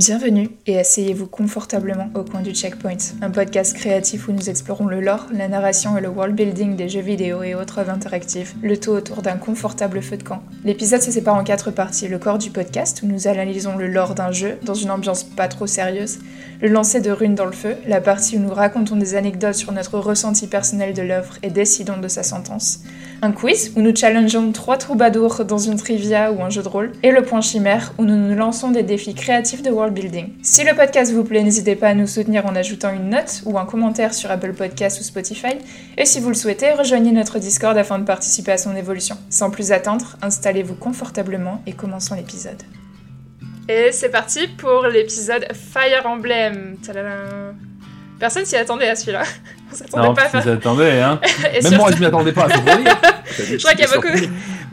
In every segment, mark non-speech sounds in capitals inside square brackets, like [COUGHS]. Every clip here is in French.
Bienvenue et asseyez-vous confortablement au coin du Checkpoint, un podcast créatif où nous explorons le lore, la narration et le world building des jeux vidéo et autres œuvres interactives, le tout autour d'un confortable feu de camp. L'épisode se sépare en quatre parties, le corps du podcast où nous analysons le lore d'un jeu dans une ambiance pas trop sérieuse, le lancer de runes dans le feu, la partie où nous racontons des anecdotes sur notre ressenti personnel de l'œuvre et décidons de sa sentence, un quiz où nous challengeons trois troubadours dans une trivia ou un jeu de rôle, et le point chimère où nous nous lançons des défis créatifs de world building. Si le podcast vous plaît, n'hésitez pas à nous soutenir en ajoutant une note ou un commentaire sur Apple Podcasts ou Spotify, et si vous le souhaitez, rejoignez notre Discord afin de participer à son évolution. Sans plus attendre, installez-vous confortablement et commençons l'épisode. Et c'est parti pour l'épisode Fire Emblem. Personne s'y attendait à celui-là. [LAUGHS] On s'attendait pas à personne faire. s'y attendait, hein. [LAUGHS] Même moi, surtout- je m'y attendais pas. dire. [LAUGHS] Je crois qu'il y a beaucoup,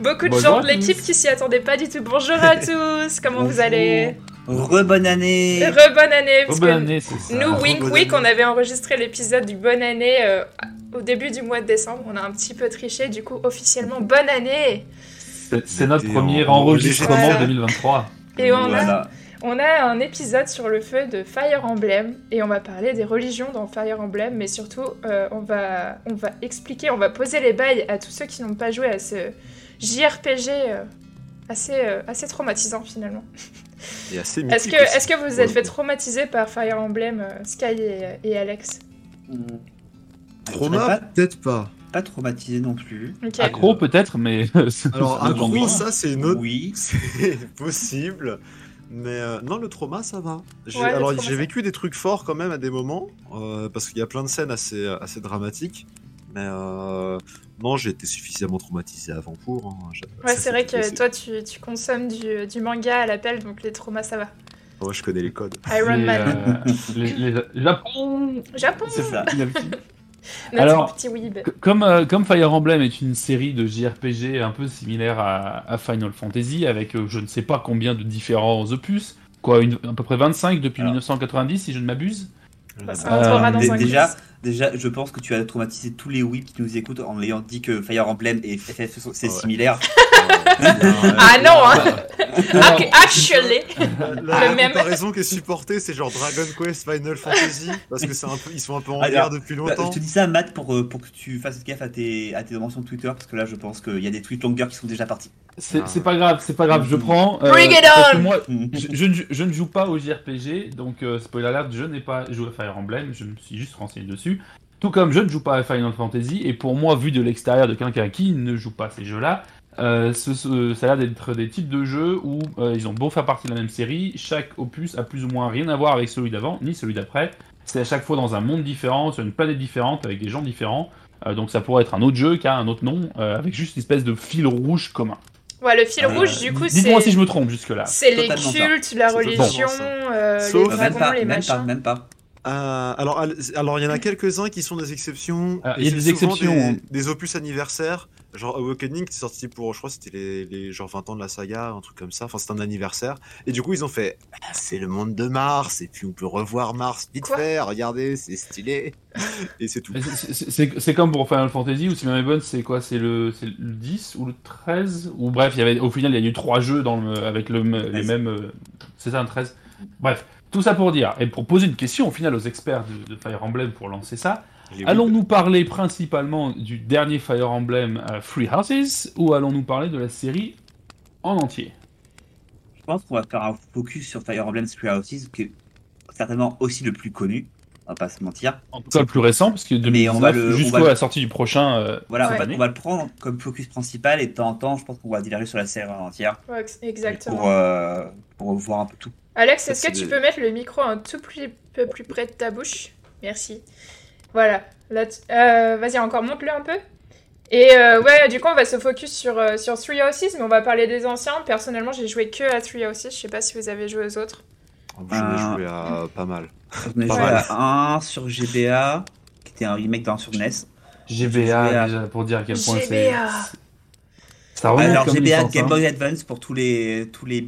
beaucoup de Bonjour gens à de l'équipe qui s'y attendaient pas du tout. Bonjour à tous, comment vous allez? Re-bonne année Re bonne année parce Oh, bonne que année, ça. Nous, Re- Wink Week, on avait enregistré l'épisode du Bonne année euh, au début du mois de décembre. On a un petit peu triché, du coup, officiellement, bonne année C'est- notre premier en- en enregistrement léger. 2023. Et on a, Voilà. On a un épisode sur le feu de Fire Emblem et on va parler des religions dans Fire Emblem, mais surtout, euh, on, va, on va expliquer, on va poser les bails à tous ceux qui n'ont pas joué à ce JRPG euh, assez, euh, assez traumatisant finalement. Et assez Est-ce que, est que vous êtes fait traumatiser par Fire Emblem, euh, Sky et, et Alex Trauma, serais peut-être pas. Pas, traumatisé non plus. Ok. Accro, peut-être, mais. [LAUGHS] Alors, accro, ça, c'est une autre. Oui. [LAUGHS] C'est possible. Mais euh, non, le trauma, ça va. J'ai- Ouais, le alors, j'ai vécu des trucs forts quand même à des moments, euh, parce qu'il y a plein de scènes assez, assez dramatiques. Mais euh, non, j'ai été suffisamment traumatisé avant pour. hein. Ouais, c'est vrai que toi, tu, tu consommes du, du manga à l'appel, donc les traumas, ça va. Ouais, je connais les codes. Iron Man. euh, les, les- Japon Japon C'est ça. [LAUGHS] Notre Alors, petit weeb. C- Comme, euh, comme Fire Emblem est une série de JRPG un peu similaire à, à Final Fantasy, avec euh, je ne sais pas combien de différents opus, quoi, une- à peu près 25 depuis Alors. 1990 si je ne m'abuse. Bah, ça Euh, rentrera dans Dé- un déjà. Déjà, je pense que tu as traumatisé tous les whips qui nous écoutent en ayant dit que Fire Emblem et FF sont- c'est Ouais. similaire. [LAUGHS] Ah non, hein Alors, Ac- Actually La, Le même. comparaison qui est supportée, c'est genre Dragon Quest, Final Fantasy, parce que c'est un peu, ils sont un peu en Alors, guerre depuis Bah, longtemps. je te dis ça, Matt, pour, euh, pour que tu fasses gaffe à tes, à tes mentions de Twitter, parce que là, je pense qu'il y a des tweets longueurs qui sont déjà partis. C'est c'est pas grave, c'est pas grave, je prends. euh, Bring it parce que on moi, je, [LAUGHS] je ne, je ne joue pas au JRPG, donc euh, spoiler alert, je n'ai pas joué à Fire Emblem, je me suis juste renseigné dessus. Tout comme je ne joue pas à Final Fantasy, et pour moi, vu de l'extérieur de quelqu'un qui ne joue pas à ces jeux-là, euh, ce- ce- ça a l'air d'être des types de jeux où euh, ils ont beau faire partie de la même série, chaque opus a plus ou moins rien à voir avec celui d'avant, ni celui d'après. C'est à chaque fois dans un monde différent, sur une planète différente, avec des gens différents. Euh, donc ça pourrait être un autre jeu qui a un autre nom, euh, avec juste une espèce de fil rouge commun. Ouais, le fil Euh, rouge, du coup, Dites-moi c'est... si je me trompe jusque-là. C'est les cultes, la religion, euh, Sauf- les même dragons, pas, les même pas, machins. même pas. Euh, alors, al- alors, il y en a quelques-uns qui sont des exceptions. Ah, il y a des exceptions, Des, hein. des opus anniversaires. Genre Awakening, qui est sorti pour, je crois, c'était les, les genre 20 ans de la saga, un truc comme ça. Enfin, c'était un anniversaire. Et du coup, ils ont fait, Ah, c'est le monde de Mars, et puis on peut revoir Mars vite Quoi fait. Regardez, c'est stylé. [LAUGHS] et c'est tout. C'est- comme pour Final Fantasy, ou si ma bonne, c'est quoi? C'est le, c'est le 10 ou le 13 Ou bref, il y avait, au final, il y a eu trois jeux dans le, avec le, les 13. mêmes. euh, C'est ça, un 13 Bref, tout ça pour dire, et pour poser une question au final aux experts de, de Fire Emblem pour lancer ça, allons-nous parler principalement du dernier Fire Emblem euh, Free Houses, ou allons-nous parler de la série en entier? Je pense qu'on va faire un focus sur Fire Emblem Three Houses, qui est certainement aussi le plus connu, on va pas se mentir. En tout cas, le plus récent, parce que Mais on va 2019, le- on jusqu'à va le- la sortie du prochain. euh, Voilà, Ouais. on, va, on va le prendre comme focus principal et de temps en temps, je pense qu'on va diverger sur la série en entière Ouais, ex- exactement. pour, euh, pour voir un peu tout. Alex, est-ce que tu des- peux mettre le micro un tout petit peu plus près de ta bouche? Merci. Voilà. Euh, Vas-y, encore monte-le un peu. Et euh, ouais, du coup, on va se focus sur, euh, sur Three Houses, mais on va parler des anciens. Personnellement, j'ai joué que à Three Houses. Je sais pas si vous avez joué aux autres. Je vais Euh, jouer à pas mal. On a joué à un sur GBA, qui était un remake d'un sur NES. GBA, GBA. déjà, pour dire à quel point c'est. Ça Alors GBA licence, Game hein. Boy Advance pour tous les tous les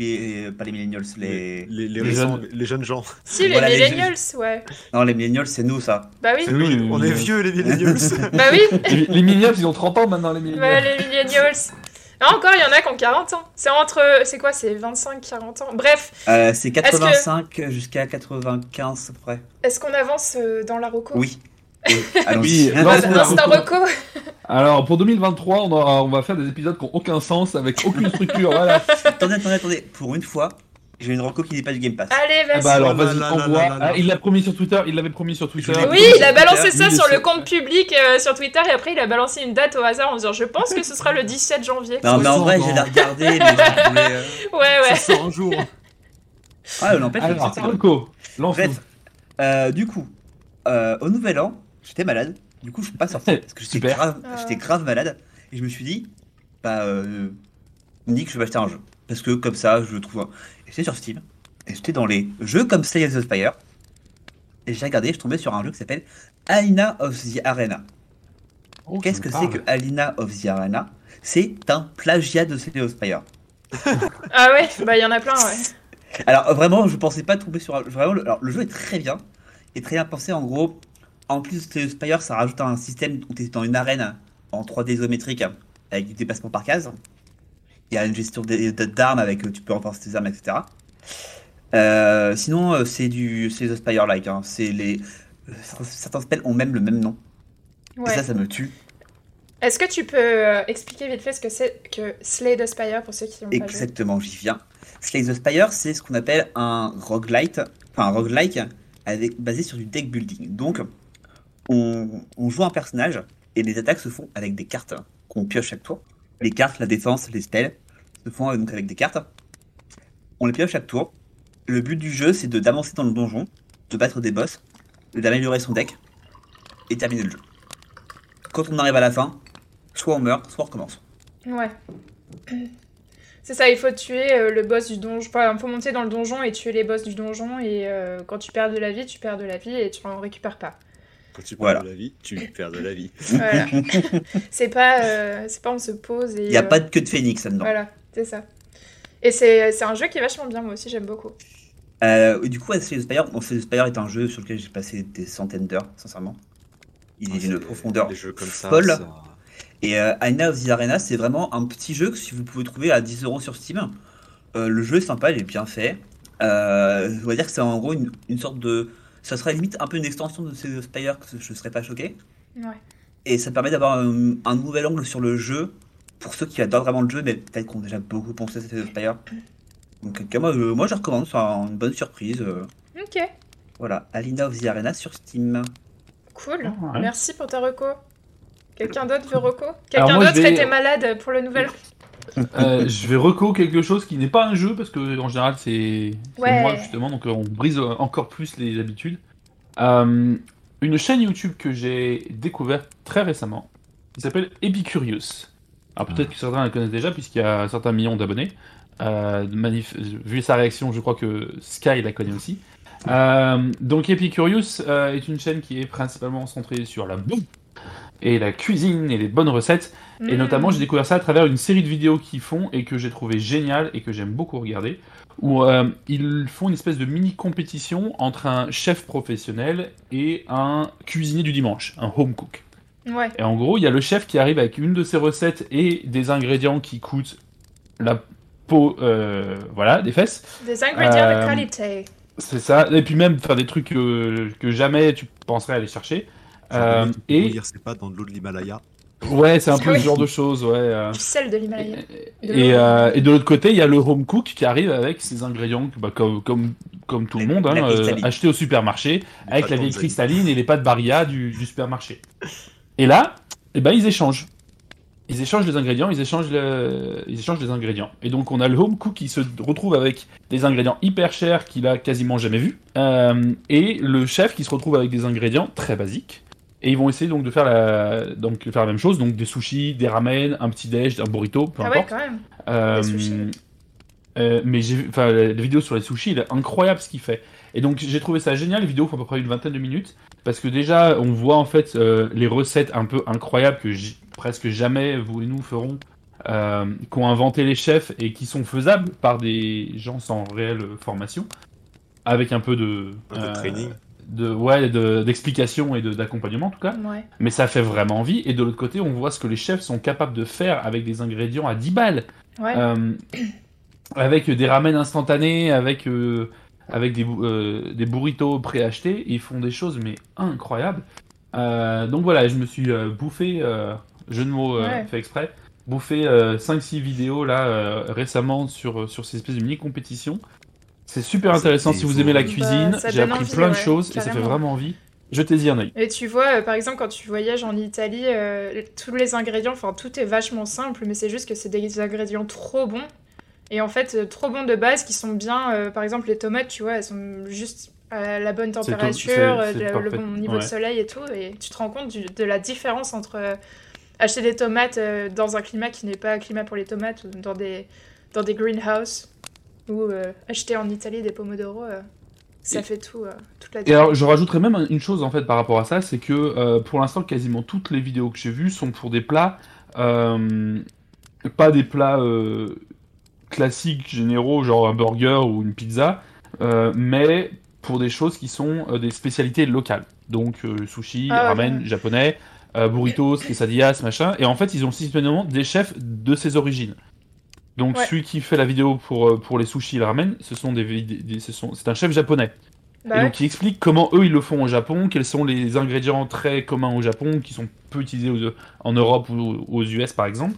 euh, pas les millennials les Les, les, les récents- jeunes. les jeunes gens. Si, Voilà, les Millennials, ouais. non les millennials c'est nous ça. Bah oui. C'est nous, oui, on est vieux, les millennials. [LAUGHS] Bah oui. Les, les millennials, ils ont 30 ans maintenant, les millennials. Bah, les Millennials. Ah, encore, il y en a qui ont 40 ans. C'est entre. C'est quoi C'est 25, 40 ans? Bref, Euh, c'est 85 jusqu'à 95 à peu près. est-ce qu'on avance euh, dans la reco? Oui. Oui, reco. reco Alors pour 2023, on, aura- on va faire des épisodes qui n'ont aucun sens, avec aucune structure. voilà. Attendez, attendez, attendez. Pour une fois, j'ai une reco qui n'est pas du Game Pass. Allez, Ah vas-y. bah alors Oh vas-y, envoie. là. Ah, il l'a promis sur Twitter, il l'avait promis sur Twitter. Oui, il a balancé ça Oui, sur le compte public euh, sur Twitter et après il a balancé une date au hasard en disant je pense que ce sera le 17 janvier. Non, mais en vrai, j'ai la regardé, mais je voulais, euh, [LAUGHS] Ouais, ouais. Ça sort un jour. Ah, n'empêche, Alors, lance-nous. Bref, euh, du coup, euh, au nouvel an, j'étais malade. Du coup, je suis pas sorti [LAUGHS] parce que j'étais Super. grave, Ah. j'étais grave malade. Et je me suis dit, bah, euh, Nick, je vais acheter un jeu. Parce que comme ça, je le trouve. un- Et j'étais sur Steam. Et j'étais dans les jeux comme Slay the Spire. Et j'ai regardé, je tombais sur un jeu qui s'appelle Alina of the Arena. Oh, Qu'est-ce que c'est que Alina of the Arena? C'est un plagiat de Slay the Spire. Ah ouais, bah il y en a plein, ouais. Alors vraiment, je pensais pas tomber sur un... Vraiment, le, alors, le jeu est très bien. Et très bien pensé, en gros. En plus de Spire, ça rajoute un système où tu es dans une arène en 3D isométrique avec du déplacement par case. Il y a une gestion d'armes avec euh, tu peux renforcer tes armes, etc. Euh, sinon, euh, c'est du c'est The Spire-like. hein. C'est les certains, spells ont même le même nom. Et ça, ça me tue. Est-ce que tu peux euh, expliquer vite fait ce que c'est que Slay the Spire pour ceux qui joué? Exactement, j'y viens. Slay the Spire, c'est ce qu'on appelle un roguelite, enfin un roguelike avec, basé sur du deck building. Donc, on, joue un personnage et les attaques se font avec des cartes qu'on pioche chaque tour. Les cartes, la défense, les spells se font euh, donc avec des cartes. On les pioche chaque tour. Le but du jeu, c'est d'avancer dans le donjon, de battre des boss, d'améliorer son deck et terminer le jeu. Quand on arrive à la fin, soit on meurt, soit on recommence. Ouais. [CLEARS THROAT] C'est ça, il faut tuer euh, le boss du donjon. Il faut monter dans le donjon et tuer les boss du donjon. Et euh, quand tu perds de la vie, tu perds de la vie et tu en récupères pas. Quand tu perds Voilà. de la vie, tu perds de la vie. [LAUGHS] Voilà. [LAUGHS] c'est pas, euh, c'est pas on se pose et. Il n'y a euh, pas de queue de phénix là-dedans. Voilà, c'est ça. Et c'est c'est un jeu qui est vachement bien, moi aussi, j'aime beaucoup. Euh, du coup, Slay the Spire, bon, Spire est un jeu sur lequel j'ai passé des centaines d'heures, sincèrement. Il est d'une profondeur. Des jeux comme ça. folle. ça- Et euh, Aina of the Arena, c'est vraiment un petit jeu que si vous pouvez trouver à 10 euros sur Steam. Euh, le jeu est sympa, il est bien fait. Euh, on va dire que c'est en gros une, une sorte de. Ça serait limite un peu une extension de the Spire, que je serais pas choqué. Ouais. Et ça permet d'avoir un, un nouvel angle sur le jeu pour ceux qui adorent vraiment le jeu, mais peut-être qu'on a déjà beaucoup pensé à the Spire. Donc, moi, euh, moi, je recommande, c'est une bonne surprise. euh. Ok, Voilà, Alina of the Arena sur Steam. cool. Ouais. Merci pour ta reco. Quelqu'un d'autre veut reco? Quelqu'un d'autre vais- était malade pour le nouvel Euh, je vais reco quelque chose qui n'est pas un jeu parce que en général c'est c'est Ouais. moi justement donc euh, on brise euh, encore plus les habitudes. Euh, une chaîne YouTube que j'ai découverte très récemment qui s'appelle Epicurious. Alors peut-être que certains la connaissent déjà puisqu'il y a certains millions d'abonnés. Euh, manif- vu sa réaction, je crois que Sky la connaît aussi. Euh, donc Epicurious euh, est une chaîne qui est principalement centrée sur la bouffe et la cuisine et les bonnes recettes. Et Hmm. notamment, j'ai découvert ça à travers une série de vidéos qu'ils font et que j'ai trouvé génial et que j'aime beaucoup regarder, où euh, ils font une espèce de mini compétition entre un chef professionnel et un cuisinier du dimanche, un home cook. Ouais. Et en gros, il y a le chef qui arrive avec une de ses recettes et des ingrédients qui coûtent la peau, euh, voilà, des fesses. Des ingrédients Euh, de qualité. C'est ça. Et puis même faire des trucs que, que jamais tu penserais aller chercher. Euh, et ses pâtes dans de l'eau de l'Himalaya. ouais, c'est un peu ce genre de choses, ouais. euh. Du sel de l'Himalaya. Et, euh, et de l'autre côté, il y a le home cook qui arrive avec ses ingrédients, bah, comme, comme, comme tout le monde, hein, euh, achetés au supermarché, avec la vieille cristalline et les pâtes Barilla du, du supermarché. Et là, eh ben, ils échangent. Ils échangent les ingrédients, ils échangent, le- ils échangent les ingrédients. Et donc, on a le home cook qui se retrouve avec des ingrédients hyper chers qu'il a quasiment jamais vus. euh, et le chef qui se retrouve avec des ingrédients très basiques. Et ils vont essayer donc de faire la, donc, de faire la même chose, donc des sushis, des ramen, un petit déj, un burrito, peu Ah ouais, importe. quand même. Euh, sushis. euh, mais j'ai enfin, la, la vidéo sur les sushis, il est incroyable ce qu'il fait. Et donc j'ai trouvé ça génial. Les vidéos font à peu près une vingtaine de minutes parce que déjà on voit en fait euh, les recettes un peu incroyables que j- presque jamais vous et nous ferons, euh, qu'ont inventé les chefs et qui sont faisables par des gens sans réelle formation, avec un peu de Un peu de training. De ouais, de- d'explication et de- d'accompagnement en tout cas. Ouais. Mais ça fait vraiment envie. Et de l'autre côté, on voit ce que les chefs sont capables de faire avec des ingrédients à 10 balles. Ouais. Euh, avec des ramen instantanés, avec, euh, avec des, euh, des burritos préachetés. Ils font des choses mais incroyables. Euh, donc voilà, je me suis bouffé, jeu de mots Ouais. fait exprès, bouffé euh, 5-6 vidéos là récemment sur, sur ces espèces de mini-compétitions. C'est super intéressant si vous aimez la Bah, cuisine. ça J'ai appris envie, plein de ouais, choses et ça fait vraiment envie. Jetez-y un œil. Et tu vois, euh, par exemple, quand tu voyages en Italie, euh, tous les ingrédients, enfin tout est vachement simple, mais c'est juste que c'est des ingrédients trop bons. Et en fait, euh, trop bons de base qui sont bien. euh, par exemple, les tomates, tu vois, elles sont juste à la bonne température, euh, le, bon niveau Ouais. de soleil et tout. Et tu te rends compte du- de la différence entre euh, acheter des tomates euh, dans un climat qui n'est pas un climat pour les tomates ou dans des, dans des greenhouses ou euh, acheter en Italie des pomodoro. euh, ça Et- fait tout, euh, toute la Et alors, je rajouterais même une chose en fait par rapport à ça, c'est que pour l'instant, quasiment toutes les vidéos que j'ai vues sont pour des plats, pas des plats classiques, généraux, genre un burger ou une pizza, euh, mais pour des choses qui sont euh, des spécialités locales. Donc euh, sushi, Ah, ramen japonais, burritos, [COUGHS] quesadillas, machin. Et en fait, ils ont systématiquement des chefs de ces origines. Donc Ouais. celui qui fait la vidéo pour, euh, pour les sushis et le ramen, ce sont des, ce sont, c'est un chef japonais. Bah Et ouais. donc il explique comment eux ils le font au Japon, quels sont les ingrédients très communs au Japon qui sont peu utilisés aux- en Europe ou aux US par exemple.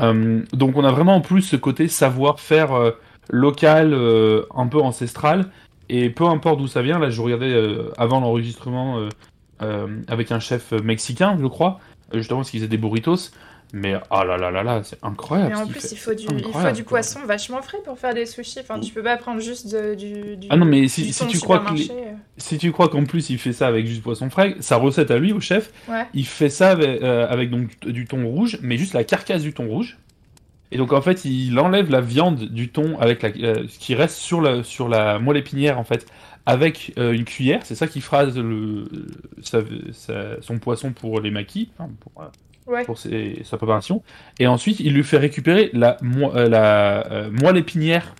Euh, donc on a vraiment en plus ce côté savoir-faire euh, local, euh, un peu ancestral, et peu importe d'où ça vient, là je regardais avant l'enregistrement avec un chef mexicain je crois, justement parce qu'il faisait des burritos, mais ah là là là là, c'est incroyable. Mais en plus, il faut, du, il faut poisson vachement frais pour faire des sushis. Enfin, tu peux pas prendre juste de- du, du. Ah non mais si, si tu crois que les- euh. si tu crois qu'en plus il fait ça avec juste poisson frais, sa recette à lui, au chef, Ouais. il fait ça avec, euh, avec donc du thon rouge, mais juste la carcasse du thon rouge. Et donc en fait, il enlève la viande du thon avec la, euh, ce qui reste sur la, sur la moelle épinière en fait, avec euh, une cuillère. C'est ça qui fera le, sa- sa- son poisson pour les maquis, enfin, pour, Ouais. pour ses- sa préparation. Et ensuite, il lui fait récupérer la, mo- euh, la euh, moelle épinière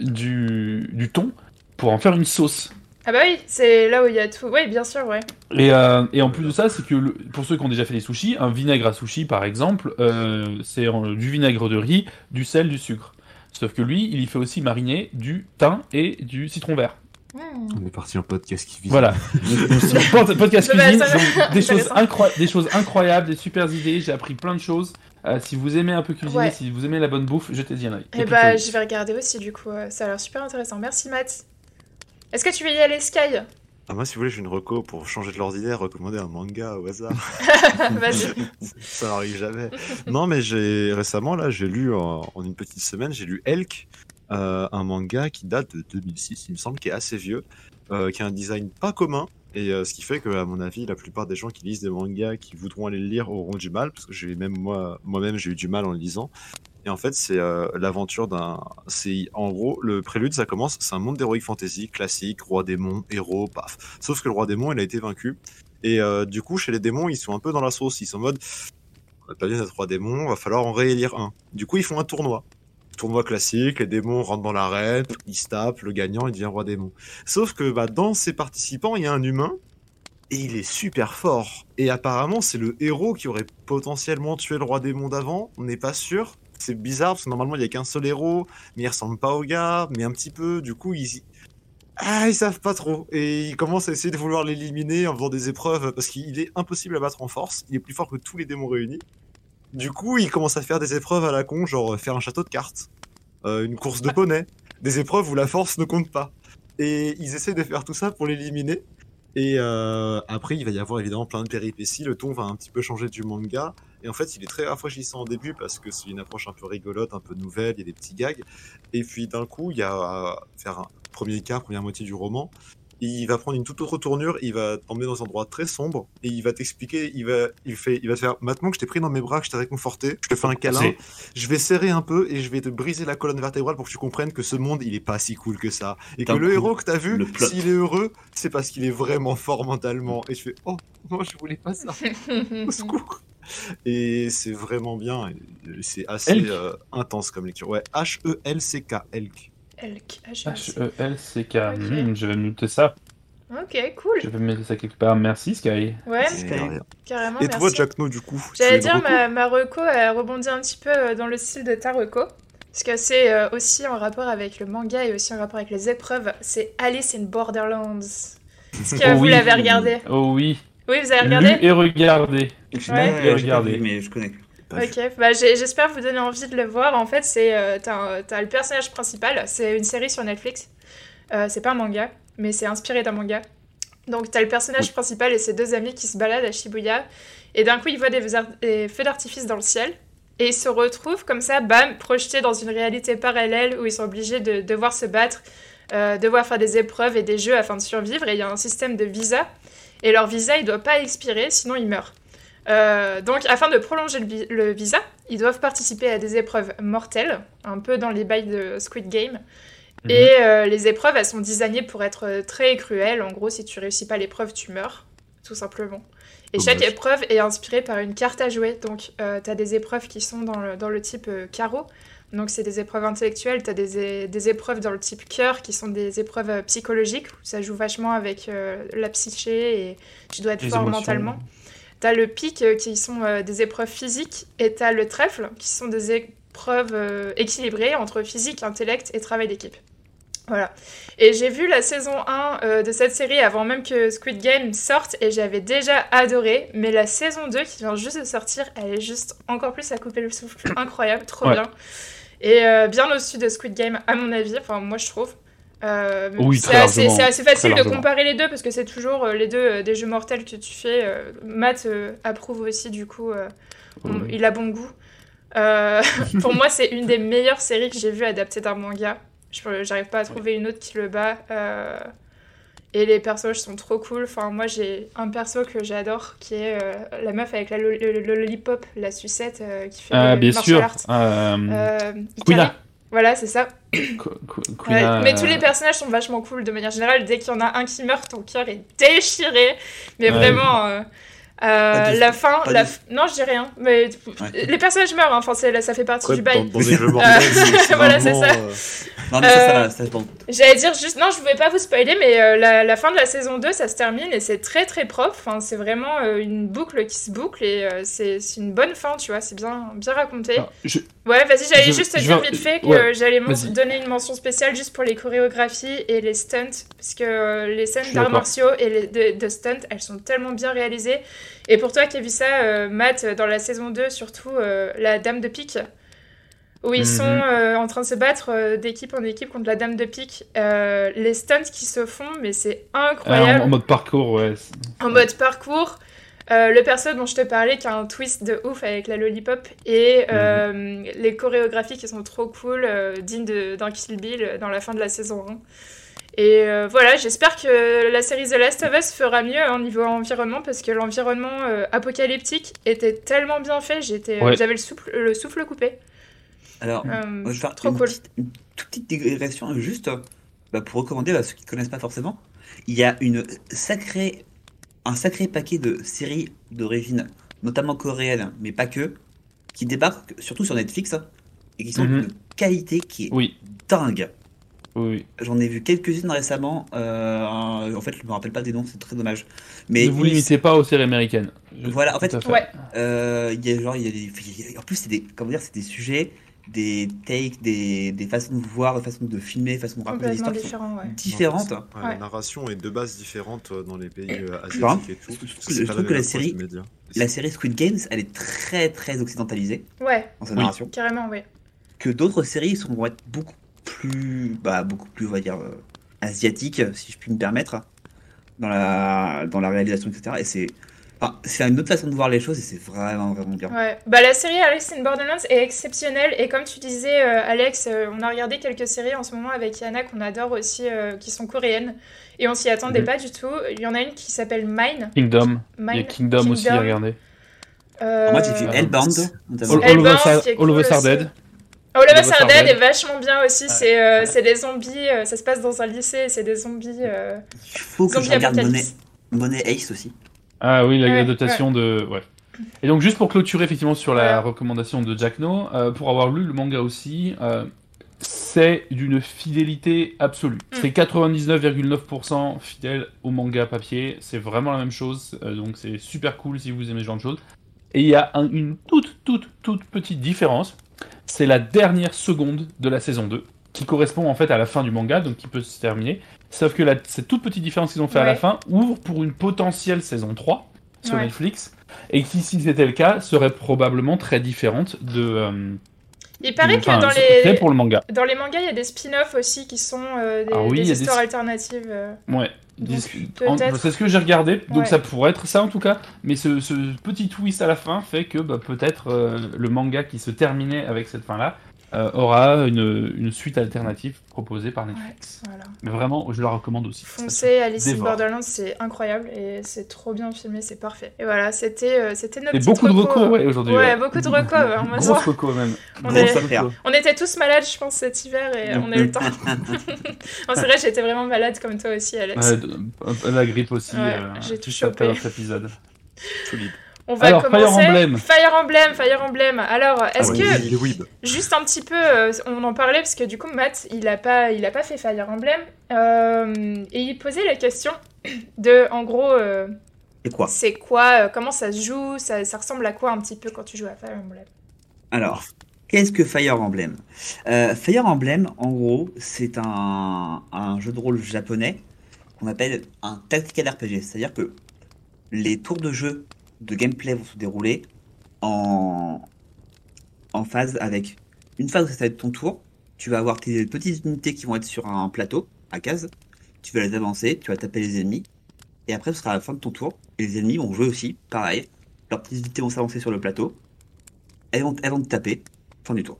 du, du thon pour en faire une sauce. Ah bah oui, c'est là où il y a tout. Oui, bien sûr, ouais. Et, euh, et en plus de ça, c'est que le- pour ceux qui ont déjà fait des sushis, un vinaigre à sushi par exemple, euh, c'est du vinaigre de riz, du sel, du sucre. Sauf que lui, il y fait aussi mariner du thym et du citron vert. On est parti en podcast qui vise. Voilà. [LAUGHS] Pod- Podcast donc des, choses des choses incroyables, des super idées. J'ai appris plein de choses. Euh, si vous aimez un peu cuisiner, Ouais. si vous aimez la bonne bouffe, jetez-y un œil. Et Et bah, je vais regarder aussi du coup. Ça a l'air super intéressant. Merci, Matt. Est-ce que tu veux y aller, Sky? Ah, moi, si vous voulez, j'ai une reco pour changer de l'ordinaire, recommander un manga au hasard. [LAUGHS] Vas-y. ça n'arrive jamais. Non, mais j'ai récemment, là, j'ai lu en, en une petite semaine, j'ai lu Elk, euh, un manga qui date de 2006, il me semble, qui est assez vieux, euh, qui a un design pas commun. Et euh, ce qui fait que, à mon avis, la plupart des gens qui lisent des mangas, qui voudront aller le lire, auront du mal, parce que j'ai même moi, moi-même, j'ai eu du mal en le lisant. Et en fait, c'est l'aventure d'un. C'est en gros le prélude, ça commence. C'est un monde d'heroic fantasy classique, roi démon, héros, paf. Sauf que le roi démon, il a été vaincu. Et du coup, chez les démons, ils sont un peu dans la sauce. Ils sont en mode, on a bien notre roi démon, va falloir en réélire un. Du coup, ils font un tournoi. Tournoi classique, les démons rentrent dans l'arène, ils tapent, le gagnant, il devient roi démon. Sauf que bah, dans ces participants, il y a un humain, et il est super fort. Et apparemment, c'est le héros qui aurait potentiellement tué le roi démon d'avant, on n'est pas sûr. C'est bizarre, parce que normalement, il n'y a qu'un seul héros, mais il ressemble pas au gars, mais un petit peu, du coup, ils... Ah, ils savent pas trop. Et ils commencent à essayer de vouloir l'éliminer en faisant des épreuves, parce qu'il est impossible à battre en force, il est plus fort que tous les démons réunis. Du coup, ils commencent à faire des épreuves à la con, genre faire un château de cartes, euh, une course de poney, des épreuves où la force ne compte pas. Et ils essaient de faire tout ça pour l'éliminer. Et euh, après, il va y avoir évidemment plein de péripéties. Le ton va un petit peu changer du manga. Et en fait, il est très rafraîchissant au début parce que c'est une approche un peu rigolote, un peu nouvelle, il y a des petits gags. Et puis d'un coup, il y a à faire un premier quart, première moitié du roman. Il va prendre une toute autre tournure, il va t'emmener dans un endroit très sombre et il va t'expliquer, il va, il fait, il va te faire, maintenant que je t'ai pris dans mes bras, que je t'ai réconforté, je te fais un câlin, je vais serrer un peu et je vais te briser la colonne vertébrale pour que tu comprennes que ce monde, il est pas si cool que ça. Et que le héros que t'as vu, s'il est heureux, c'est parce qu'il est vraiment fort mentalement. Et je fais, oh, moi je voulais pas ça, [LAUGHS] au secours. [LAUGHS] Et c'est vraiment bien, c'est assez Elk. euh, intense comme lecture. Ouais, H-E-L-C-K, Elk. Elk. H-E-L-C. H-E-L-C-K. Ok. Hmm, je vais noter ça. Ok, cool. Je vais mettre ça quelque part. Merci Sky. Ouais, rien. carrément. Et toi, merci. Jack No, du coup J'allais dire, ma, ma reco, elle rebondit un petit peu euh, dans le style de ta reco. Parce que c'est euh, aussi en rapport avec le manga et aussi en rapport avec les épreuves. C'est Alice in Borderlands. Est-ce que Oh vous oui. l'avez regardé? Oh oui. Oui, vous avez Lu regardé et regardé. Ouais. j'ai Regardez. vu, mais je connais. Ok, bah, j'espère vous donner envie de le voir. En fait, c'est euh, t'as le personnage principal, c'est une série sur Netflix. Euh, c'est pas un manga, mais c'est inspiré d'un manga. Donc t'as le personnage principal et ses deux amis qui se baladent à Shibuya, et d'un coup ils voient des feux d'artifice dans le ciel, et ils se retrouvent comme ça, bam, projetés dans une réalité parallèle où ils sont obligés de devoir se battre, euh, devoir faire des épreuves et des jeux afin de survivre, et il y a un système de visa, et leur visa il doit pas expirer, sinon ils meurent. Euh, donc, afin de prolonger le, vi- le visa, ils doivent participer à des épreuves mortelles, un peu dans les bails de Squid Game. Mhm. Et euh, les épreuves, elles sont designées pour être euh, très cruelles. En gros, si tu réussis pas l'épreuve, tu meurs, tout simplement. Et chaque épreuve est inspirée par une carte à jouer. Donc, tu as des épreuves qui sont dans le, dans le type euh, carreau. Donc, c'est des épreuves intellectuelles. Tu as des, des épreuves dans le type cœur qui sont des épreuves euh, psychologiques. Où ça joue vachement avec euh, la psyché et tu dois être Les fort émotions. mentalement. T'as le pic euh, qui sont euh, des épreuves physiques et t'as le trèfle qui sont des épreuves euh, équilibrées entre physique, intellect et travail d'équipe. Voilà. Et j'ai vu la saison 1 euh, de cette série avant même que Squid Game sorte et j'avais déjà adoré. Mais la saison 2 qui vient juste de sortir, elle est juste encore plus à couper le souffle. Incroyable, trop Ouais. bien. Et euh, bien au-dessus de Squid Game, à mon avis, enfin moi je trouve. Euh, Oui, c'est assez, facile de comparer les deux parce que c'est toujours euh, les deux euh, des jeux mortels que tu fais. Matt approuve aussi, du coup, Oui. il a bon goût. [LAUGHS] Pour moi, c'est une des meilleures séries que j'ai vues adaptées d'un manga. J'arrive pas à trouver une autre qui le bat. Et les personnages sont trop cool. Enfin, moi, j'ai un perso que j'adore qui est euh, la meuf avec la lo- le, le lollipop, la sucette euh, qui fait Ah, le bien sûr. art. Euh, Euh, Quina. Voilà, c'est ça. [COUGHS] Ouais, mais tous les personnages sont vachement cool de manière générale. Dès qu'il y en a un qui meurt, ton cœur est déchiré. Mais Ouais. vraiment, euh, euh, la fin. La... f- Non, je dis rien. Mais Ouais. les personnages meurent. hein. Enfin, c'est- ça fait partie Ouais, du bail. dans, dans des jeux [LAUGHS] mortels, c'est Voilà, c'est ça. euh, Non, mais ça, ça ça dépend. J'allais dire juste, non, je voulais pas vous spoiler, mais euh, la, la fin de la saison 2, ça se termine et c'est très très propre. Enfin, c'est vraiment euh, une boucle qui se boucle et euh, c'est une bonne fin, tu vois, c'est bien, bien raconté. alors, je- Ouais, vas-y, j'allais juste te dire vais- vite fait que ouais, j'allais donner une mention spéciale juste pour les chorégraphies et les stunts, parce que les scènes d'arts martiaux et les, de, de stunts, elles sont tellement bien réalisées. Et pour toi qui as vu ça, Matt, dans la saison 2, surtout la Dame de Pique, où ils Mhm. sont euh, en train de se battre euh, d'équipe en équipe contre la Dame de Pique, euh, les stunts qui se font, mais c'est ah, incroyable. en, en mode parcours, ouais. En mode parcours, le perso dont je te parlais qui a un twist de ouf avec la lollipop et euh, les chorégraphies qui sont trop cool, dignes d'un Kill Bill dans la fin de la saison 1. Et voilà, j'espère que la série The Last of Us fera mieux au niveau environnement parce que l'environnement apocalyptique était tellement bien fait, j'étais, Ouais. j'avais le souffle, le souffle coupé. Alors, Euh, je vais faire trop une, cool. petite- une toute petite digression juste bah, pour recommander à ceux qui ne connaissent pas forcément. Il y a une sacrée, un sacré paquet de séries d'origine, notamment coréenne, mais pas que, qui débarquent surtout sur Netflix et qui sont Mhm. de qualité qui est Oui, dingue. oui. J'en ai vu quelques-unes récemment. euh, en fait, je me rappelle pas des noms, c'est très dommage. Mais ne vous limitez pas aux séries américaines. Je- Voilà, en fait, fait. Ouais. Euh, il y a genre, il y a des, il y a- en plus c'est des, comment dire, c'est des sujets, des takes, des, des façons de voir, des façons de filmer, des façons de raconter sont différent, ouais. différentes. Ouais, Ouais. La narration est de base différente euh, dans les pays euh, Enfin, asiatiques et tout. je trouve que- pas je trouve que la série-. La série Squid Games, elle est très très occidentalisée Ouais, dans sa Oui. narration, carrément, ouais. que d'autres séries sont, vont être beaucoup plus, bah, beaucoup plus, on va dire, euh, asiatiques, si je puis me permettre, dans la, dans la réalisation, etc. Et c'est, enfin, c'est une autre façon de voir les choses et c'est vraiment vraiment bien. Ouais, bah la série Alice in Borderlands est exceptionnelle et comme tu disais euh, Alex, euh, on a regardé quelques séries en ce moment avec Yana qu'on adore aussi euh, qui sont coréennes et on s'y attendait Mhm. pas du tout. Il y en a une qui s'appelle Mine. Kingdom. Il y a Mine Kingdom, aussi à regarder. Euh, Moi j'ai vu Hellbound. All, of Us Are-. Dead. All of Us Are Dead est vachement bien aussi. C'est euh, c'est des zombies, euh, ça se passe dans un lycée, c'est des zombies. euh, Il faut que je regarde. Money Ace aussi. Ah oui, la- Ouais, l'adaptation de. Ouais. Et donc, juste pour clôturer effectivement sur la recommandation de Jack No, euh, pour avoir lu le manga aussi, euh, c'est d'une fidélité absolue. Mm. C'est 99,9% fidèle au manga papier. C'est vraiment la même chose. euh, donc c'est super cool si vous aimez ce genre de choses. Et il y a un- une toute, toute, toute petite différence. C'est la dernière seconde de la saison 2, qui correspond en fait à la fin du manga, donc qui peut se terminer. Sauf que la- cette toute petite différence qu'ils ont fait à la fin ouvre pour une potentielle saison 3 sur Ouais. Netflix. Et qui, si c'était le cas, serait probablement très différente de. euh, Il paraît que dans les, pour le manga. dans les mangas, il y a des spin-offs aussi qui sont euh, des, Ah oui, des des- histoires alternatives. euh. Ouais. C'est ce que j'ai regardé, donc Ouais. ça pourrait être ça en tout cas. Mais ce, ce petit twist à la fin fait que bah, peut-être euh, le manga qui se terminait avec cette fin-là euh, aura une, une suite alternative proposée par Netflix. Voilà. Mais vraiment, je la recommande aussi. Foncez, Alice in. Borderlands, c'est incroyable et c'est trop bien filmé, c'est parfait. Et voilà, c'était euh, c'était petites beaucoup de recos. ouais, aujourd'hui. Ouais, beaucoup de recos, hein, moi, Grosse même. On Grosse est-. On était tous malades, je pense, cet hiver et on a eu le temps. [LAUGHS] c'est vrai, j'étais vraiment malade comme toi aussi, Alex. La grippe aussi. Ouais, euh, j'ai tout chopé. notre épisode. Solide. On va Alors, Fire commencer. Emblem. Fire Emblem, Fire Emblem. Alors, est-ce Ah que weeb. juste un petit peu, euh, on en parlait parce que du coup Matt, il a pas, il a pas fait Fire Emblem euh, et il posait la question [COUGHS] de, en gros, euh, Et quoi c'est quoi, euh, comment ça se joue, ça, ça ressemble à quoi un petit peu quand tu joues à Fire Emblem? Alors, qu'est-ce que Fire Emblem? Euh, Fire Emblem, en gros, c'est un, un jeu de rôle japonais qu'on appelle un tactical RPG. C'est-à-dire que les tours de jeu de gameplay vont se dérouler en, en phase avec une phase où ça va être ton tour. Tu vas avoir tes petites unités qui vont être sur un plateau à case. Tu vas les avancer, tu vas taper les ennemis. Et après, ce sera la fin de ton tour. Et les ennemis vont jouer aussi, pareil. Leurs petites unités vont s'avancer sur le plateau. Elles vont, elles vont te taper. Fin du tour.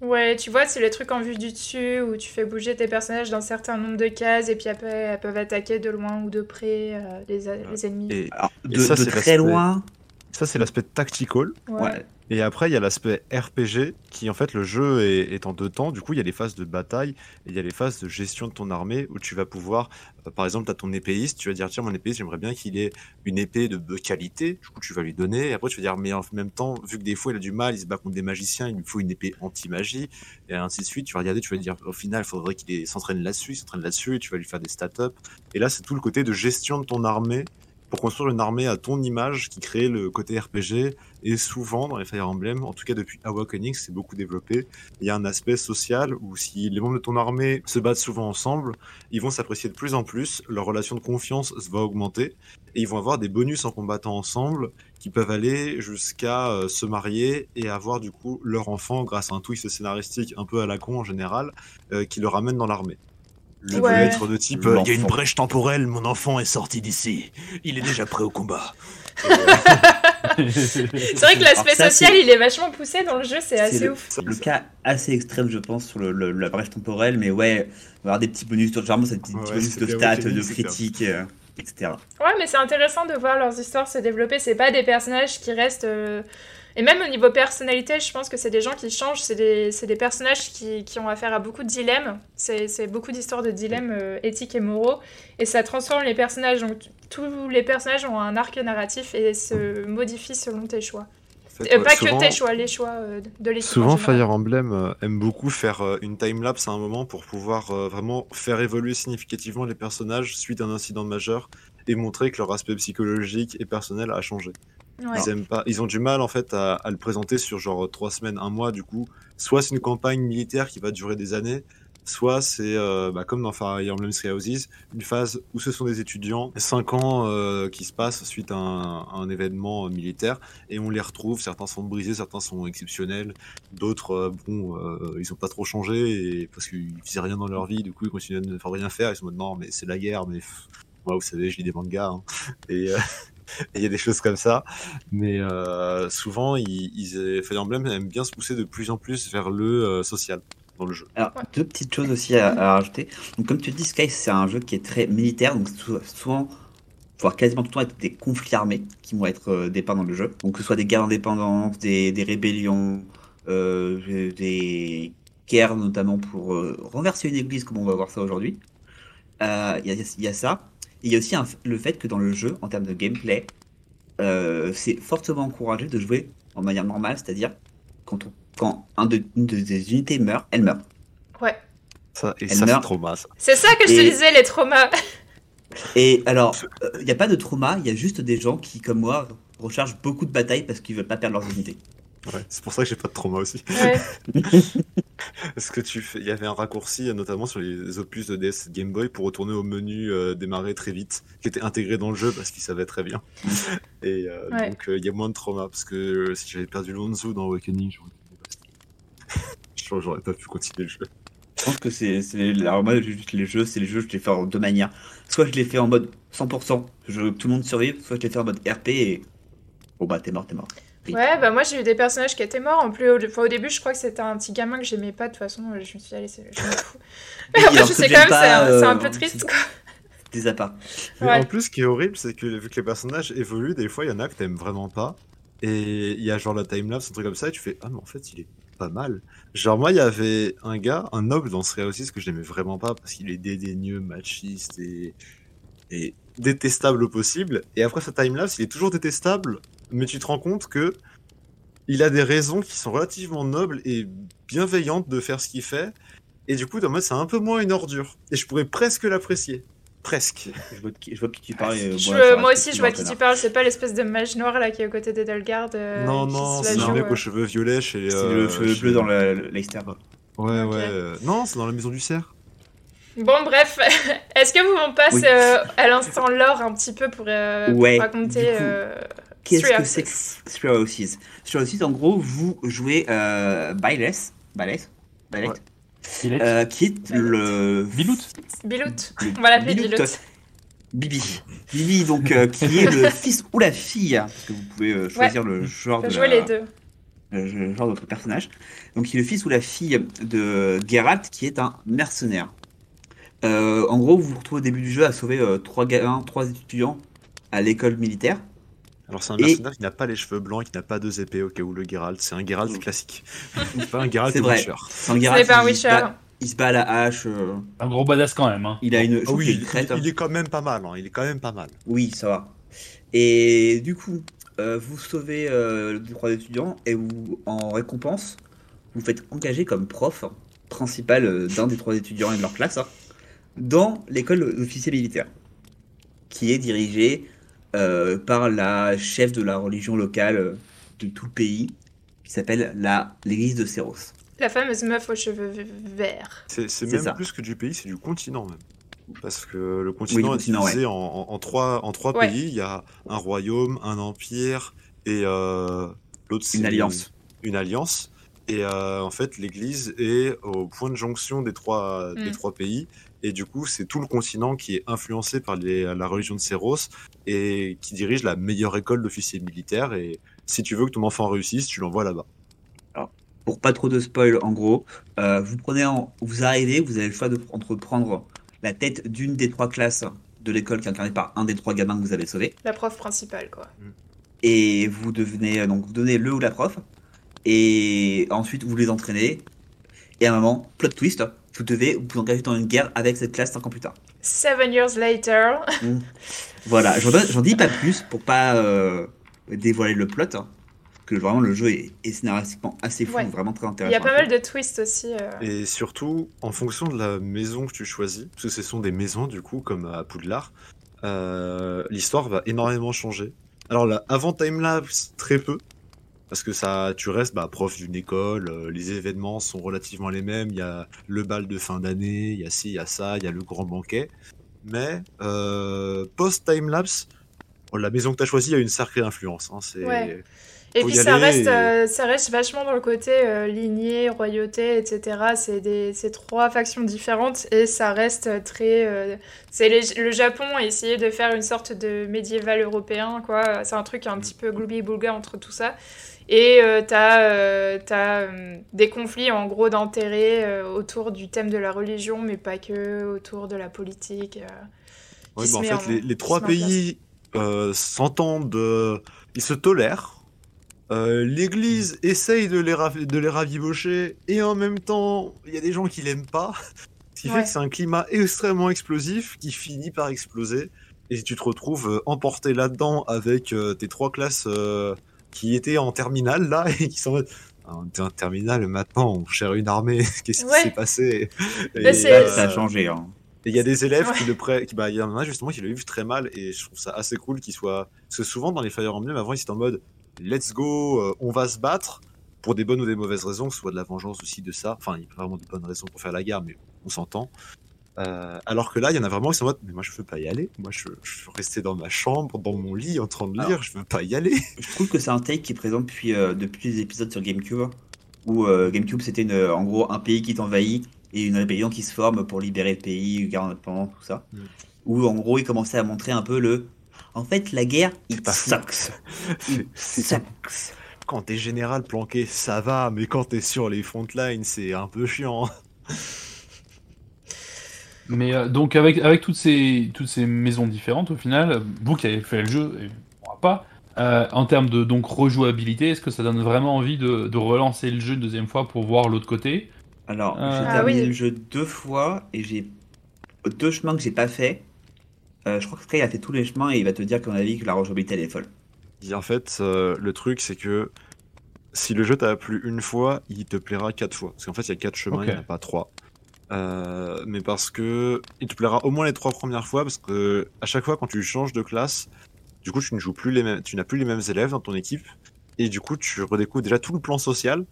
Ouais, tu vois, c'est les trucs en vue du dessus où tu fais bouger tes personnages d'un certain nombre de cases et puis après elles peuvent attaquer de loin ou de près euh, les, les ennemis. Et Alors, Et de, ça, de très l'aspect- loin, ça, c'est l'aspect tactical. Ouais. ouais. Et après, il y a l'aspect RPG, qui en fait, le jeu est, est en deux temps. Du coup, il y a les phases de bataille et il y a les phases de gestion de ton armée où tu vas pouvoir, euh, par exemple, tu ton épéiste, tu vas dire, tiens, mon épéiste, j'aimerais bien qu'il ait une épée de, qualité. Du coup, tu vas lui donner. Et après, tu vas dire, mais en même temps, vu que des fois, il a du mal, il se bat contre des magiciens, il lui faut une épée anti-magie, et ainsi de suite. Tu vas regarder, tu vas dire, au final, il faudrait qu'il s'entraîne là-dessus, s'entraîne là-dessus, et tu vas lui faire des stat-up. Et là, c'est tout le côté de gestion de ton armée pour construire une armée à ton image qui crée le côté RPG. Et souvent, dans les Fire Emblem, en tout cas depuis Awakening, c'est beaucoup développé, il y a un aspect social où si les membres de ton armée se battent souvent ensemble, ils vont s'apprécier de plus en plus, leur relation de confiance va augmenter, et ils vont avoir des bonus en combattant ensemble qui peuvent aller jusqu'à euh, se marier et avoir du coup leur enfant grâce à un twist scénaristique un peu à la con en général, euh, qui le ramène dans l'armée. Le Ouais. peut être de type euh, il y a une brèche temporelle, mon enfant est sorti d'ici, il est déjà prêt au combat. [LAUGHS] C'est vrai que l'aspect social il est vachement poussé dans le jeu, c'est assez le, ouf. le cas assez extrême, je pense, sur le, le- la brèche temporelle. Mais ouais, on va avoir des petits bonus, généralement, c'est des petits Ouais, bonus de stats, de critiques, euh, etc. Ouais, mais c'est intéressant de voir leurs histoires se développer. C'est pas des personnages qui restent. euh, Et même au niveau personnalité, je pense que c'est des gens qui changent. C'est des, personnages qui, qui ont affaire à beaucoup de dilemmes. C'est beaucoup d'histoires de dilemmes euh, éthiques et moraux. Et ça transforme les personnages. Donc tous les personnages ont un arc narratif et se modifient selon tes choix. En fait, Euh, ouais, pas souvent- que tes choix, les choix euh, de l'équipe. en Souvent. Fire Emblem euh, aime beaucoup faire euh, une timelapse à un moment pour pouvoir euh, vraiment faire évoluer significativement les personnages suite à un incident majeur et montrer que leur aspect psychologique et personnel a changé. Ils aiment pas, ils ont du mal en fait à, à le présenter sur genre trois semaines, un mois du coup. Soit c'est une campagne militaire qui va durer des années, soit c'est euh, bah, comme dans Fire Emblem Three Houses, une phase où ce sont des étudiants, cinq ans euh, qui se passent suite à un, à un événement euh, militaire et on les retrouve. Certains sont brisés, certains sont exceptionnels, d'autres euh, bon, ils ont pas trop changé et parce qu'ils faisaient rien dans leur vie, du coup ils continuent de ne faire rien faire. Ils sont non mais c'est la guerre, mais moi vous savez je lis des mangas hein. et [LAUGHS] il y a des choses comme ça. Mais euh, souvent, ils, ils, Fire Emblem aiment bien se pousser de plus en plus vers le euh, social dans le jeu. Deux petites choses aussi à, rajouter. Comme tu dis, Sky, c'est un jeu qui est très militaire, donc sou- souvent, voire quasiment tout le temps, être des conflits armés qui vont être euh, dépeints dans le jeu. Que ce soit des guerres d'indépendance, des, rébellions, euh, des guerres notamment pour euh, renverser une église, comme on va voir ça aujourd'hui. Il y a ça. Il y a aussi un- le fait que dans le jeu, en termes de gameplay, euh, c'est fortement encouragé de jouer en manière normale, c'est-à-dire quand, on- quand un de, une de- des unités meurt, elle meurt. Ça, et Elle ça, c'est meurt. trauma, ça. C'est ça que je te disais, les traumas. [LAUGHS] Et alors, il n'y a pas de trauma, il y a juste des gens qui, comme moi, rechargent beaucoup de batailles parce qu'ils veulent pas perdre leurs unités. Ouais, c'est pour ça que j'ai pas de trauma aussi. Ouais. [LAUGHS] Parce que tu fais, il y avait un raccourci, notamment sur les opus de DS Game Boy, pour retourner au menu euh, démarrer très vite, qui était intégré dans le jeu parce qu'il savait très bien. [LAUGHS] Et euh, Ouais. donc, euh, il y a moins de trauma, parce que euh, si j'avais perdu Lonzo dans Awakening, [LAUGHS] j'aurais pas pu continuer le jeu. Je pense que c'est. c'est- Alors, moi, juste les jeux, c'est les jeux, je les fais en deux manières. Soit je les fais en mode 100%, je veux que tout le monde survive, soit je les fais en mode RP et. Bon, bah, t'es mort, t'es mort. Ouais, bah moi j'ai eu des personnages qui étaient morts. En plus, au, enfin, au début, je crois que c'était un petit gamin que j'aimais pas. De toute façon, je me suis dit, allez, c'est- je m'en fous. [LAUGHS] [LAUGHS] Oui, Après, je sais quand même, c'est un, euh, peu triste, quoi. Des appâts. Mais Ouais. en plus, ce qui est horrible, c'est que vu que les personnages évoluent, des fois, il y en a que t'aimes vraiment pas. Et il y a genre la timelapse, un truc comme ça, et tu fais Ah, mais en fait, il est pas mal. Genre, moi, il y avait un gars, un noble dans ce aussi, que je n'aimais vraiment pas parce qu'il est dédaigneux, machiste et, et détestable au possible. Et après sa timelapse, il est toujours détestable, mais tu te rends compte que il a des raisons qui sont relativement nobles et bienveillantes de faire ce qu'il fait. Et du coup, dans mode, c'est un peu moins une ordure. Et je pourrais presque l'apprécier. Presque. [LAUGHS] Je vois qui, je vois de qui tu parles. et, Je- voilà, ça moi aussi, je vois qui tu parles. C'est pas l'espèce de mage noir là qui est aux côtés d'Edelgard. euh, non, non, c'est un mec aux cheveux violets chez. C'est euh, le cheveu chez- bleu dans le- le- Leicester. Ouais, ouais. euh, Non, c'est dans la maison du cerf. Bon, bref, [LAUGHS] est-ce que vous on passe Oui. euh, à l'instant lore un petit peu pour, euh, raconter du coup, euh, Qu'est-ce que c'est que Three Houses Three Houses, en gros, vous jouez euh, Ouais. Il est euh, qui est le Bilout. [LAUGHS] Bilout Le On va l'appeler Bilout. Bilout. Bibi. Bibi, donc, euh, qui est le [LAUGHS] fils ou la fille, parce que vous pouvez euh, choisir le genre On de jouer la- les deux. le le genre de votre personnage. Donc, qui est le fils ou la fille de Geralt, qui est un mercenaire. Euh, en gros, vous vous retrouvez au début du jeu à sauver euh, trois gamins, trois étudiants à l'école militaire. Alors, c'est un Et- mercenaire qui n'a pas les cheveux blancs et qui n'a pas deux épées au cas où le Geralt. C'est un Geralt Mm. classique. [LAUGHS] c'est pas un Geralt C'est vrai. Witcher. C'est un Geralt, pas un il se Witcher. bat- Il se bat à la hache. euh, Un gros badass quand même. Hein. il a une, Ah oui, il, une crête. il- il est quand même pas mal. hein, Il est quand même pas mal. Oui, ça va. Et du coup, euh, vous sauvez euh, les trois étudiants et vous, en récompense, vous faites engager comme prof principal euh, d'un des trois étudiants et de leur classe hein, dans l'école d'officier militaire, qui est dirigée euh, par la chef de la religion locale euh, de tout le pays, qui s'appelle la l'église de Céros. La fameuse meuf aux cheveux verts. C'est même ça. plus que du pays, c'est du continent même. Parce que le continent est divisé en, en- en trois, en trois Ouais. pays. Il y a un royaume, un empire et euh, l'autre c'est Une alliance. Une alliance. Et euh, en fait, l'Église est au point de jonction des trois, des Mm. trois pays. Et du coup, c'est tout le continent qui est influencé par les- la religion de Séros et qui dirige la meilleure école d'officiers militaires. Et si tu veux que ton enfant réussisse, tu l'envoies là-bas. pour pas trop de spoil en gros, euh, vous prenez en, vous arrivez, vous avez le choix de entre prendre la tête d'une des trois classes de l'école qui est incarnée par un des trois gamins que vous avez sauvés, La prof principale, quoi. et vous devenez donc vous donnez le ou la prof, et ensuite vous les entraînez, et à un moment, plot twist, vous devez vous engager dans une guerre avec cette classe cinq ans plus tard. Seven years later. [LAUGHS] Voilà, j'en dis pas plus pour pas euh, dévoiler le plot, hein, que vraiment le jeu est, est scénaristiquement assez fou, Ouais. vraiment très Il intéressant. y a pas mal de twists aussi. euh. Et surtout, en fonction de la maison que tu choisis, parce que ce sont des maisons du coup, comme à Poudlard, euh, l'histoire va énormément changer. Alors là, avant Timelapse, très peu, parce que ça, tu restes bah, prof d'une école, euh, les événements sont relativement les mêmes, il y a le bal de fin d'année, il y a ci, il y a ça, il y a le grand banquet. Mais euh, post-Timelapse, oh, la maison que tu as choisie a une sacrée influence. hein, c'est... Ouais. Et puis y ça aller reste, et- euh, ça reste vachement dans le côté euh, lignée, royauté, etc. C'est des, c'est trois factions différentes et ça reste très. euh, c'est les- le Japon a essayé de faire une sorte de médiéval européen, quoi. C'est un truc un petit peu gloubi-boulga entre tout ça. Et euh, t'as euh, t'as, euh, des conflits en gros d'intérêt euh, autour du thème de la religion, mais pas que, autour de la politique. euh, bah, en fait, en- les, trois pays euh, s'entendent, euh, ils se tolèrent. Euh, L'Église essaye de les, de les ravibocher et en même temps, il y a des gens qui l'aiment pas. [LAUGHS] Ce qui Ouais. fait que c'est un climat extrêmement explosif qui finit par exploser. Et tu te retrouves euh, emporté là-dedans avec euh, tes trois classes euh, qui étaient en terminale là [LAUGHS] et qui sont en mode, on était en terminale, maintenant on gère une armée. [LAUGHS] Qu'est-ce qui s'est passé? Et, Bah, euh, Ça a changé. Hein. et il y a des élèves Ouais. qui le prennent, qui, bah, il y en a justement qui le vivent très mal et je trouve ça assez cool qu'ils soient. Parce que souvent dans les Fire Emblem, avant ils étaient en mode let's go, euh, on va se battre pour des bonnes ou des mauvaises raisons, que ce soit de la vengeance aussi de ça. Enfin, il y a pas vraiment de bonnes raisons pour faire la guerre, mais on s'entend. Euh, alors que là, il y en a vraiment qui sont en mode mais moi je veux pas y aller, moi je, je veux rester dans ma chambre, dans mon lit en train de lire, Alors. je veux pas y aller. [LAUGHS] Je trouve que c'est un take qui est présent depuis, euh, depuis les épisodes sur GameCube. Où euh, GameCube c'était une- en gros un pays qui t'envahit et une rébellion qui se forme pour libérer le pays, guerre indépendante, tout ça. Mm. Où en gros il commençait à montrer un peu le. En fait, la guerre, fou. sucks. It C'est- sucks. [LAUGHS] Quand t'es général planqué, ça va, mais quand t'es sur les front lines, c'est un peu chiant. [LAUGHS] Mais euh, donc avec, avec toutes, ces, toutes ces maisons différentes, au final, vous qui avez fait le jeu, et moi pas, euh, en termes de donc rejouabilité, est-ce que ça donne vraiment envie de, de relancer le jeu une deuxième fois pour voir l'autre côté? Alors, Euh, j'ai Ah terminé oui. le jeu deux fois et j'ai deux chemins que j'ai pas fait. Euh, je crois que Sky a fait tous les chemins et il va te dire qu'à mon avis que la rejouabilité elle est folle. Et en fait, euh, le truc, c'est que si le jeu t'a plu une fois, il te plaira quatre fois. Parce qu'en fait, il y a quatre chemins, Ok. il n'y en a pas trois. Euh, mais parce que il te plaira au moins les trois premières fois, parce que à chaque fois quand tu changes de classe, du coup, tu ne joues plus les mêmes, tu n'as plus les mêmes élèves dans ton équipe, et du coup, tu redécouvres déjà tout le plan social,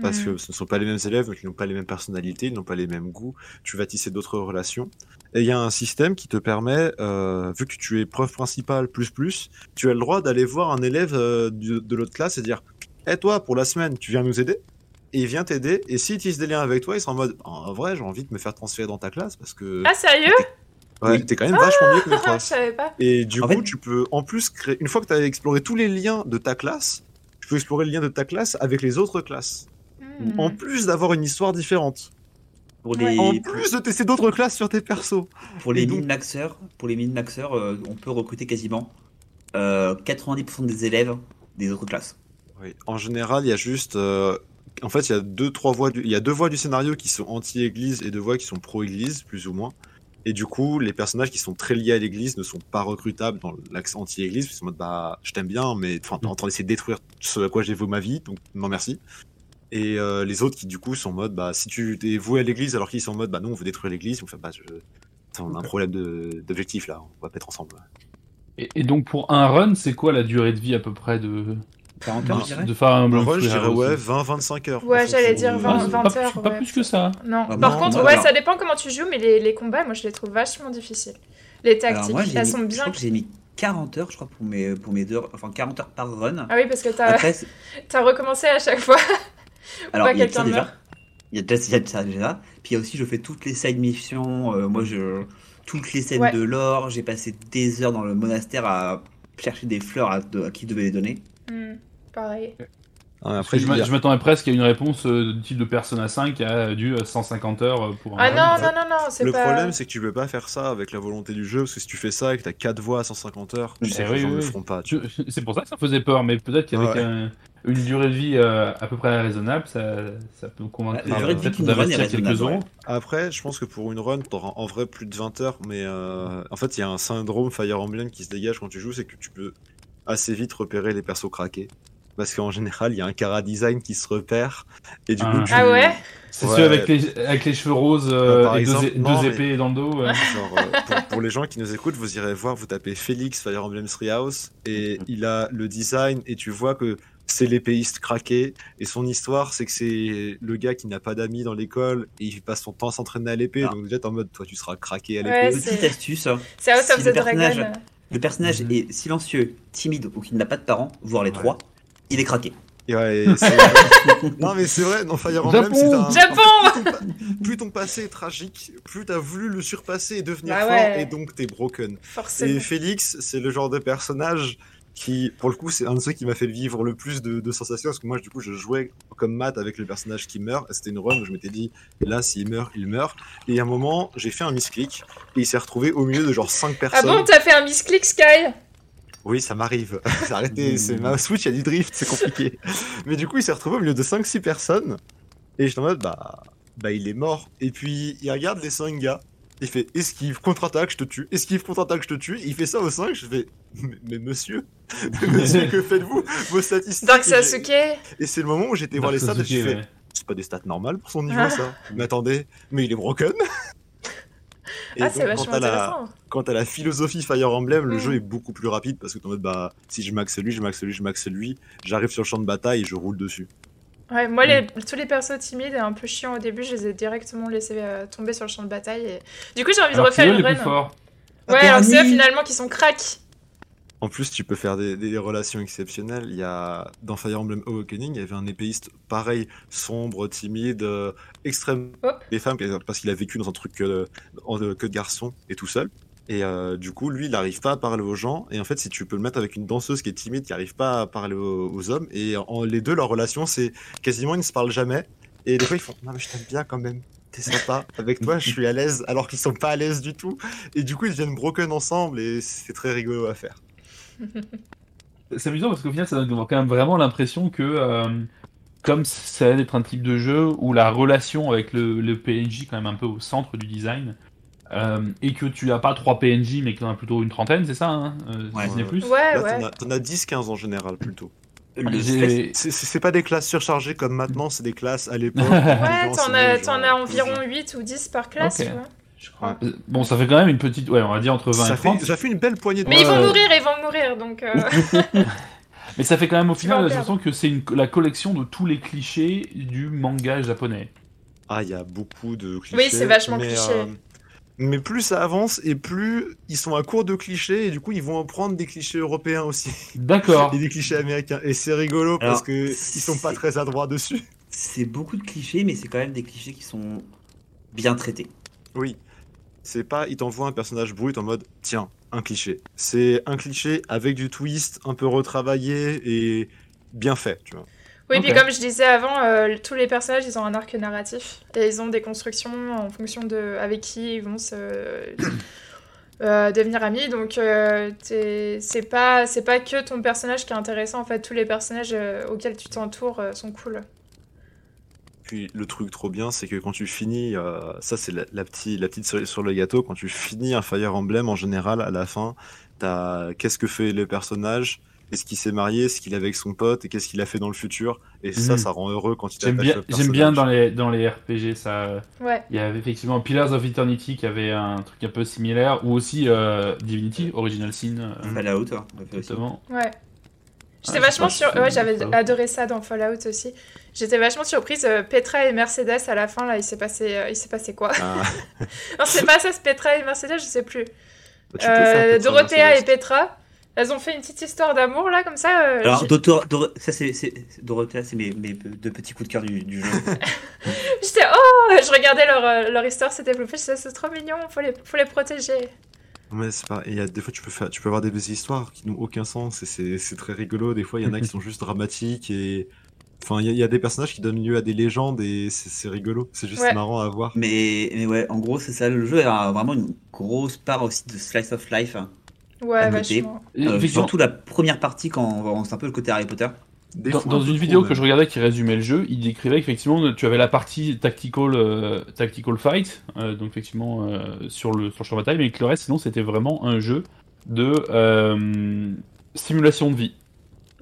parce Mm. que ce ne sont pas les mêmes élèves, ils n'ont pas les mêmes personnalités, ils n'ont pas les mêmes goûts. Tu vas tisser d'autres relations. Et il y a un système qui te permet, euh, vu que tu es prof principal plus plus, tu as le droit d'aller voir un élève euh, de l'autre classe et dire Eh toi, pour la semaine, tu viens nous aider? Et il vient t'aider. Et s'il tisse des liens avec toi, il sera en mode En vrai, j'ai envie de me faire transférer dans ta classe parce que Ah, sérieux? ouais, oui. t'es quand même vachement mieux que mes Ah, Je profs. savais pas. Et du En coup, fait- tu peux en plus créer. Une fois que tu as exploré tous les liens de ta classe, tu peux explorer le lien de ta classe avec les autres classes. Hmm. En plus d'avoir une histoire différente. Pour les, En plus de tester d'autres classes sur tes persos. pour les donc- min-maxeurs, pour les min-maxeurs, euh, on peut recruter quasiment euh, 90% des élèves des autres classes. Oui. En général, il y a juste. euh, En fait, il y a deux, trois voies. Du... Il y a deux voies du scénario qui sont anti-église et deux voies qui sont pro-église, plus ou moins. Et du coup, les personnages qui sont très liés à l'église ne sont pas recrutables dans l'axe anti-église. Ils sont en mode, bah, je t'aime bien, mais enfin, t'es en train d'essayer de détruire ce à quoi j'ai voué ma vie, donc non merci. Et euh, les autres qui, du coup, sont en mode, bah, si tu t'es voué à l'église alors qu'ils sont en mode, bah, non, on veut détruire l'église, on fait, bah, je... Attends, on a un problème de- d'objectif là, on va mettre ensemble. et, et donc pour un run, c'est quoi la durée de vie à peu près de, 40 Non, heures, je dirais. de Fire Emblem Moi, je Three dirais, ouais, 20-25 heures. Ouais, j'allais dire de- 20, Ah, c'est 20 pas, heures, pas ouais. plus que ça. Non. Ah, Par non, contre, ouais, alors- ça dépend comment tu joues, mais les, les combats, moi, je les trouve vachement difficiles. Les Alors tactiques, moi, elles mis- sont je bien. crois que j'ai mis 40 heures, je crois, pour mes, pour mes deux, enfin 40 heures par run. Ah oui, parce que t'as [LAUGHS] as recommencé à chaque fois. [LAUGHS] alors pas il y a ça déjà. meurt. Il y a déjà, ça déjà. Puis il y a aussi, je fais toutes les side missions. euh, moi, je toutes les scènes Ouais. de l'or. J'ai passé des heures dans le monastère à chercher des fleurs à, à qui je devais les donner. Hmm, pareil. Ah, Après, je m'attendais presque à une réponse euh, du type de Persona 5 qui a dû euh, 150 heures euh, pour un Ah run, non, non, non, non, c'est Le pas. problème, c'est que tu peux pas faire ça avec la volonté du jeu, parce que si tu fais ça et que t'as 4 voix à 150 heures, tu Eh sais que les gens ne le feront pas. tu [LAUGHS] C'est pour ça que ça faisait peur, mais peut-être qu'avec Ouais. un- une durée de vie euh, à peu près raisonnable, ça, ça peut convaincre La peut-être d'investir quelques euros. Après, je pense que pour une run, t'auras en vrai plus de 20 heures, mais euh, en fait, il y a un syndrome Fire Emblem qui se dégage quand tu joues, c'est que tu peux assez vite repérer les persos craqués. Parce qu'en général, il y a un cara design qui se repère, et du Ah. coup, tu... Ah ouais C'est Ouais. ceux avec les, avec les cheveux roses euh, par et deux, exemple, é- deux non, mais- épées dans le dos. ouais. [LAUGHS] Genre, euh, pour, pour les gens qui nous écoutent, vous irez voir, vous tapez Félix Fire Emblem Treehouse et il a le design et tu vois que c'est l'épéiste craqué et son histoire c'est que c'est le gars qui n'a pas d'amis dans l'école et il passe son temps à s'entraîner à l'épée Ah. donc déjà t'es en mode toi tu seras craqué à l'épée. Ouais, Petite c'est- astuce. C'est House Si of le the personnage- Dragon. Le personnage Mhm. est silencieux, timide ou qui n'a pas de parents, voire les Ouais. trois. Il est craqué. Ouais, [LAUGHS] non mais c'est vrai, dans Fire Emblem, Japon c'est un... Japon plus ton passé est tragique, plus t'as voulu le surpasser et devenir Bah fort ouais. et donc t'es broken. Forcément. Et Félix, c'est le genre de personnage qui, pour le coup, c'est un de ceux qui m'a fait vivre le plus de, de sensations. Parce que moi, du coup, je jouais comme Matt avec le personnage qui meurt. C'était une run où je m'étais dit, là, s'il meurt, il meurt. Et à un moment, j'ai fait un misclick. Et il s'est retrouvé au milieu de genre 5 Ah personnes. bon, t'as fait un misclick, Sky? Oui, ça m'arrive. [LAUGHS] Arrêtez, c'est ma Switch, il y a du drift, c'est compliqué. [LAUGHS] Mais du coup, il s'est retrouvé au milieu de 5-6 personnes. Et j'étais en mode, bah, bah, il est mort. Et puis, il regarde les 5 gars. Il fait esquive, contre-attaque, je te tue. Esquive, contre-attaque, je te tue. Il fait ça au 5, je fais mais, mais monsieur, [LAUGHS] mais monsieur, que faites-vous? Vos statistiques. Dark Sasuke Et c'est le moment où j'étais voir les stats et je fais c'est pas des stats normales pour son niveau Ah. ça. Mais attendez, mais il est broken. Et Ah, donc, c'est vachement quant à la, intéressant. quant à la philosophie Fire Emblem, le Mm. jeu est beaucoup plus rapide parce que t'es en mode bah si je maxe lui, je maxe lui, je maxe lui, j'arrive sur le champ de bataille et je roule dessus. Ouais, moi, les, Mm. tous les persos timides et un peu chiants au début, je les ai directement laissés euh, tomber sur le champ de bataille. Et... Du coup, j'ai envie de refaire une plus run. forts. Ouais, alors c'est eux finalement qui sont crack. En plus, tu peux faire des, des relations exceptionnelles. Il y a dans Fire Emblem Awakening, il y avait un épéiste pareil, sombre, timide, euh, extrême Hop. des femmes parce qu'il a vécu dans un truc que, en- que de garçon et tout seul. Et euh, du coup, lui, il n'arrive pas à parler aux gens. Et en fait, si tu peux le mettre avec une danseuse qui est timide, qui n'arrive pas à parler aux, aux hommes, et en, les deux, leur relation, c'est quasiment ils ne se parlent jamais. Et des fois, ils font Non, mais je t'aime bien quand même. T'es sympa. Avec toi, je suis à l'aise, alors qu'ils sont pas à l'aise du tout. Et du coup, ils deviennent broken ensemble, et c'est très rigolo à faire. C'est amusant parce qu'au final, ça donne quand même vraiment l'impression que, euh, comme ça allait être un type de jeu où la relation avec le, le PNJ quand même un peu au centre du design, euh, et que tu n'as pas trois PNJ mais que tu en as plutôt une trentaine, c'est ça hein euh, Ouais. si plus? Ouais, Là, ouais. t'en as- t'en as 10-15 en général, plutôt. Stress- C'est- pas des classes surchargées comme maintenant, c'est des classes à l'époque. [LAUGHS] Ouais, t'en as, environ 8 ou 10 par classe, tu vois. Je crois. Euh, Bon, ça fait quand même une petite, ouais, on va dire entre 20 Ça et fait, 30. ça fait une belle poignée de Mais ils vont Ouais. mourir, ils vont mourir, donc... euh, [LAUGHS] Mais ça fait quand même au final, sens que c'est une- la collection de tous les clichés du manga japonais. Ah, il y a beaucoup de clichés. Oui, c'est vachement mais, cliché. euh, mais plus ça avance et plus ils sont à court de clichés et du coup ils vont en prendre des clichés européens aussi D'accord. [LAUGHS] et des clichés américains et c'est rigolo Alors, parce que ils sont pas très adroits dessus. C'est beaucoup de clichés, mais c'est quand même des clichés qui sont bien traités. Oui, c'est pas ils t'envoient un personnage brut en mode tiens un cliché. C'est un cliché avec du twist un peu retravaillé et bien fait, tu vois. Oui, puis comme je disais avant, euh, tous les personnages, ils ont un arc narratif. Et ils ont des constructions en fonction de avec qui ils vont se... [COUGHS] euh, devenir amis. Donc, euh, t'es- c'est pas, c'est pas que ton personnage qui est intéressant. En fait, tous les personnages euh, auxquels tu t'entoures euh, sont cool. Puis le truc trop bien, c'est que quand tu finis, euh, ça c'est la, la, petite, la petite cerise sur le gâteau, quand tu finis un Fire Emblem en général, à la fin, t'as qu'est-ce que fait le personnage, est-ce qu'il s'est marié, est-ce qu'il est avec son pote, et qu'est-ce qu'il a fait dans le futur, et ça, Mhm. ça rend heureux quand tu J'aime t'attaches bien, j'aime bien dans les, dans les RPG ça. Ouais. Il y avait effectivement Pillars of Eternity qui avait un truc un peu similaire, ou aussi euh, Divinity, Original Sin. euh, Fallout, hein, exactement. Ouais. J'étais Ah, vachement sur... Ouais, j'avais adoré ça dans Fallout aussi. J'étais vachement surprise. euh, Petra et Mercedes, à la fin, là, il s'est passé, euh, il s'est passé quoi? Ah, [LAUGHS] Non, c'est pas ça, c'est Petra et Mercedes, je sais plus. bah, Euh, Dorothea et. Petra, elles ont fait une petite histoire d'amour, là, comme ça. euh, Alors, ça c'est Dorothea, c'est mes, mes deux petits coups de cœur du, du jeu. [LAUGHS] J'étais, oh, je regardais leur, leur histoire se développer, je disais, c'est trop mignon, faut les, faut les protéger. Ouais, c'est pas. Et il y a des fois, tu peux faire, tu peux avoir des histoires qui n'ont aucun sens et c'est c'est très rigolo. Des fois, il y en a qui [LAUGHS] sont juste dramatiques et. Enfin, il y, a- il y a des personnages qui donnent lieu à des légendes et c'est rigolo. C'est juste Ouais. marrant à voir. mais, mais ouais, en gros, c'est ça. Le jeu a vraiment une grosse part aussi de slice of life. hein. Ouais, vachement. Euh, surtout la première partie quand on- c'est un peu le côté Harry Potter. Des dans, fois, dans un peu une vidéo même. que je regardais qui résumait le jeu, il décrivait qu'effectivement tu avais la partie tactical, euh, tactical fight, euh, donc effectivement euh, sur, le, sur le champ de bataille, mais que le reste sinon c'était vraiment un jeu de euh, simulation de vie.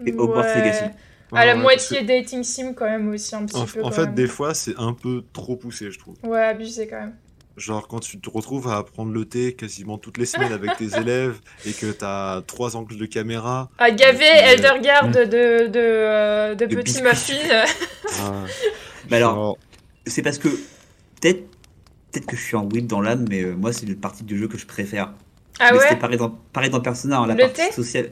Et Hogwarts Ouais. Legacy. À la Ouais, moitié dating sim, quand même, aussi, un petit En, peu. en quand fait, même. des fois, c'est un peu trop poussé, je trouve. Ouais, abusé quand même. Genre, quand tu te retrouves à apprendre le thé quasiment toutes les semaines avec tes [LAUGHS] élèves et que t'as trois angles de caméra. À gaver Mais- Eldergard de, de, de, euh, de De petits biscuits. muffins. [LAUGHS] ah, Mais alors, c'est parce que peut-être peut-être que je suis en whip dans l'âme, mais euh, moi, c'est une partie du jeu que je préfère. ah mais ouais c'était pareil dans, pareil dans Persona, hein, la Le partie thé sociale.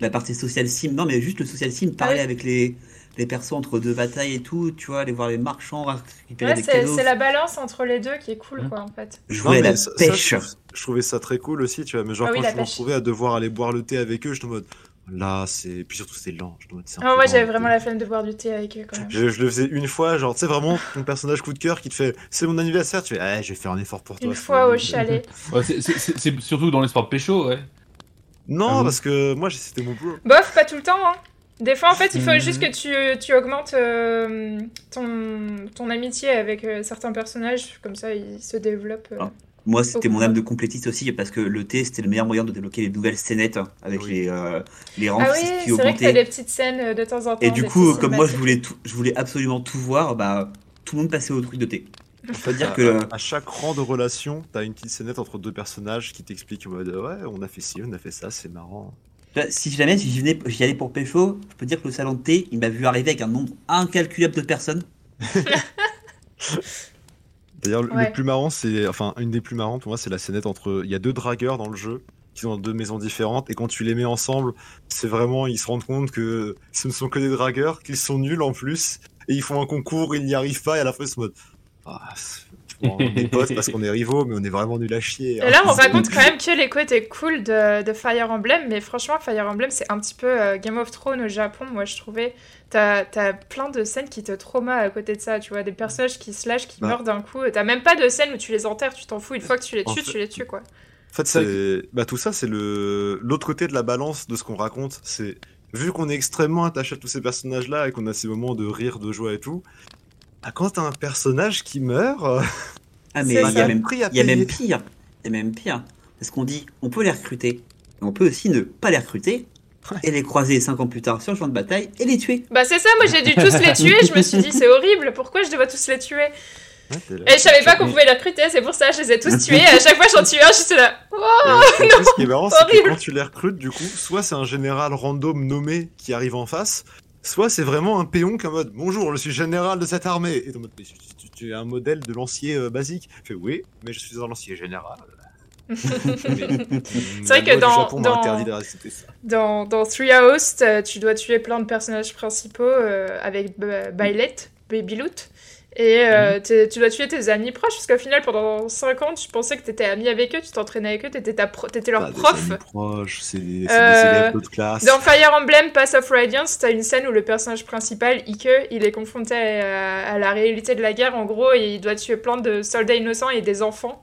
La partie social sim, non mais juste le social sim, pareil oui. avec les, les persos entre deux batailles et tout, tu vois, aller voir les marchands, récupérer Ouais, des c'est cadeaux. c'est la balance entre les deux qui est cool, Mm. quoi, en fait. Non, mais la ça- ça, pêche. je, trouve, je trouvais ça très cool aussi, tu vois. Mais genre, Ah oui, quand je me pêche. retrouvais à devoir aller boire le thé avec eux, je te en mode là, c'est. Puis surtout, c'était lent. Je c'est un Ah, moi, j'avais vraiment la flemme de boire du thé avec eux, quand même. Je, je le faisais une fois, genre, tu sais, vraiment, ton personnage coup de cœur qui te fait c'est mon anniversaire, tu fais ah, je vais faire un effort pour toi. Une c'est fois au chalet. [LAUGHS] Ouais, c'est- c'est c'est- c'est surtout dans les sports pécho, ouais. Non, Ah parce que moi, j'ai- c'était mon bro. Bof, pas tout le temps, hein. Des fois, en fait, il faut Mhm. juste que tu, tu augmentes euh, ton, ton amitié avec euh, certains personnages, comme ça, ils se développent. euh. Ah. Moi, c'était mon âme de complétiste aussi, parce que le T, c'était le meilleur moyen de débloquer les nouvelles scénettes avec Oui. les, euh, les rangs Ah oui, qui c'est vrai que des petites scènes de temps en temps. Et du coup, comme moi, je voulais, tout, je voulais absolument tout voir, bah, tout le monde passait au truc de T. [LAUGHS] On peut dire À, que. à chaque rang de relation, t'as une petite scénette entre deux personnages qui mode ouais, on a fait ci, on a fait ça, c'est marrant. Si jamais si j'y venais- j'y allais pour pécho, je peux dire que le salon de thé, il m'a vu arriver avec un nombre incalculable de personnes. [LAUGHS] D'ailleurs, le- Ouais. le plus marrant, c'est. Enfin, une des plus marrantes pour moi, c'est la scénette entre. Il y a deux dragueurs dans le jeu qui sont dans deux maisons différentes, et quand tu les mets ensemble, c'est vraiment. Ils se rendent compte que ce ne sont que des dragueurs, qu'ils sont nuls en plus, et ils font un concours, ils n'y arrivent pas, et à la fin, ils se mode. Ah, [LAUGHS] on est potes parce qu'on est rivaux, mais on est vraiment nuls à chier. hein. Et là, on raconte quand même que les côtés cool de, de Fire Emblem, mais franchement, Fire Emblem, c'est un petit peu euh, Game of Thrones au Japon, moi je trouvais. T'as as plein de scènes qui te traumat à côté de ça, tu vois, des personnages qui se lâchent, qui Bah. meurent d'un coup. T'as même pas de scène où tu les enterres, tu t'en fous. Une fois que tu les En tues, fait- tu les tues, quoi. En fait, c'est bah, tout ça, c'est le l'autre côté de la balance de ce qu'on raconte. C'est vu qu'on est extrêmement attaché à tous ces personnages-là et qu'on a ces moments de rire, de joie et tout. Bah, quand t'as un personnage qui meurt, euh, [LAUGHS] Ah, mais il y, a même- prix à il y a même payer. pire. Il y a même pire. Parce qu'on dit, on peut les recruter, mais on peut aussi ne pas les recruter et les croiser 5 ans plus tard sur le champ de bataille et les tuer. Bah, c'est ça, moi j'ai dû tous les tuer, je me suis dit, c'est horrible, pourquoi je dois tous les tuer? Ouais. Et je savais pas qu'on pouvait les recruter, c'est pour ça, je les ai tous tués, et à chaque fois j'en tue un, j'étais là. Et en plus, ce qui est marrant, c'est que horrible. quand tu les recrutes, du coup, soit c'est un général random nommé qui arrive en face, soit c'est vraiment un péon qui est en mode Bonjour, je suis général de cette armée. Et en mode tu, tu- tu es un modèle de lancier euh, basique. Il fait Oui, mais je suis un lancier général. [LAUGHS] c'est vrai [LAUGHS] que dans- dans- interdit de ça. Dans, dans Three House, euh, tu dois tuer plein de personnages principaux euh, avec Bailet, Babyloot. Et euh, t'es- tu dois tuer tes amis proches, parce qu'au final, pendant 5 ans, tu pensais que t'étais ami avec eux, tu t'entraînais avec eux, pro- t'étais leur Ah, des prof. amis proches, c'est des, c'est Euh, des élèves d'autres classes. Dans Fire Emblem Pass of Radiance, t'as une scène où le personnage principal, Ike, il est confronté à, à la réalité de la guerre, en gros, et il doit tuer plein de soldats innocents et des enfants.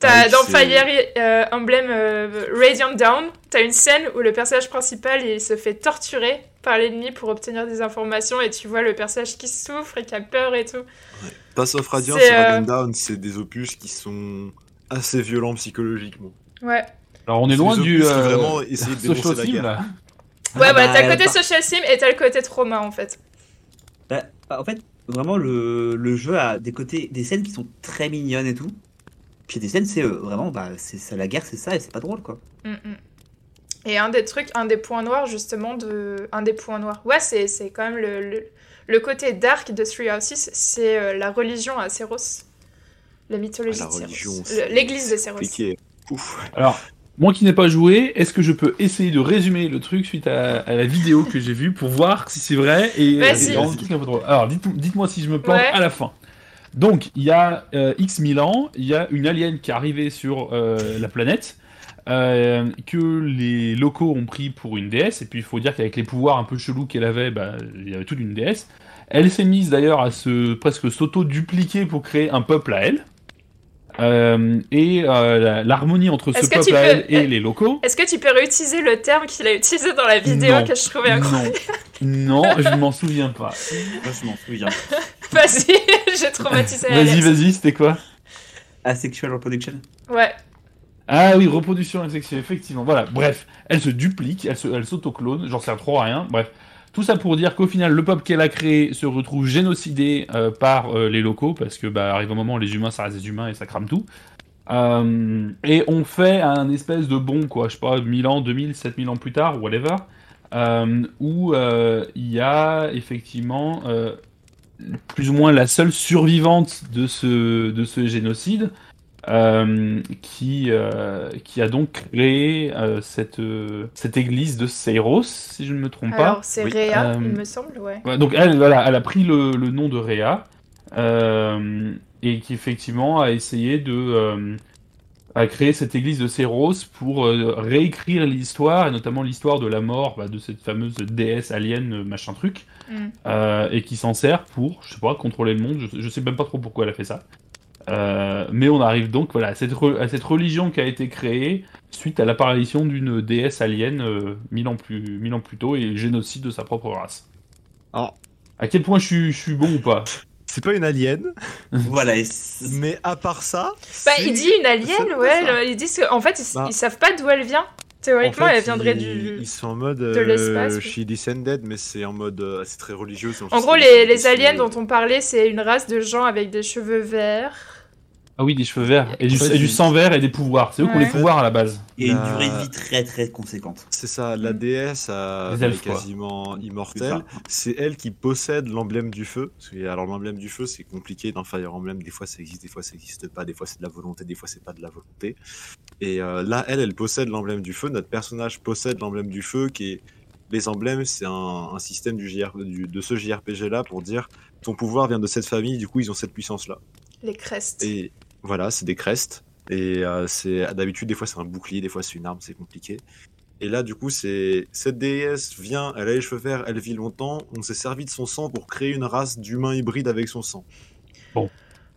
T'as, Ah dans Fire euh, Emblem euh, Radiant Down, t'as une scène où le personnage principal il se fait torturer par l'ennemi pour obtenir des informations et tu vois le personnage qui souffre et qui a peur et tout. Pass of Radiance c'est, et Radiant euh, Down, c'est des opus qui sont assez violents psychologiquement. Ouais. Alors on est loin du euh, vraiment essaient de dénoncer social la guerre. là. Ouais, Ah voilà, bah, t'as le côté par- social sim et t'as le côté trauma en fait. Bah, en fait, vraiment, le, le jeu a des côtés, des scènes qui sont très mignonnes et tout. Puis des scènes, c'est euh, vraiment, bah, c'est ça, la guerre, c'est ça, et c'est pas drôle, quoi. Mm, mm. Et un des trucs, un des points noirs justement de... Un des points noirs. Ouais, c'est, c'est quand même le, le, le côté dark de Three Houses, c'est euh, la religion à Céros. La mythologie Ah, la de c'est- L'église de. Ouf. Alors, moi qui n'ai pas joué, est-ce que je peux essayer de résumer le truc suite à, à la vidéo que j'ai vue pour voir si c'est vrai et, Vas-y. et rendre le truc un peu drôle. Alors, dites- dites-moi si je me plante Ouais. à la fin. Donc, il y a euh, X mille ans, il y a une alien qui est arrivée sur euh, la planète, euh, que les locaux ont pris pour une déesse, et puis il faut dire qu'avec les pouvoirs un peu chelous qu'elle avait, bah, il y avait toute une déesse. Elle s'est mise d'ailleurs à se presque s'auto-dupliquer pour créer un peuple à elle. Euh, et euh, l'harmonie entre ce peuple peux- et les locaux. Est-ce que tu peux réutiliser le terme qu'il a utilisé dans la vidéo Non. que je trouvais incroyable? Non, non, je ne [LAUGHS] m'en souviens pas. Moi, je m'en souviens. Vas-y, [LAUGHS] j'ai traumatisé Vas-y, vas-y, c'était quoi? Asexual reproduction. Ouais. Ah oui, reproduction asexuelle, effectivement. Voilà, bref, elle se duplique, elle se- elle s'autoclone, j'en sais trop à rien. Bref, tout ça pour dire qu'au final, le peuple qu'elle a créé se retrouve génocidé euh, par euh, les locaux, parce que bah, arrive un moment les humains, ça reste des humains et ça crame tout. Euh, et on fait un espèce de bon, quoi, je sais pas, 1000 ans, 2000, 7000 ans plus tard, whatever, euh, où il y a effectivement plus ou moins la seule survivante de ce génocide, euh, qui, euh, qui a donc créé euh, cette, euh, cette église de Seiros, si je ne me trompe pas. Alors, c'est Oui. Réa, Euh, il me semble, ouais. Ouais, donc elle, voilà, elle a pris le, le nom de Réa euh, et qui effectivement a essayé de euh, a créé cette église de Seiros pour euh, réécrire l'histoire et notamment l'histoire de la mort bah, de cette fameuse déesse alien machin truc Mm. euh, et qui s'en sert pour je sais pas contrôler le monde. Je, je sais même pas trop pourquoi elle a fait ça. Euh, mais on arrive donc voilà à cette, re- à cette religion qui a été créée suite à l'apparition d'une déesse alien euh, mille ans plus mille ans plus tôt et le génocide de sa propre race. Alors, À quel point je suis, je suis bon ou pas? C'est pas une alien, [LAUGHS] Voilà, [LAUGHS] mais à part ça. Bah, il dit une alien, ouais. le- ils disent qu'en fait, ils, Bah. ils savent pas d'où elle vient. Théoriquement, En fait, elle viendrait ils, du. Ils sont en mode. de l'espace, Euh, oui. she descended, mais c'est en mode. euh, c'est très religieux. En gros, les, aliens dont on parlait, c'est une race de gens avec des cheveux verts. Ah oui, des cheveux verts et du, et sang vert et des pouvoirs. C'est eux qui ont les pouvoirs à la base. et une durée de vie très très conséquente. C'est ça, la Mm. déesse euh, elle est quoi. quasiment immortelle. C'est elle qui possède l'emblème du feu. Parce que, alors l'emblème du feu, c'est compliqué dans Fire Emblem. Des fois ça existe, des fois ça n'existe pas. Des fois c'est de la volonté, des fois c'est pas de la volonté. Et euh, là, elle, elle possède l'emblème du feu. Notre personnage possède l'emblème du feu, qui est les emblèmes. C'est un, un système du JR, du- de ce JRPG là pour dire ton pouvoir vient de cette famille. Du coup, ils ont cette puissance là. Les crestes. Et voilà, c'est des crestes. Et euh, c'est d'habitude, des fois c'est un bouclier, des fois c'est une arme, c'est compliqué. Et là, du coup, c'est cette déesse vient, elle a les cheveux verts, elle vit longtemps. On s'est servi de son sang pour créer une race d'humains hybrides avec son sang.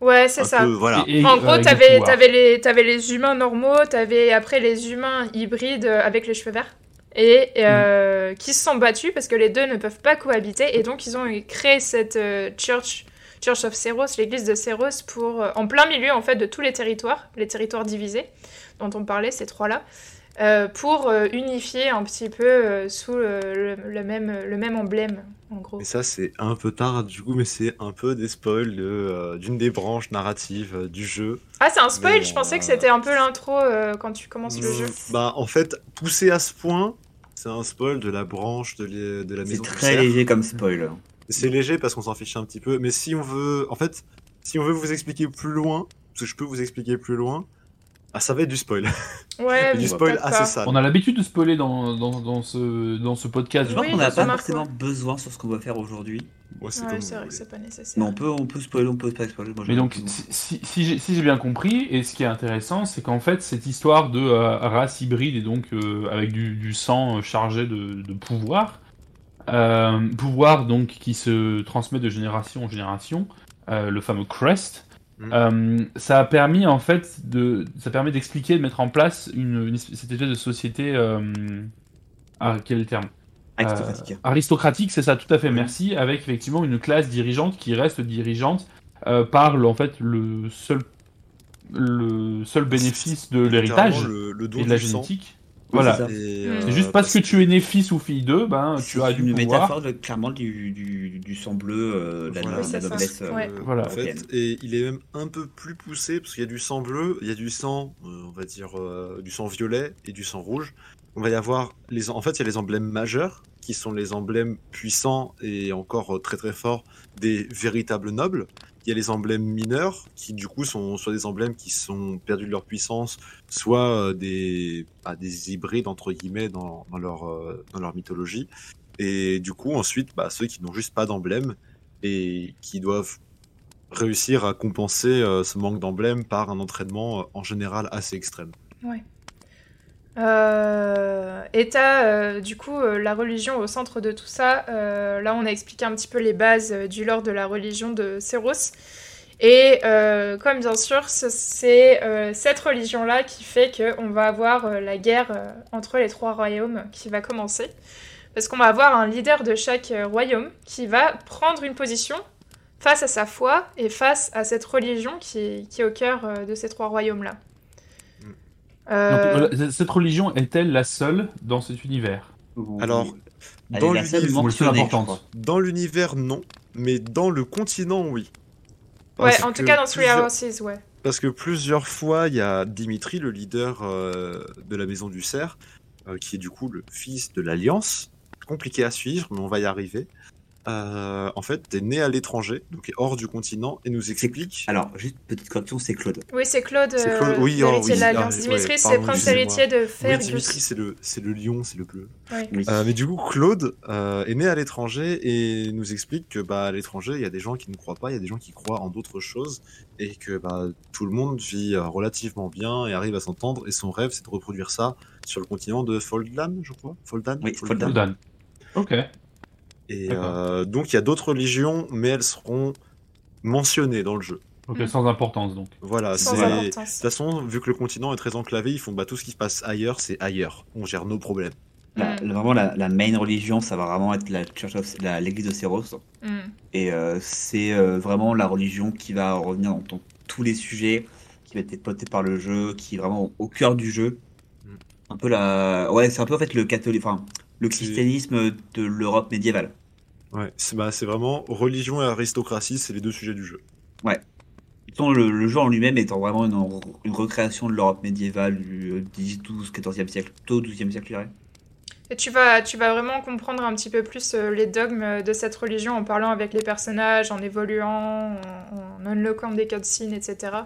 Ouais, c'est ça. peu, voilà. Et- et, En euh, gros, des t'avais avais les, t'avais les humains normaux, t'avais après les humains hybrides euh, avec les cheveux verts. Et euh, qui se sont battus parce que les deux ne peuvent pas cohabiter. Et donc, ils ont créé cette euh, Church, Church of Ceros, l'église de Ceros, pour, euh, en plein milieu en fait de tous les territoires, les territoires divisés dont on parlait, ces trois-là, euh, pour euh, unifier un petit peu euh, sous le, le- le même, le même emblème, en gros. Et ça, c'est un peu tard, du coup, mais c'est un peu des spoils de, euh, d'une des branches narratives euh, du jeu. Ah, c'est un spoil, Mais, je pensais que c'était un peu l'intro euh, quand tu commences le jeu. Bah, en fait, poussé à ce point, c'est un spoil de la branche de, la C'est maison. du très léger comme spoil. C'est léger parce qu'on s'en fiche un petit peu, mais si on veut, en fait, si on veut vous expliquer plus loin, parce que je peux vous expliquer plus loin, ah, ça va être du spoil. Ouais, [LAUGHS] du spoil assez sale. On a l'habitude de spoiler dans, dans, dans ce, dans ce podcast. Oui, qu'on n'a pas forcément besoin sur ce qu'on va faire aujourd'hui. C'est Ouais, c'est vrai que c'est pas nécessaire. Mais on peut, on peut spoiler, on peut pas spoiler. Moi, Mais donc, si, si, si j'ai si bien compris, et ce qui est intéressant, c'est qu'en fait, cette histoire de euh, race hybride et donc euh, avec du, du sang euh, chargé de, de pouvoir, euh, pouvoir donc qui se transmet de génération en génération, euh, le fameux Crest, Mhm. euh, ça a permis en fait de, ça permet d'expliquer, de mettre en place une, cette espèce de société, ah, quel est le terme? Aristocratique. aristocratique, c'est ça, tout à fait, merci, avec effectivement une classe dirigeante qui reste dirigeante par le, en fait le seul le seul bénéfice de l'héritage le, le et de la sang. Voilà. c'est ça. Et, Mm. euh, juste parce que tu es né fils ou fille d'eux, ben tu as du une pouvoir. métaphore de- clairement du, du, du sang bleu, euh, de la, Voilà. la noblesse. euh, Ouais. Voilà. En fait, et il est même un peu plus poussé parce qu'il y a du sang bleu, il y a du sang, euh, on va dire, euh, du sang violet et du sang rouge. On va y avoir les, en fait, il y a les emblèmes majeurs qui sont les emblèmes puissants et encore très très forts des véritables nobles. Il y a les emblèmes mineurs qui du coup sont soit des emblèmes qui sont perdus de leur puissance, soit euh, des, bah, des hybrides entre guillemets dans, dans leur, euh, dans leur mythologie. Et du coup ensuite, bah, ceux qui n'ont juste pas d'emblème et qui doivent réussir à compenser euh, ce manque d'emblème par un entraînement en général assez extrême. Euh, et t'as euh, du coup euh, la religion au centre de tout ça. Là, on a expliqué un petit peu les bases du lore de la religion de Céros. Et comme bien sûr, ce- c'est cette religion-là qui fait qu'on va avoir la guerre entre les trois royaumes qui va commencer. Parce qu'on va avoir un leader de chaque royaume qui va prendre une position face à sa foi et face à cette religion qui, est au cœur de ces trois royaumes-là. Euh, Donc, cette religion est-elle la seule dans cet univers? Alors, dans l'univers- Ou la seule mentionnée, je importante crois. dans l'univers, non, mais dans le continent, oui. Ouais, Parce en tout que cas dans Three plusieurs- Houses, ouais. Parce que plusieurs fois, il y a Dimitri, le leader euh, de la maison du cerf, euh, qui est du coup le fils de l'Alliance. Compliqué à suivre, mais on va y arriver. Euh, en fait, est né à l'étranger, donc est hors du continent, et nous explique. Alors, juste petite correction, c'est Claude. Oui, c'est Claude, C'est Claude, euh, oui, oh, oui, ah, Dimitri, ouais, c'est prince héritier de Oui, Fergus. Dimitri, c'est le, c'est le lion, c'est le bleu. Ouais. Oui. Euh, mais du coup, Claude euh, est né à l'étranger et nous explique que bah, à l'étranger, il y a des gens qui ne croient pas, il y a des gens qui croient en d'autres choses et que bah, tout le monde vit relativement bien et arrive à s'entendre. Et son rêve, c'est de reproduire ça sur le continent de Foldan, je crois. Foldan? Oui, Foldan. Foldan. Ok. Et euh, donc, il y a d'autres religions, mais elles seront mentionnées dans le jeu. Ok, Mm. sans importance donc. Voilà, Sans c'est. De toute façon, vu que le continent est très enclavé, ils font bah, tout ce qui se passe ailleurs, c'est ailleurs. On gère nos problèmes. La- Mm. la- vraiment, la, la main religion, ça va vraiment être la Church of- la- l'église de Séros. Hmm. Et euh, c'est euh, vraiment la religion qui va revenir dans, dans tous les sujets, qui va être exploitée par le jeu, qui est vraiment au, cœur du jeu. Mm. Un peu la. Ouais, c'est un peu en fait le catholique. Enfin, le christianisme de l'Europe médiévale. Ouais, c'est bah, c'est vraiment religion et aristocratie, c'est les deux sujets du jeu. Tant le, le jeu en lui-même étant vraiment une, une recréation de l'Europe médiévale du 12, 14e siècle, plutôt 12e siècle, je dirais. Et tu vas, tu vas vraiment comprendre un petit peu plus euh, les dogmes de cette religion en parlant avec les personnages, en évoluant, en, en unlockant des cutscenes, etc.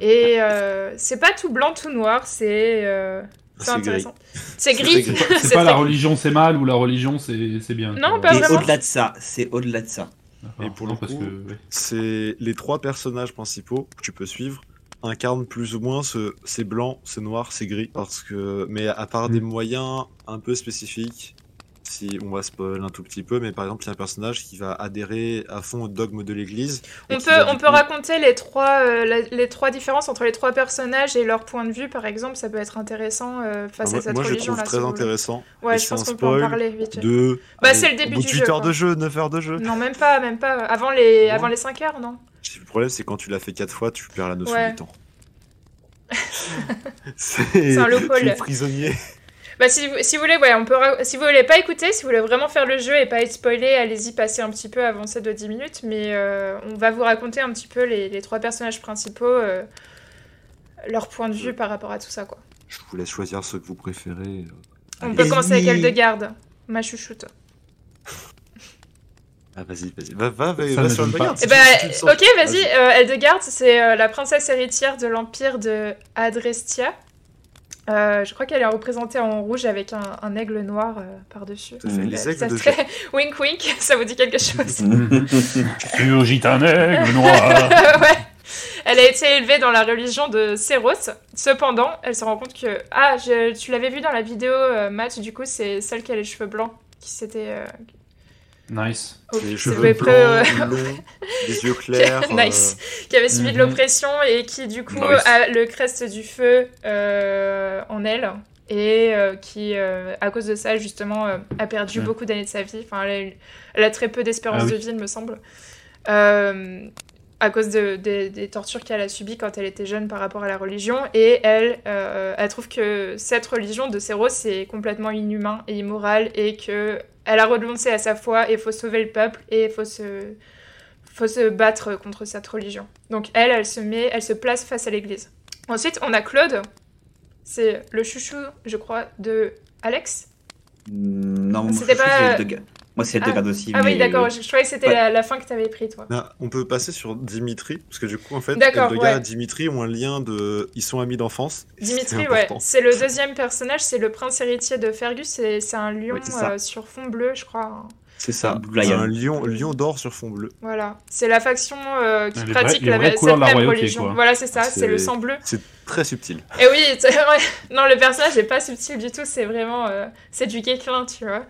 Et euh, c'est pas tout blanc, tout noir, c'est euh, c'est intéressant. C'est gris. C'est [LAUGHS] pas la religion c'est mal ou la religion c'est c'est bien. Non, pas Et vraiment. au-delà de ça, c'est au-delà de ça. Et pour Non, le parce coup, que, ouais. C'est les trois personnages principaux que tu peux suivre incarnent plus ou moins ce c'est blanc, c'est noir, c'est gris parce que mais à part Mm. des moyens un peu spécifiques si on va spoil un tout petit peu mais par exemple il y a un personnage qui va adhérer à fond au dogme de l'église On peut, on peut coup- raconter les trois, euh, la- les trois différences entre les trois personnages et leur point de vue, par exemple, ça peut être intéressant euh, face Ah, moi, à cette moi, je le religion. trouve là, très si intéressant Ouais, Et je pense qu'on peut en parler vite. de Bah, c'est le début du de jeu, 8 heures quoi. de jeu 9 heures de jeu Non, même pas, même pas. Avant les, avant les 5 heures, non le problème c'est quand tu l'as fait 4 fois tu perds la notion Ouais. du temps [LAUGHS] [LAUGHS] c'est un loophole. tu es prisonnier Bah si, vous- si vous voulez, ouais, on peut si vous voulez pas écouter, si vous voulez vraiment faire le jeu et pas être spoilé, allez-y passer un petit peu avancé de 10 minutes, mais euh, on va vous raconter un petit peu les, les trois personnages principaux, euh, leur point de vue par rapport à tout ça, quoi. je vous laisse choisir ceux que vous préférez On Allez. peut commencer avec. Eldegarde, ma chouchoute. Ah, vas-y, vas-y. Va, va, va, va sur regarde. Eh si ben, ok, vas-y, euh, Eldegarde, c'est euh, la princesse héritière de l'empire de Adrestia. Euh, je crois qu'elle est représentée en rouge avec un, un aigle noir euh, par-dessus. Les Ça aigles de serait- [LAUGHS] wink wink, ça vous dit quelque chose? [LAUGHS] Furgit un aigle noir. [LAUGHS] ouais. Elle a été élevée dans la religion de Séros. Cependant, elle se rend compte que. Ah, je- tu l'avais vu dans la vidéo, euh, Matt, du coup, c'est celle qui a les cheveux blancs. Qui s'était. Euh, Nice. oh, Les cheveux blancs, euh, longs, les yeux [LAUGHS] clairs. Nice. qui avait subi de Mhm. l'oppression et qui, du coup, Nice. a le crest du feu euh, en elle. Et euh, qui, euh, à cause de ça, justement, euh, a perdu beaucoup d'années de sa vie. Enfin, elle a, eu- elle a très peu d'espérance Ah oui. de vie, il me semble. Euh, à cause de- des- des tortures qu'elle a subies quand elle était jeune par rapport à la religion. Et elle, euh, elle trouve que cette religion de Séros, c'est complètement inhumain et immoral et que elle a renoncé à sa foi et il faut sauver le peuple et il faut se, faut se battre contre cette religion. Donc elle, elle se met, elle se place face à l'église. Ensuite, on a Claude. C'est le chouchou, je crois, de Alex. Non, C'était pas- Eldegarde. Moi, c'est Ah. Eldegarde aussi. Ah oui, d'accord, je, je croyais que c'était ouais. la, la fin que t'avais pris, toi. Non, on peut passer sur Dimitri, parce que du coup, en fait, Eldegar ouais. et Dimitri ont un lien de. Ils sont amis d'enfance. [LAUGHS] Dimitri, ouais, c'est le deuxième personnage, c'est le prince héritier de Fergus, et c'est un lion Ouais, euh, sur fond bleu, je crois. C'est ça, C'est un lion, lion d'or sur fond bleu. Voilà, c'est la faction euh, qui Les pratique les la, cette même royauté, religion. quoi. Voilà, c'est ça, C'est- le sang bleu. C'est très subtil. Et oui, [LAUGHS] c'est- ouais. non, le personnage n'est pas subtil du tout, c'est vraiment. euh, c'est du guéclin, tu vois.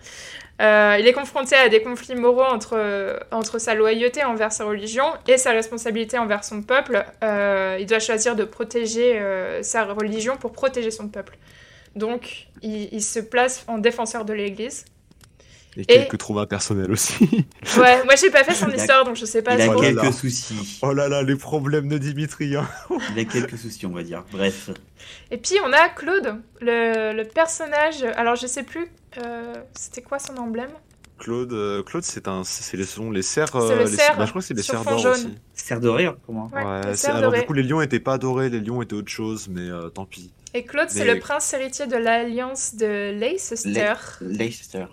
Euh, il est confronté à des conflits moraux entre, euh, entre sa loyauté envers sa religion et sa responsabilité envers son peuple. Euh, il doit choisir de protéger sa religion pour protéger son peuple. Donc, il se place en défenseur de l'Église. Et quelques traumas personnels aussi. [LAUGHS] Ouais, moi j'ai pas fait son a- histoire, donc je sais pas Il a trop. Oh quelques là. soucis. oh là là, les problèmes de Dimitri. hein. Il a quelques soucis, on va dire. Bref. Et puis on a Claude, le, le personnage. Alors je sais plus, euh, c'était quoi son emblème? Claude, euh, Claude, c'est un, c'est les, sont les cerfs. Le les- cerf bah, je crois que c'est les cerfs d'or aussi. Serre doré, hein, comment Ouais, le Ouais, cerf alors doré. du coup, les lions étaient pas dorés, les lions étaient autre chose, mais euh, tant pis. Et Claude, c'est le prince héritier de l'alliance de Leicester. Leicester.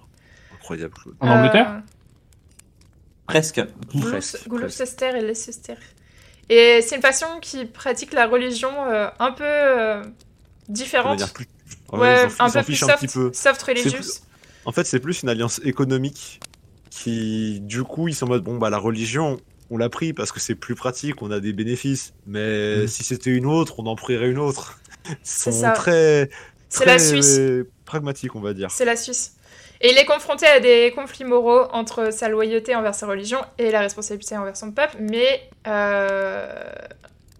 Incroyable, Claude. En Angleterre Euh, Presque. Presque. Gloucester et Leicester. Et c'est une façon qui pratique la religion euh, un peu euh, différente. plus- Ouais, Ouais, ils s'en- un peu plus soft, petit peu. soft religious. plus- En fait, c'est plus une alliance économique qui, du coup, ils sont en mode bon, bah, la religion, on l'a pris parce que c'est plus pratique, on a des bénéfices. Mais Mm. si c'était une autre, on en prierait une autre. [LAUGHS] Ils C'est sont ça. très, C'est la très Suisse. pragmatiques, on va dire. C'est la Suisse. Et il est confronté à des conflits moraux entre sa loyauté envers sa religion et la responsabilité envers son peuple, mais euh,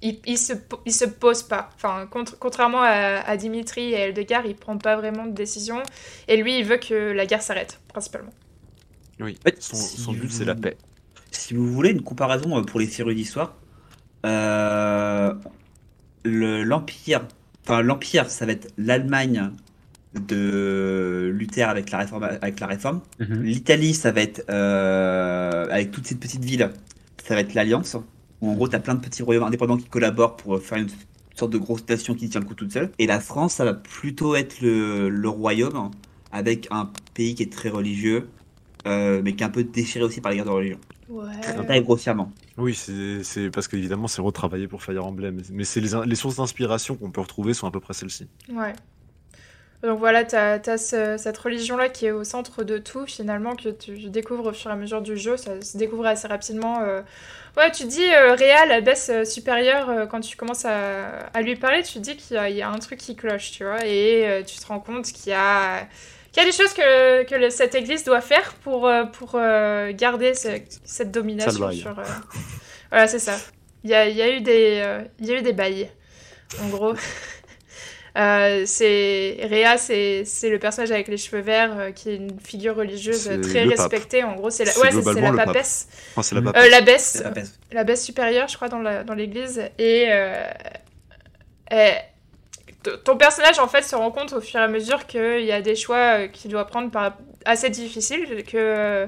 il, il se, po- il se pose pas. Enfin, contre- contrairement à, à Dimitri et Eldegar, il prend pas vraiment de décision. Et lui, il veut que la guerre s'arrête, principalement. Oui, son, si son but c'est la paix. Si vous voulez une comparaison euh, pour les séries d'histoire, euh, le- l'Empire, enfin l'Empire, ça va être l'Allemagne de Luther avec la réforme. Avec la réforme. Mhm. L'Italie, ça va être euh, avec toutes ces petites villes, ça va être l'Alliance. Où en gros, t'as plein de petits royaumes indépendants qui collaborent pour faire une sorte de grosse nation qui tient le coup toute seule. Et la France, ça va plutôt être le, le royaume avec un pays qui est très religieux, euh, mais qui est un peu déchiré aussi par les guerres de religion. Ouais. Très grossièrement. Oui, c'est c'est parce qu'évidemment c'est retravaillé pour Fire Emblem, mais c'est les, les sources d'inspiration qu'on peut retrouver sont à peu près celles-ci. Ouais. Donc voilà, t'as as cette religion-là qui est au centre de tout, finalement, que tu découvres au fur et à mesure du jeu. Ça se découvre assez rapidement. euh. Ouais, tu dis, euh, Réa, la baisse euh, supérieure, quand tu commences à, à lui parler, tu dis qu'il y, a- il y a un truc qui cloche, tu vois. Et tu te rends compte qu'il y a, qu'il y a des choses que, que le- cette église doit faire pour, pour garder ce- cette domination sur... [LAUGHS] Voilà, c'est ça. Il y a, y a eu des, il y a eu des bails, en gros. [LAUGHS] Euh, c'est Réa, c'est c'est le personnage avec les cheveux verts euh, qui est une figure religieuse très pape. respectée. En gros, c'est la, ouais, c'est- c'est globalement la papesse, Enfin, c'est la Mm. pape. Euh, la baisse, la peste. la baisse supérieure, je crois, dans la- dans l'église. Et, euh, et ton personnage, en fait, se rend compte au fur et à mesure qu'il y a des choix qu'il doit prendre par, assez difficiles, que euh,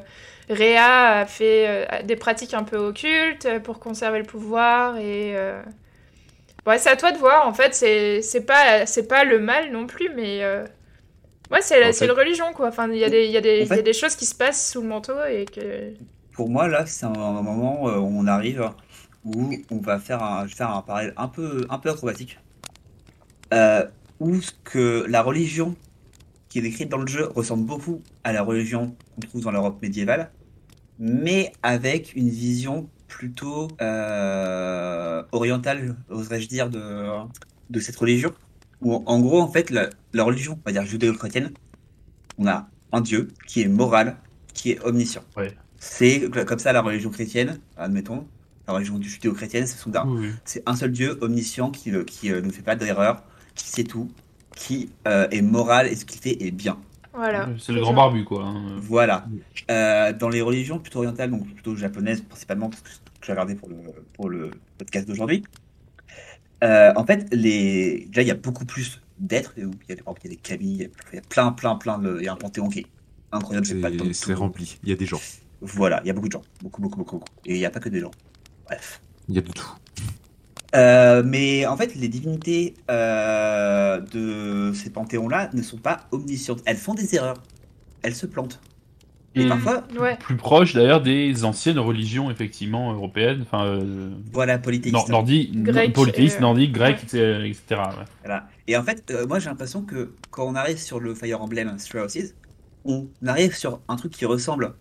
Réa a fait euh, des pratiques un peu occultes pour conserver le pouvoir. Et euh, ouais, c'est à toi de voir. En fait, c'est pas, pas le mal non plus, mais euh, ouais, c'est la, fait- religion, quoi. Enfin, il y, a des- il y, il y a fait- des choses qui se passent sous le manteau et que. Pour moi, là, c'est un, un moment euh, où on arrive où on va faire un, je vais faire un parallèle un peu, un peu acrobatique. Euh, où ce que la religion qui est décrite dans le jeu ressemble beaucoup à la religion qu'on trouve dans l'Europe médiévale, mais avec une vision plutôt euh, orientale, oserais-je dire, de, de cette religion. Où en gros, en fait, la, la religion, on va dire judéo-chrétienne, on a un Dieu qui est moral, qui est omniscient. Ouais. C'est comme ça la religion chrétienne, admettons. La religion judéo-chrétienne, c'est son Oui, c'est un seul Dieu omniscient qui, euh, qui euh, ne fait pas d'erreur, qui sait tout, qui euh, est moral et ce qu'il fait est bien. Voilà. C'est le grand barbu, quoi. hein. Voilà. Euh, dans les religions plutôt orientales, donc plutôt japonaises principalement, parce que c'est ce que j'ai regardé pour le, pour le podcast d'aujourd'hui, euh, en fait, les... déjà, il y a beaucoup plus d'êtres. Il y a, des- exemple, il y a des il y plein, plein, plein de... Il y a un panthéon qui est incroyable, pas le C'est c'est tout- rempli. Il y a des gens. Voilà, il y a beaucoup de gens. Beaucoup, beaucoup, beaucoup. beaucoup. Et il n'y a pas que des gens. Bref. Il y a de tout. Euh, mais en fait, les divinités euh, de ces panthéons-là ne sont pas omniscientes. Elles font des erreurs. Elles se plantent. Et Mm. parfois, Ouais. Plus proche d'ailleurs des anciennes religions effectivement européennes, enfin euh, voilà, nordiques, Grec polythéistes, et- nordiques, grecs, ouais. etc. ouais. Voilà. Et en fait, euh, moi j'ai l'impression que quand on arrive sur le Fire Emblem Houses, on arrive sur un truc qui ressemble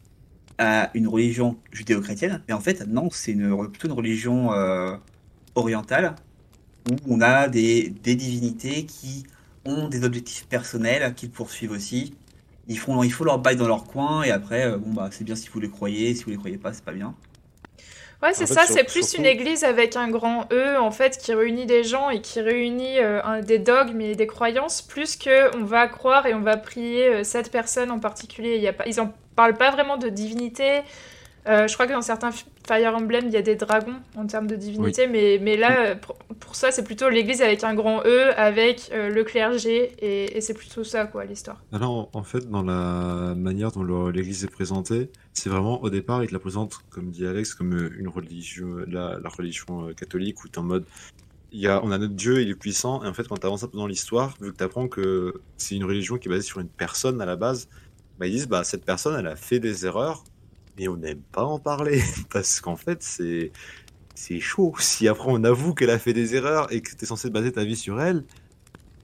à une religion judéo-chrétienne, mais en fait, non, c'est une, plutôt une religion euh, orientale où on a des, des divinités qui ont des objectifs personnels qu'ils poursuivent aussi. Ils font, ils font leur bail dans leur coin et après, euh, bon bah c'est bien si vous les croyez, si vous les croyez pas, c'est pas bien. Ouais, c'est ça, c'est plus surtout- une église avec un grand E, en fait, qui réunit des gens et qui réunit euh, un- des dogmes et des croyances, plus que on va croire et on va prier euh, cette personne en particulier. Il y a pas, ils en parlent pas vraiment de divinité. Euh, je crois que dans certains Fire Emblem, il y a des dragons en termes de divinité, mais, mais là, euh, pour, pour ça, c'est plutôt l'église avec un grand E, avec euh, le clergé, et, et c'est plutôt ça, quoi, l'histoire. Alors, en fait, dans la manière dont l'Église est présentée, c'est vraiment au départ, il te la présente, comme dit Alex, comme une religion, la, la religion catholique, où t'es en mode, il y a, on a notre Dieu, il est puissant, et en fait, quand t'avances un peu dans l'histoire, vu que t'apprends que c'est une religion qui est basée sur une personne à la base, bah, ils disent, bah, cette personne, elle a fait des erreurs, mais on n'aime pas en parler, [LAUGHS] parce qu'en fait, c'est, c'est chaud. [LAUGHS] Si après on avoue qu'elle a fait des erreurs et que t'es censé baser ta vie sur elle,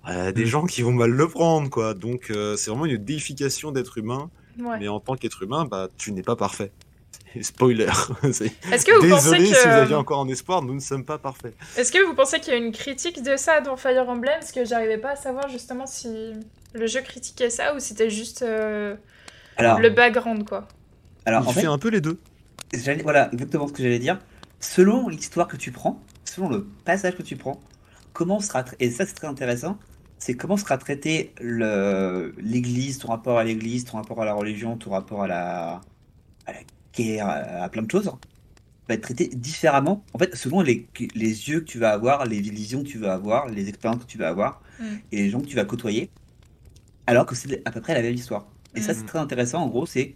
a des Mm. gens qui vont mal le prendre, quoi. Donc, euh, c'est vraiment une déification d'être humain. Ouais. Mais en tant qu'être humain, bah, tu n'es pas parfait. [LAUGHS] Spoiler. C'est- Est-ce que vous pensez Désolé que... si vous aviez encore en espoir, nous ne sommes pas parfaits. Est-ce que vous pensez qu'il y a une critique de ça dans Fire Emblem? Parce que j'arrivais pas à savoir justement si le jeu critiquait ça ou si c'était juste euh, Alors, le background quoi. Alors Il en fait fait, un peu les deux. Voilà, exactement ce que j'allais dire. Selon l'histoire que tu prends, selon le passage que tu prends, comment sera et ça c'est très intéressant, c'est comment sera traité l'Église, ton rapport à l'Église, ton rapport à la religion, ton rapport à la à la guerre, à, plein de choses, va être traité différemment. En fait, selon les, les yeux que tu vas avoir, les visions que tu vas avoir, les expériences que tu vas avoir, Mm. et les gens que tu vas côtoyer, alors que c'est à peu près la même histoire. Et ça Mm. c'est très intéressant. En gros, c'est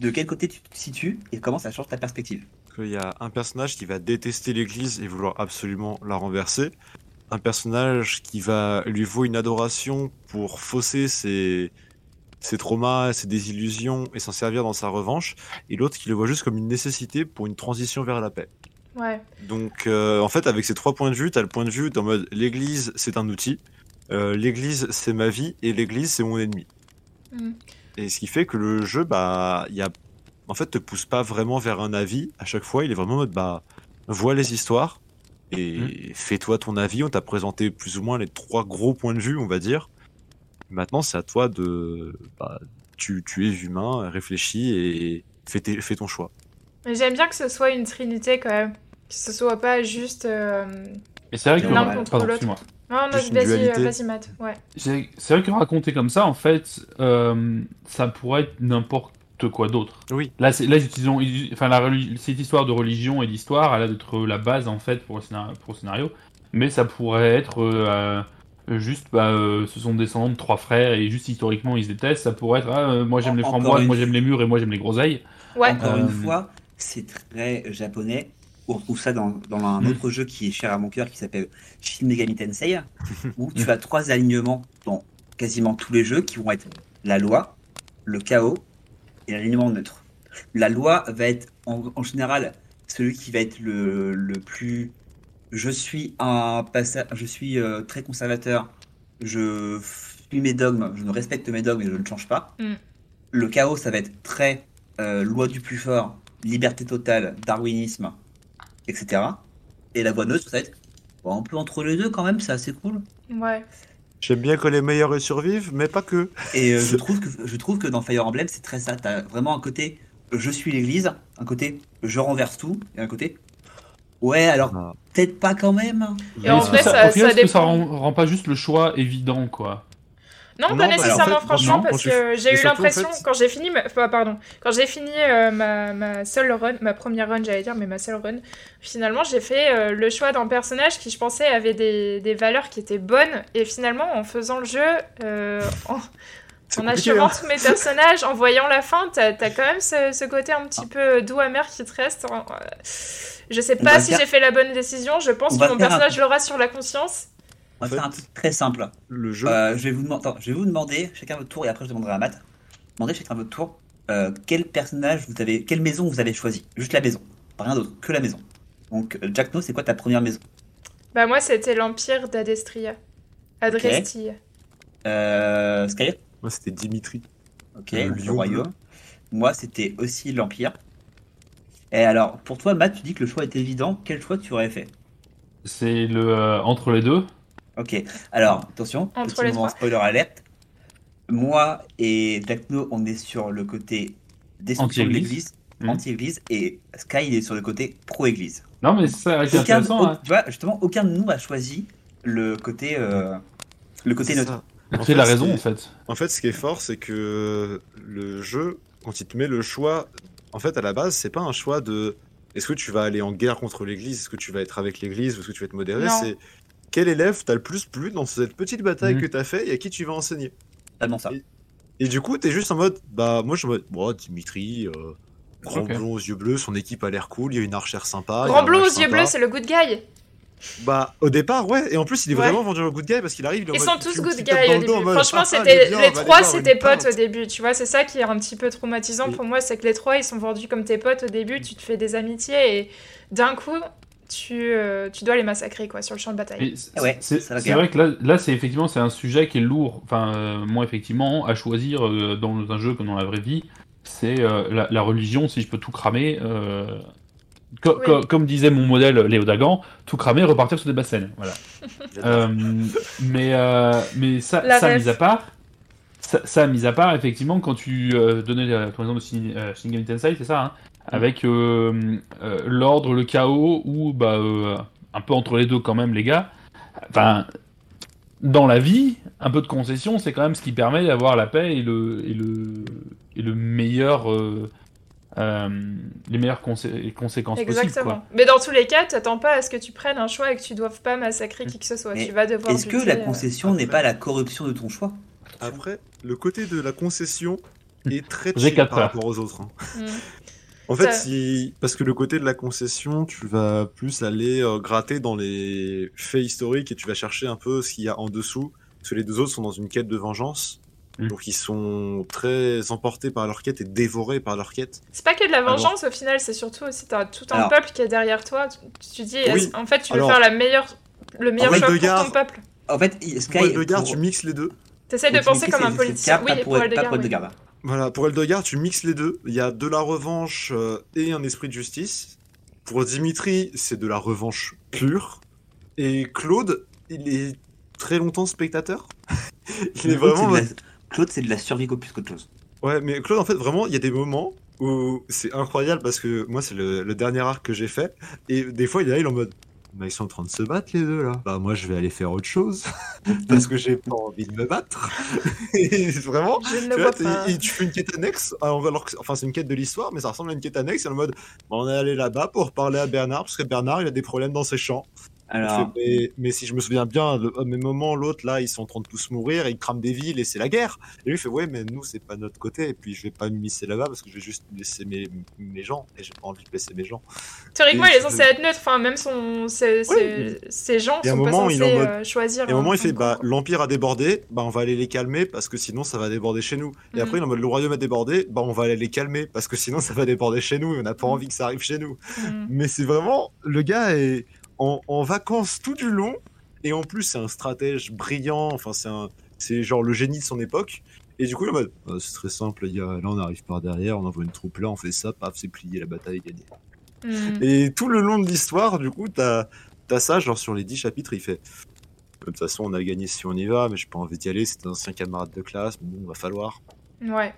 de quel côté tu te situes et comment ça change ta perspective. qu'il y a un personnage qui va détester l'église et vouloir absolument la renverser. Un personnage qui va lui vouer une adoration pour fausser ses, ses traumas, ses désillusions et s'en servir dans sa revanche. Et l'autre qui le voit juste comme une nécessité pour une transition vers la paix. Ouais. Donc, euh, en fait, avec ces trois points de vue, tu as le point de vue en mode l'église, c'est un outil, euh, l'église, c'est ma vie, et l'église, c'est mon ennemi. Mm. Et ce qui fait que le jeu, bah, il y a, en fait, te pousse pas vraiment vers un avis. À chaque fois, il est vraiment en mode, bah, vois les histoires et fais-toi ton avis. On t'a présenté plus ou moins les trois gros points de vue, on va dire. Maintenant, c'est à toi de, bah, tu, tu es humain, réfléchis et fais, tes- fais ton choix. Mais j'aime bien que ce soit une trinité quand même. Que ce soit pas juste. euh, Et c'est vrai que. L'un contre l'autre. Non, non, vas-y, euh, vas-y, Matt. Ouais. C'est vrai que raconter comme ça, en fait, euh, ça pourrait être n'importe quoi d'autre. Oui. Là, c'est- là, ils utilisent, ils- enfin, la cette histoire de religion et d'histoire, elle a d'être la base en fait pour le scénario, pour le scénario. mais ça pourrait être euh, juste, bah, euh, ce sont descendants de trois frères et juste historiquement ils se détestent. Ça pourrait être, ah, euh, moi j'aime les framboises, moi j'aime les murs et moi j'aime les groseilles. Ouais. Encore Euh, une fois, c'est très japonais. On retrouve ça dans, dans un Mm. autre jeu qui est cher à mon cœur qui s'appelle Shin Megami Tensei, [LAUGHS] où tu as trois alignements dans quasiment tous les jeux qui vont être la loi, le chaos et l'alignement neutre. La loi va être en, en général celui qui va être le, le plus. Je suis un passa- je suis euh, très conservateur, je suis mes dogmes, je ne respecte mes dogmes et je ne change pas. Mm. Le chaos, ça va être très euh, loi du plus fort, liberté totale, darwinisme, etc. Et la voie neutre, ça va être bon, un peu entre les deux quand même, c'est assez cool. Ouais. J'aime bien que les meilleurs y survivent, mais pas que. Et euh, je, [LAUGHS] trouve que, je trouve que dans Fire Emblem, c'est très ça. T'as vraiment un côté je suis l'église, un côté je renverse tout, et un côté ouais, alors Ah. peut-être pas quand même. Et en vrai, ça, ça- que rend pas juste le choix évident, quoi? Non, Non, pas bah, nécessairement, en fait, franchement, non, parce tu- que j'ai eu en l'impression, fait- quand j'ai fini, ma... enfin, pardon, quand j'ai fini euh, ma, ma seule run, ma première run, j'allais dire, mais ma seule run, finalement, j'ai fait euh, le choix d'un personnage qui, je pensais, avait des, des valeurs qui étaient bonnes, et finalement, en faisant le jeu, euh, en, en achevant hein. tous mes personnages, en voyant la fin, t'as as quand même ce, ce côté un petit peu doux amer qui te reste. Euh, Je sais pas si faire- j'ai fait la bonne décision, je pense que mon faire personnage l'aura sur la conscience. On va fait, faire un truc très simple. Le jeu. Euh, je, vais vous demander, attends, je vais vous demander chacun votre tour et après je demanderai à Matt. Demandez chacun votre tour euh, quel personnage vous avez, quelle maison vous avez choisi? Juste la maison, pas rien d'autre, que la maison. Donc euh, Jack No, c'est quoi ta première maison? Bah moi, c'était l'Empire d'Adestria. Adrestia. euh, Sky Moi, c'était Dimitri. Ok, Le le royaume. Moi, c'était aussi l'Empire. Et alors, pour toi, Matt, tu dis que le choix est évident. Quel choix tu aurais fait? C'est le euh, entre les deux. Ok, alors, attention, Entre petit moment spoiler alerte. Moi et Jack No, on est sur le côté destruction de Anti-église. l'église, Mhm. anti-église, et Sky, il est sur le côté pro-église. Non, mais c'est ça qui est Aucun, intéressant. au- hein. tu vois, justement, aucun de nous a choisi le côté, euh, le côté C'est neutre. ça. Tu En as fait, la raison en fait. En fait, ce qui est fort, c'est que le jeu, quand il te met le choix, en fait, à la base, c'est pas un choix de est-ce que tu vas aller en guerre contre l'église, est-ce que tu vas être avec l'église, ou est-ce que tu vas être modéré, c'est quel élève t'as le plus plu dans cette petite bataille Mhm. que t'as fait et à qui tu vas enseigner. Tellement ça. Et du coup, t'es juste en mode, bah, moi, je suis en mode, bon, Dimitri, euh, grand blond aux yeux bleus, son équipe a l'air cool, il y a une archère sympa. Grand un bleu aux yeux bleus, c'est le good guy. Bah, au départ, ouais, et en plus, il est Ouais. vraiment vendu au good guy parce qu'il arrive, il Ils mode, sont tous good guys au début. mode, Franchement, Ah, c'était viens, les on va trois, c'était potes au début. Tu vois, c'est ça qui est un petit peu traumatisant Oui. pour moi, c'est que les trois, ils sont vendus comme tes potes au début. Tu te fais des amitiés et d'un coup, tu, euh, tu dois les massacrer quoi sur le champ de bataille. C'est Ah ouais, c'est- vrai que là, là c'est effectivement c'est un sujet qui est lourd. Enfin, euh, moi effectivement, à choisir euh, dans un jeu comme dans la vraie vie, c'est euh, la, la religion. Si je peux tout cramer, euh, co- Oui. co- comme disait mon modèle Léo Dagan, tout cramer, repartir sur des bassines. Voilà. [LAUGHS] Euh, mais euh, mais ça, La ça mis à part, ça, ça mis à part, effectivement, quand tu euh, donnais la- ton exemple de Shin, euh, Shin Tensei, c'est ça, hein, avec euh, euh, l'ordre, le chaos, ou bah, euh, un peu entre les deux quand même, les gars. Enfin, dans la vie, un peu de concession, c'est quand même ce qui permet d'avoir la paix et le, et le, et le meilleur, euh, euh, les meilleures consé- conséquences Exactement. possibles. Quoi. Mais dans tous les cas, t'attends pas à ce que tu prennes un choix et que tu doives pas massacrer qui que ce soit. Mais tu vas devoir. Est-ce que la euh, concession n'est pas la corruption de ton choix? Après, le côté de la concession est très chill par rapport aux autres. hein. hmm. [LAUGHS] En fait, Ça- si... parce que le côté de la concession, tu vas plus aller euh, gratter dans les faits historiques et tu vas chercher un peu ce qu'il y a en dessous. Parce que les deux autres sont dans une quête de vengeance. Mm. Donc ils sont très emportés par leur quête et dévorés par leur quête. C'est pas que de la Alors- vengeance au final, c'est surtout aussi t'as tout un Alors- peuple qui est derrière toi. Tu, tu dis, Oui. en fait, tu veux Alors- faire la meilleure, le meilleur choix pour Eldegard- ton peuple? En fait, Sky. Pour pour- tu mixes les deux. T'essayes de penser comme un politicien. Scar, pas Oui, pour, pour pas Voilà, pour Eldegard, tu mixes les deux. Il y a de la revanche euh, et un esprit de justice. Pour Dimitri, c'est de la revanche pure. Et Claude, il est très longtemps spectateur. [LAUGHS] il est Claude, vraiment. c'est de la- Claude, c'est de la survie plus qu'autre chose. Ouais, mais Claude, en fait, vraiment, il y a des moments où c'est incroyable parce que moi, c'est le, le dernier arc que j'ai fait. Et des fois, il est là, il est en mode. Bah, ils sont en train de se battre les deux là. Bah moi je vais aller faire autre chose [LAUGHS] parce que j'ai pas envie de me battre. [LAUGHS] Et vraiment, Je ne tu vois, pas. tu fais une quête annexe, alors alors que- enfin c'est une quête de l'histoire, mais ça ressemble à une quête annexe, en mode, bah, on est allé là-bas pour parler à Bernard, parce que Bernard il a des problèmes dans ses champs. Il Alors, mais, mais si je me souviens bien, le- à mes moments, l'autre là, ils sont en train de tous mourir, ils crament des villes, et c'est la guerre. Et lui il fait, ouais, mais nous c'est pas notre côté, et puis je vais pas me misser là-bas parce que je vais juste laisser mes, mes gens, et j'ai pas envie de laisser mes gens. Théoriquement, il est censé être neutre. Enfin, même son, ses, ses- ses gens Et à un sont pas moment, il censés mode- euh, choisir. Et à un un- moment, il un fait bah, l'Empire a débordé, bah, on va aller les calmer parce que sinon ça va déborder chez nous. Et Mhm. après, il est en mode le royaume a débordé, bah, on va aller les calmer parce que sinon ça va déborder chez nous et on n'a pas Mhm. envie que ça arrive chez nous. Hmm. Mais c'est vraiment, le gars est en, en vacances tout du long et en plus, c'est un stratège brillant, enfin, c'est un, c'est genre le génie de son époque. Et du coup, il est en mode Bah, c'est très simple, là on arrive par derrière, on envoie une troupe là, on fait ça, paf, c'est plié, la bataille est gagnée. Hmm. Et tout le long de l'histoire, du coup, t'as as ça, genre sur les 10 chapitres, il fait. De toute façon, on a gagné si on y va, mais j'ai pas envie d'y aller, c'est un ancien camarade de classe, mais bon, va falloir. Ouais.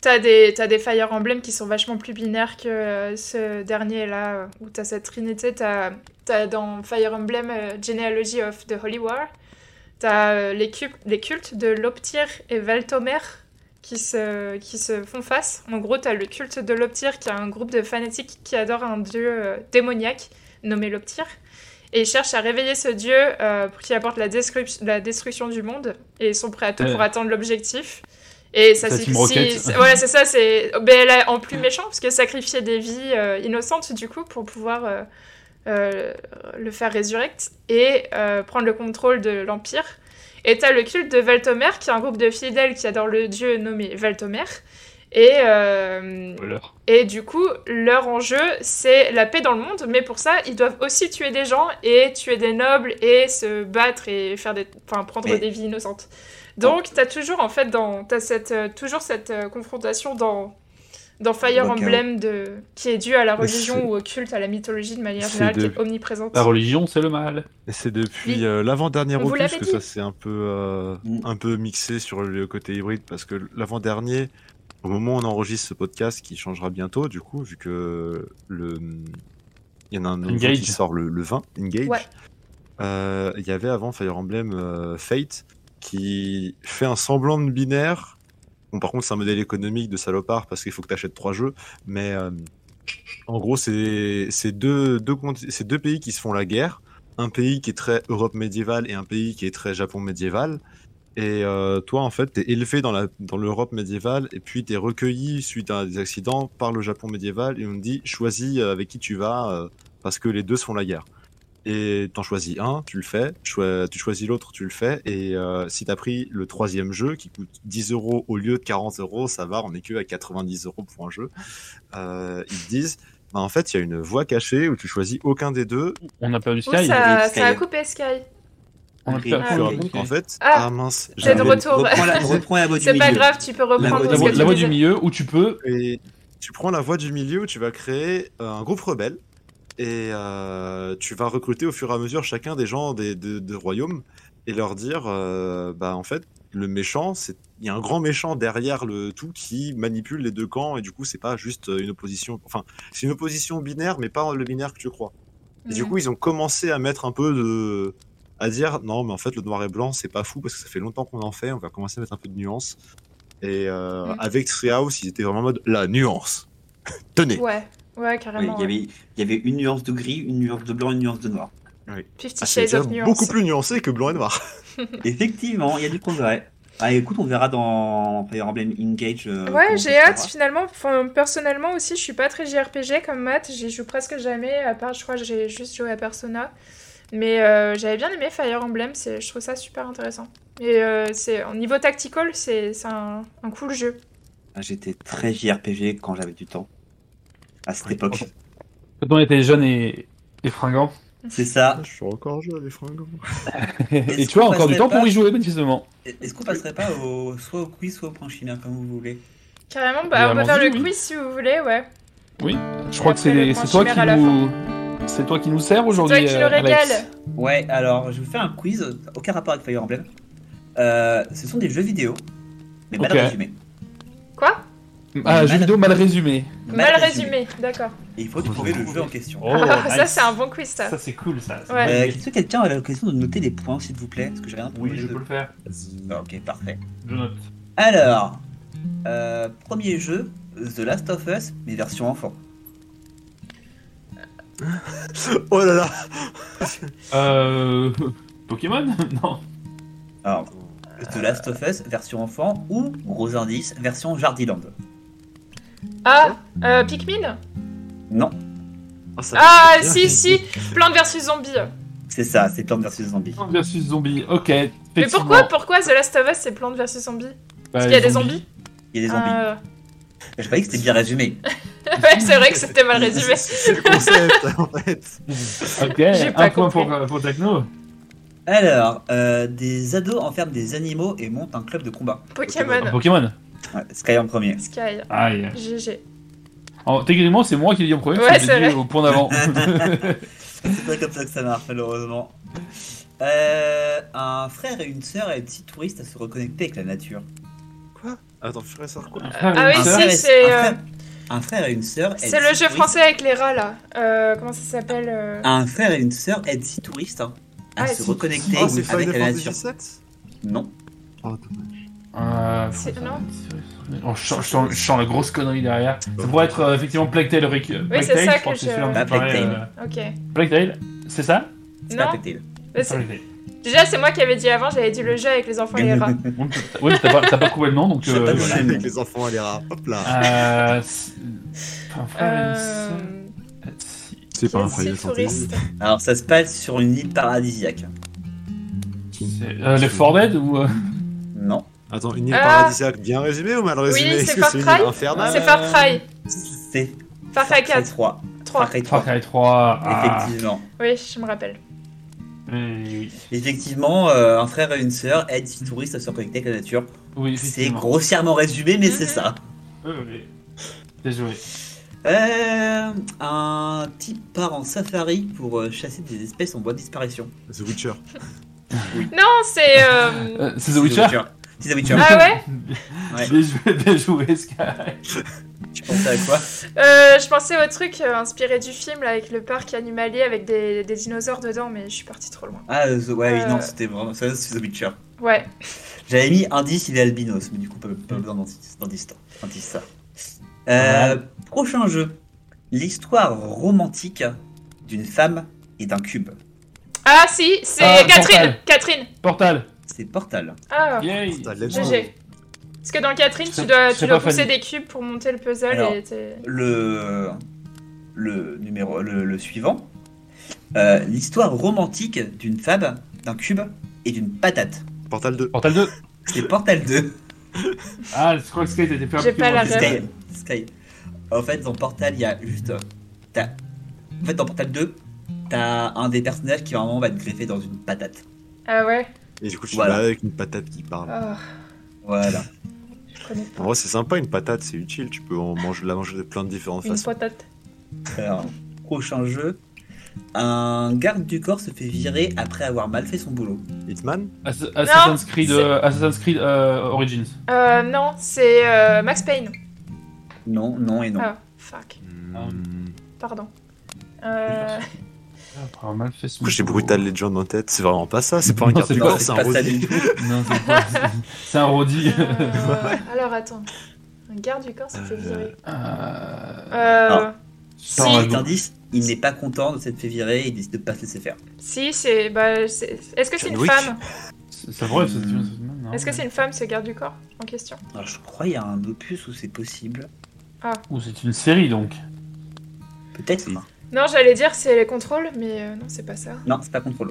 T'as des, t'as des Fire Emblem qui sont vachement plus binaires que euh, ce dernier-là, euh, où t'as cette trinité. T'as, t'as dans Fire Emblem euh, Genealogy of the Holy War, t'as euh, les, cu- les cultes de Loptir et Valtomer qui se, qui se font face. En gros, t'as le culte de Loptir qui est un groupe de fanatiques qui adorent un dieu démoniaque nommé Loptir. Et ils cherchent à réveiller ce dieu pour qu'il apporte la, la destruction du monde. Et ils sont prêts à tout pour atteindre l'objectif. Et ça c'est- Voilà, c'est ça, c'est ben, là, en plus méchant, parce que sacrifier des vies euh, innocentes, du coup, pour pouvoir euh, euh, le faire résurrecte et prendre le contrôle de l'Empire. Et t'as le culte de Valtomer, qui est un groupe de fidèles qui adorent le dieu nommé Valtomer. Et, et du coup, leur enjeu, c'est la paix dans le monde, mais pour ça, ils doivent aussi tuer des gens et tuer des nobles et se battre et faire des, prendre Mais- des vies innocentes. Donc, t'as toujours en fait dans, t'as cette, euh, toujours cette euh, confrontation dans, dans Fire Emblem de, qui est due à la religion ou au culte, à la mythologie de manière générale, qui est omniprésente. La religion, c'est le mal. Et c'est depuis Oui. euh, l'avant-dernier On opus que ça s'est un peu, euh, Mm. un peu mixé sur le côté hybride, parce que l'avant-dernier, au moment où on enregistre ce podcast, qui changera bientôt, du coup, vu que le... il y en a un qui sort le, le 20, Engage, Ouais. Euh, il y avait avant Fire Emblem euh, Fate, qui fait un semblant de binaire. Bon, par contre, c'est un modèle économique de salopard parce qu'il faut que tu achètes trois jeux. Mais euh, en gros, c'est deux, deux, deux pays qui se font la guerre. Un pays qui est très Europe médiévale et un pays qui est très Japon médiéval. Et euh, toi, en fait, t'es élevé dans la dans l'Europe médiévale et puis t'es recueilli suite à des accidents par le Japon médiéval et on te dit choisis euh, avec qui tu vas parce que les deux se font la guerre. Et t'en choisis un, tu le fais, tu choisis l'autre, tu le fais, et euh, si t'as pris le troisième jeu qui coûte 10 euros au lieu de 40 euros, ça va, on est que à 90 euros pour un jeu, euh, ils te disent, bah, en fait, il y a une voie cachée où tu choisis aucun des deux, On a perdu Ouh, Sky. ça, a coupé Sky. On a Ah, perdu oui. oui. en fait, Ah, ah, mince, c'est de retour. Reprends la, reprends la voie du [LAUGHS] C'est pas grave, tu peux reprendre La, du voie- la voie du milieu où tu peux. Et tu prends la voie du milieu où tu vas créer euh, un groupe rebelle et euh, tu vas recruter au fur et à mesure chacun des gens des, de, de royaumes et leur dire euh, bah en fait le méchant c'est il y a un grand méchant derrière le tout qui manipule les deux camps et du coup c'est pas juste une opposition enfin c'est une opposition binaire mais pas le binaire que tu crois Et du coup, ils ont commencé à mettre un peu de. à dire non, mais en fait, le noir et blanc, c'est pas fou parce que ça fait longtemps qu'on en fait. On va commencer à mettre un peu de nuance. Et euh, Mhm. avec Treehouse, ils étaient vraiment en mode la nuance. [LAUGHS] Tenez. Ouais, ouais, Oui, carrément. il, y avait, il y avait une nuance de gris, une nuance de blanc, une nuance de noir. Fifty Ah, c'est beaucoup plus nuancé que blanc et noir. [LAUGHS] Effectivement, il y a du progrès. Ah, écoute, on verra dans Fire Emblem Engage. euh, Ouais, j'ai hâte finalement. Enfin, personnellement aussi, je suis pas très JRPG comme Matt. J'y joue presque jamais. À part, je crois, j'ai juste joué à Persona. Mais euh, j'avais bien aimé Fire Emblem. Je trouve ça super intéressant. Et euh, c'est au niveau tactical, c'est, un cool jeu. Ah, J'étais très JRPG quand j'avais du temps. À cette Oui. époque. Quand on était jeune et, et fringant. C'est ça. Je suis encore jeune, les fringants. [LAUGHS] et tu as encore du temps pour y jouer, manifestement. Est-ce qu'on passerait pas au, soit au quiz, soit au point chinois, comme vous voulez Carrément, bah, on peut faire le oui. quiz si vous voulez, ouais. Je crois que c'est c'est toi qui nous. C'est toi qui nous sert aujourd'hui. Toi qui le euh, Alex. régale. Ouais, alors je vous fais un quiz, aucun rapport avec Fire Emblem. Euh, ce sont des jeux vidéo, mais mal Ok. résumés. Ah, jeu Mal- vidéo mal résumé. Mal résumé, d'accord. Et il faut trouver le jeu en question. Oh, Ah, ça, c'est un bon quiz, ça. Ça, c'est cool, ça. Ouais. Euh. Est-ce que quelqu'un a l'occasion de noter les points, s'il vous plaît? Parce que j'ai rien Oui, je de- peux le faire. Ok, parfait. Je note. Alors, euh, premier jeu, The Last of Us, mais version enfant. [LAUGHS] Oh là là [LAUGHS] Euh. Pokémon? [LAUGHS] Non. Alors, The Last of Us, version enfant, ou gros indice, version Jardiland? Ah, euh, Pikmin Non, ça Ah, me fait si, bien. si Plante versus Zombie. c'est ça, c'est Plants vs Zombies. Plante versus zombie. Ok. Mais pourquoi, pourquoi The Last of Us, c'est Plante versus Zombie Parce qu'il y a des zombies Il y a des zombies. Ah, Je croyais que c'était bien résumé. [LAUGHS] Ouais, c'est vrai que c'était mal résumé. C'est le concept, en fait. Ok. J'ai pas Un point compris. pour, euh, pour Techno. Alors, euh, des ados enferment des animaux et montent un club de combat. Pokémon. Pokémon. Ouais, Sky en premier. Sky. Aïe. GG. En, techniquement, c'est moi qui l'ai dit en premier. Ouais, c'est vrai. au point d'avant. [LAUGHS] C'est [LAUGHS] pas comme ça que ça marche, malheureusement. Euh, un frère et une sœur aident six touristes à se reconnecter avec la nature. Attends, frère et sœur, quoi Ah oui, Un si, frère et- c'est, un euh, frère- Un frère et une sœur. aident C'est le jeu français avec les rats, là. Euh, comment ça s'appelle euh Un frère et une sœur aident six touristes hein, à Ah, se reconnecter Oh, c'est avec la nature. VII Non. Oh. Euh, C'est- non Oh, je, sens, je sens- je sens la grosse connerie derrière. Ça pourrait être euh, effectivement Plague Tale. Rick- Plague c'est Tale, ça je que c'est je- Pas parlais, Plague Ok. euh, Plague Tale, c'est ça C'est pas Plague Tale. C'est- Tale. Déjà, c'est moi qui avais dit avant, j'avais dit le jeu avec les enfants et les rats. [LAUGHS] Oui, t'as pas, pas trouvé le nom, donc euh, voilà. Avec les enfants et les rats. Hop là. Euh, c'est- Euh... C'est pas un c'est Fantasy. touriste. Alors, ça se passe sur une île paradisiaque. C'est, euh, les For Dead ou euh, Non. Attends, une île Ah. paradisiaque bien résumée ou mal résumée? Oui, c'est [LAUGHS] Far Cry. C'est Far Cry. C'est Far Cry 4. 3. 3. Far Cry Far 3. Cry 3 ah. Effectivement. Oui, je me rappelle. Eh Oui, Effectivement, euh, un frère et une sœur aident six touristes à se reconnecter avec la nature. oui, C'est grossièrement résumé, mais c'est Mhm. ça. Oui, oui. Bien joué. Euh, un type part en safari pour euh, chasser des espèces en voie de disparition. The Witcher. [LAUGHS] Non, c'est. euh, Euh, c'est The Witcher The Witcher. Ah ouais [LAUGHS] Ouais. Bien joué, bien joué, Sky. Tu pensais à quoi Euh, Je pensais au truc euh, inspiré du film là, avec le parc animalier avec des, des dinosaures dedans, mais je suis partie trop loin. Ah, euh, The- ouais, Euh. non, c'était vraiment ça, c'est The Witcher. Ouais. J'avais mis indice, il est albinos, mais du coup, pas, pas besoin d'indice. d'indice, indice, ça. Euh, prochain jeu. L'histoire romantique d'une femme et d'un cube. Ah si, c'est Ah, Catherine Portal. Catherine Portal. C'est Portal. Ah Yay. Go. GG. Parce que dans Catherine, tu dois, tu dois pousser fan. des cubes pour monter le puzzle Alors. et t'es- Le, le numéro, le, le suivant. Euh, L'histoire romantique d'une femme, d'un cube et d'une patate. Portal 2. Portal 2. C'est Portal 2. [LAUGHS] Ah, je crois que Sky t'étais un J'ai pas la. Sky. Sky. En fait, dans Portal, il y a juste. t'as- En fait, dans Portal 2, t'as un des personnages qui vraiment va être greffé dans une patate. Ah ouais? Et du coup, tu Voilà. vas avec une patate qui parle. Oh, Voilà. je. En vrai, c'est sympa une patate, c'est utile. Tu peux en manger, la manger de plein de différentes Une façons. patate. Alors, prochain jeu. Un garde du corps se fait virer après avoir mal fait son boulot. Hitman Ass- Assassin's Creed, euh, Assassin's Creed euh, Origins. Euh, non, c'est euh, Max Payne. Non, non et non. Ah, fuck. Hmm. Pardon. Euh, Ah, mal fait ce j'ai. Brutal Legend en tête C'est vraiment pas ça, c'est pas un Non, garde du corps, c'est un pas ça Roddy. du tout. Non, c'est pas. C'est un. Euh, alors attends. Un garde du corps s'est fait virer. Euh, Euh, Ah. si, indice, il n'est pas content de s'être fait virer, il décide de pas se laisser faire. si, c'est. Bah, c'est- Est-ce que c'est une Wick. femme c'est- Ça pourrait, c'est non. Est-ce que c'est une femme ce garde du corps en question Alors je crois qu'il y a un opus où c'est possible. Ou c'est une série donc. Peut-être. Oui. Non, j'allais dire c'est les contrôles, mais euh, non, c'est pas ça. Non, c'est pas contrôle.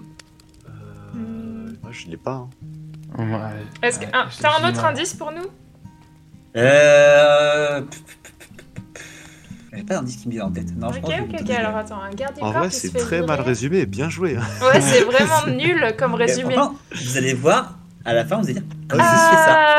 Euh, moi, je l'ai pas. hein. Ouais. Est-ce que Ouais, ah, t'as un autre mal. indice pour nous? Euh. J'avais pas d'indice qui me vient en tête. Non, je Ok, pense je vais ok, ok. Alors attends, un garde En vrai, c'est très mal résumé, bien joué. hein. Ouais, c'est [LAUGHS] vraiment nul comme résumé. Vous allez voir, à la fin, vous allez dire Oh, ça. [LAUGHS]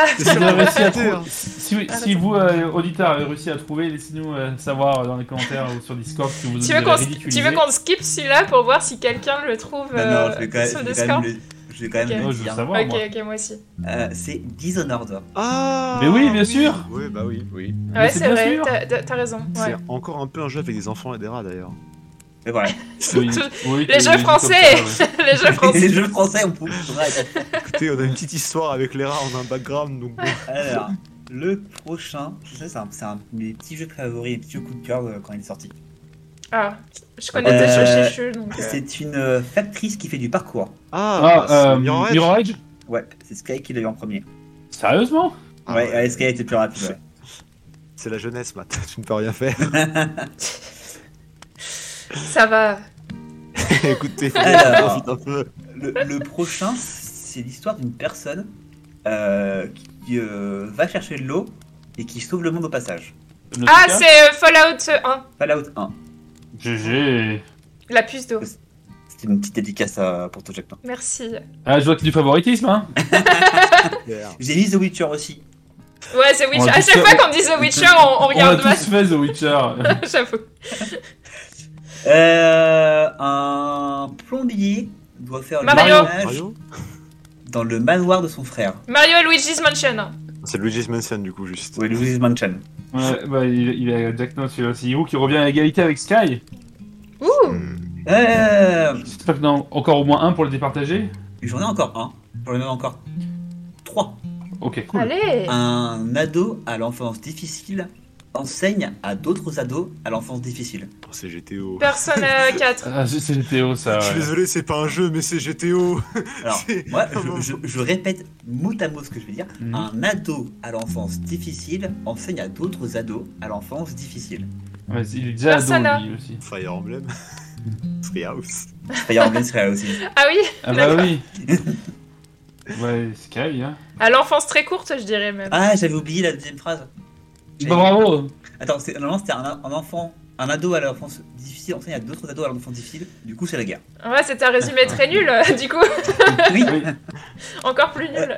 Ah, Si vous avez réussi à Arrêtez, trouver, hein. si, Ah, si vous, euh, auditeurs, avez réussi à trouver, laissez-nous euh, savoir dans les commentaires ou sur Discord que vous tu avez veux qu'on tu veux qu'on skip celui-là pour voir si quelqu'un le trouve Non, non, euh, je vais quand même, sur Discord je vais quand même le Oh, je veux dire. savoir, Ok, moi. ok, moi aussi. Euh, c'est Dishonored. Ah Mais oui, bien sûr. Oui, bah oui, oui. Ouais, c'est c'est bien vrai, sûr. t'as- raison. C'est encore un peu un jeu avec des enfants et des rats d'ailleurs. Mais voilà. Oui, oui, Les jeux français [LAUGHS] ouais. Les jeux [LAUGHS] français Les jeux français, on peut. Ouais. Écoutez, on a une petite histoire avec les rats, on a un background, donc bon. Alors, le prochain, c'est un, c'est un de mes petits jeux favoris, mes petits jeux coup de cœur euh, quand il est sorti. Ah, je connais Euh, tes chouchous, donc... euh, C'est une euh, factrice qui fait du parcours. Ah, Ah, c'est euh, Mirror Edge Mirror Edge Ouais, c'est Sky qui l'a eu en premier. Sérieusement? Ah ouais, ouais, Sky était plus rapide. ouais. C'est la jeunesse, Matt, [LAUGHS] tu ne peux rien faire. Ça va. [LAUGHS] Écoutez, Alors. un peu. Le, le prochain, c'est l'histoire d'une personne euh, qui euh, va chercher de l'eau et qui sauve le monde au passage. Le Ah, c'est euh, Fallout 1, Fallout 1. GG. la puce d'eau. C'était une petite dédicace à, pour toi, Jack. Merci. Ah, je vois que du favoritisme, hein [LAUGHS] J'ai mis The Witcher aussi. Ouais, c'est Witcher. À chaque fois qu'on dit The Witcher, on, on On a regarde tous fait The Witcher. [LAUGHS] J'avoue. Euh, un plombier doit faire Mario. le ménage Mario dans le manoir de son frère. Mario et Luigi's Mansion. C'est Luigi's Mansion, du coup, juste. Oui, Luigi's Mansion. Ouais, bah, il, il a Jack celui-là aussi. Qui revient à égalité avec Sky. Ouh Hmm. Euh, J'espère encore au moins un pour le départager. J'en ai encore un. J'en ai même encore trois. Ok, cool. Allez Un ado à l'enfance difficile enseigne à d'autres ados à l'enfance difficile. Oh, c'est GTO. Persona [LAUGHS] 4. Ah, c'est c'est GTO ça. Je suis désolé, c'est pas un jeu, mais c'est GTO. [LAUGHS] Alors, C'est- moi, je, je- je répète mot à mot ce que je vais dire. Mhm. Un ado à l'enfance difficile enseigne à d'autres ados à l'enfance difficile. Ouais, il est déjà Persona. ado lui aussi. Fire Emblem. [LAUGHS] Treehouse. Fire Emblem là aussi. Ah oui Ah bah oui. ouais, Sky, hein. À l'enfance très courte, je dirais même. Ah, j'avais oublié la deuxième phrase. Bah bravo. Attends, c'est- normalement c'était un, un enfant, un ado à l'enfance difficile enseigne à d'autres ados à l'enfance difficile. Du coup, c'est la guerre. Ouais, c'était un résumé très nul, euh, du coup. [LAUGHS] Oui. [LAUGHS] Encore plus nul.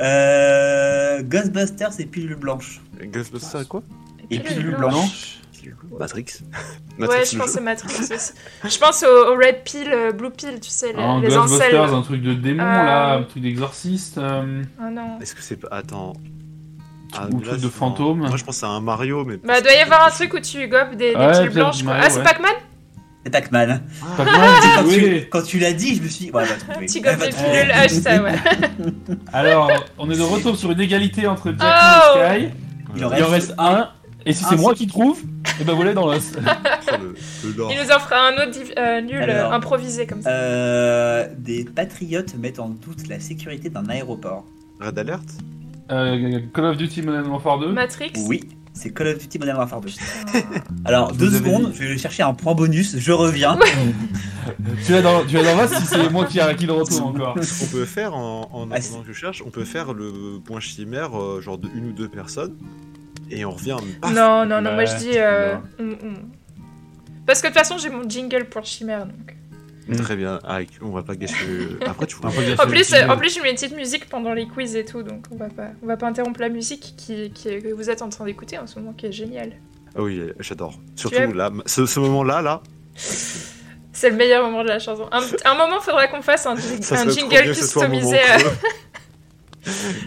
Euh, Ghostbusters et pilule blanche. Ghostbusters, quoi? Et Pilule pilule blanche. blanche. Matrix. [LAUGHS] Ouais, Matrix, je pense jeu. au Matrix aussi. Je pense au, au Red Pill, euh, Blue Pill, tu sais, les, En les Ghostbusters, ancelles. un truc de démon Euh. là, un truc d'exorciste. euh, Ah non. Est-ce que c'est pas. Attends. Ah, Ou truc de fantôme. Moi, je pense à un Mario, mais. Bah, doit y avoir un truc où tu gobes des, des Ouais, blanches, quoi. Mario, Ah, c'est ouais. Pac-Man C'est Pac-Man. Pac-Man, [LAUGHS] quand, oui. tu, quand tu l'as dit, je me suis dit, ouais, elle va trouver. Tu Elle gobes va des trouver. pilules. Ah, je sais, ouais. [LAUGHS] Alors, on est de retour sur une égalité entre Jack Oh. et Sky. Il en Il en reste un. Et si c'est moi qui trouve, et ben vous l'avez dans l'os. [LAUGHS] Il nous en fera un autre div- euh, nul, Alors. euh, improvisé comme ça. Euh, des patriotes mettent en doute la sécurité d'un aéroport. Red Alert? Euh, Call of Duty Modern Warfare 2. Matrix Oui, c'est Call of Duty Modern Warfare 2. Putain. Alors, Je deux secondes, dit. je vais chercher un point bonus, je reviens. Tu dans, tu l'as dans l'os si c'est moi qui, qui le retrouve encore. On peut faire, en, en Ah, attendant que je cherche, on peut faire le point chimère, euh, genre de une ou deux personnes, et on revient. paf Non, non, non, Bah, moi je dis. euh, non. on- on- Parce que de toute façon, j'ai mon jingle pour chimère. Donc. Très bien. Ah, on va pas gâcher. le- [LAUGHS] Après, tu vois. Un peu gâché En le plus, euh, en plus, je mets une petite musique pendant les quiz et tout, donc on va pas, on va pas interrompre la musique qui, qui que vous êtes en train d'écouter en ce moment, qui est géniale. Ah oui, j'adore. Surtout là, ce, ce moment-là, là, C'est le meilleur moment de la chanson. Un, un moment, faudra qu'on fasse un, jingle customisé. euh. [LAUGHS]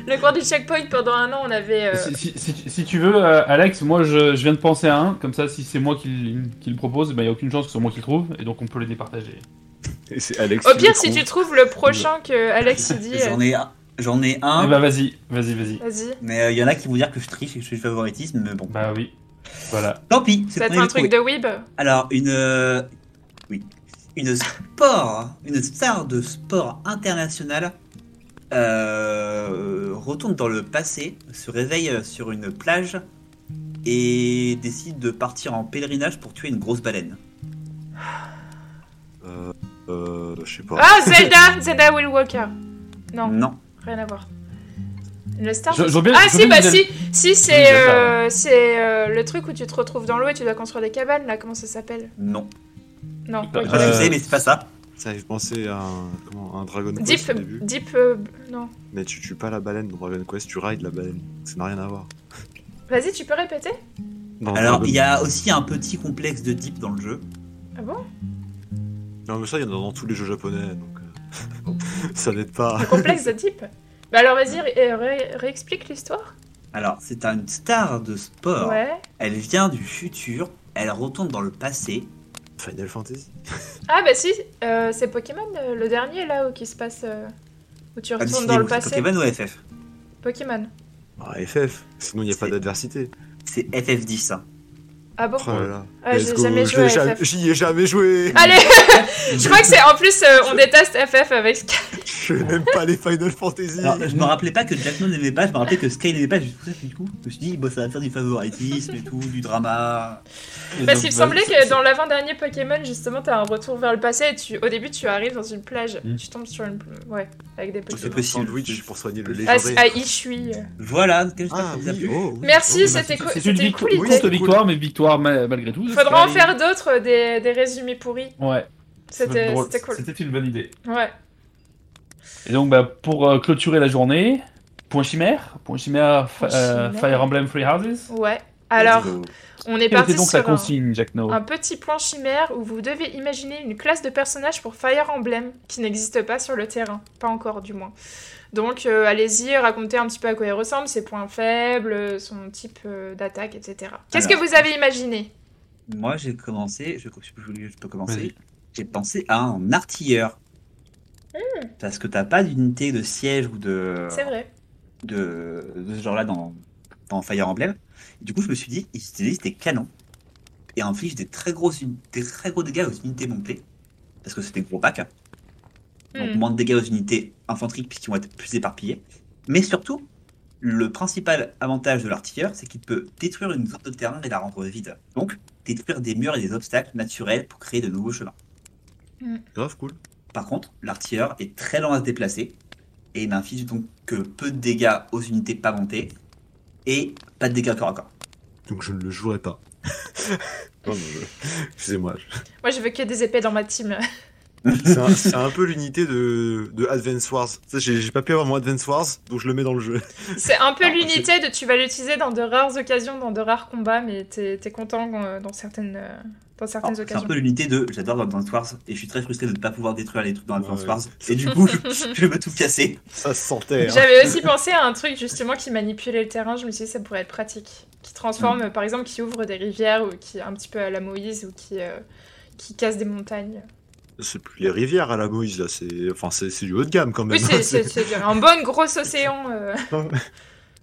Le cours du checkpoint, pendant un an, on avait. euh, Si, si- si- si tu veux, euh, Alex, moi je, je viens de penser à un, comme ça si c'est moi qui, qui le propose, il n'y a aucune chance que ce soit moi qui le trouve, et donc on peut les départager. Alex. Au pire, le si tu trouves le prochain que Alex dit. euh, J'en ai un. J'en ai un, Eh bah vas-y, vas-y, vas-y. Vas-y. mais il y en a qui vont dire que je triche et que je fais du favoritisme, mais bon. Bah oui. Voilà. Tant pis, c'est le un truc trouvé. de Weeb Alors, une. euh, Oui. Une sport. Une star de sport international euh, retourne dans le passé, se réveille euh, sur une plage et décide de partir en pèlerinage pour tuer une grosse baleine. Euh, euh, je sais pas. Ah, Zelda [LAUGHS] Zelda Will Walker. Non, Non. rien à voir. Le star. Je- je veux bien- ah si, bah si, si c'est euh, c'est euh, le truc où tu te retrouves dans l'eau et tu dois construire des cabanes là. Comment ça s'appelle? Non. Non. Euh, ok. Je Euh, sais, mais c'est pas ça. Ça fait penser à un, comment, un Dragon Quest Deep, au début. Deep, euh, non. Mais tu tues pas la baleine dans Dragon Quest, tu rides la baleine. Ça n'a rien à voir. Vas-y, tu peux répéter? Dans Alors, il y a aussi un petit complexe de deep dans le jeu. Ah bon? Non, mais ça, il y en a dans tous les jeux japonais, donc. euh, [LAUGHS] ça n'aide pas. Le complexe de Deep Bah alors vas-y, ré- ré- réexplique l'histoire. Alors, c'est une star de sport. Ouais. Elle vient du futur, elle retourne dans le passé. Final Fantasy. Ah bah si, euh, c'est Pokémon euh, le dernier là où qui se passe euh, où tu Ah, retournes dans le passé. Pokémon ou FF Pokémon. Ah, FF. Sinon, il n'y a pas d'adversité. C'est FF10. hein. Ah bon Oh là là. Ah, à. J'y ai jamais joué. Allez [LAUGHS] Je crois que c'est en plus euh, on déteste FF avec Sky. Je n'aime pas les Final Fantasy. Alors, je me rappelais pas que Jack n'aimait pas, je me rappelais que Sky n'aimait pas, du coup, du coup, je me suis dit, bon, ça va faire du favoritisme et tout, du drama. Et Parce qu'il bah, semblait c'est- que c'est- dans l'avant-dernier Pokémon, justement, t'as un retour vers le passé et tu, au début tu arrives dans une plage, Mm. tu tombes sur une... Ouais, avec des C'est Pokémon. possible. Sandwich pour soigner le Ah, légendaire. c'est- ah, Ishui. Voilà, Ah, oui, oh, oui. Merci, bah, c'était c'est- cool. C'est une, cool c'est victoire, mais victoire ma- malgré tout. Faudra en faire d'autres, des, des résumés pourris. Ouais. C'était c'était cool. C'était une bonne idée. Ouais. Et donc, bah, pour euh, clôturer la journée, point chimère, point chimère, euh. Fire Emblem Free Houses. Ouais. Alors, on est Quelle parti était donc sur la un, consigne, Jack No un petit point chimère où vous devez imaginer une classe de personnages pour Fire Emblem qui n'existe pas sur le terrain. Pas encore, du moins. Donc, euh, allez-y, racontez un petit peu à quoi il ressemble, ses points faibles, son type euh, d'attaque, etc. Qu'est-ce que vous avez imaginé? Moi, j'ai commencé, je, je- je peux commencer. J'ai pensé à un artilleur. Parce que t'as pas d'unité de siège ou de, C'est vrai. de, de ce genre-là dans, dans Fire Emblem. Et du coup, je me suis dit, ils utilisent des canons et infligent des très, grosses, des très gros dégâts aux unités montées. Parce que c'est des gros packs. Donc, Hmm. moins de dégâts aux unités infantries puisqu'ils vont être plus éparpillés. Mais surtout, le principal avantage de l'artilleur, c'est qu'il peut détruire une zone de terrain et la rendre vide. Donc, détruire des murs et des obstacles naturels pour créer de nouveaux chemins. Grave cool. Par contre, l'artilleur est très lent à se déplacer et n'inflige donc que peu de dégâts aux unités pas montées et pas de dégâts corps à corps. Donc je ne le jouerai pas. [LAUGHS] [LAUGHS] Excusez-moi. Moi, je veux que des épées dans ma team. C'est un, peu l'unité de, de Advance Wars. J'ai pas pu avoir mon Advance Wars, donc je le mets dans le jeu. C'est un peu Alors, l'unité de tu vas l'utiliser dans de rares occasions, dans de rares combats, mais t'es t'es content euh, dans certaines, euh, dans Alors, certaines C'est un occasions. peu l'unité de j'adore dans Advance Wars et je suis très frustré de ne pas pouvoir détruire les trucs dans Advance Ouais. Wars. Et du coup, [LAUGHS] je, veux tout casser. Ça se sentait. hein. J'avais aussi pensé à un truc justement qui manipulait le terrain, je me suis dit ça pourrait être pratique. Qui transforme, euh, par exemple, qui ouvre des rivières ou qui un petit peu à la Moïse ou qui, euh, qui casse des montagnes. C'est plus les rivières à la Moïse, là. C'est enfin, c'est c'est du haut de gamme quand même. Oui, c'est- un bon gros océan. euh. [LAUGHS]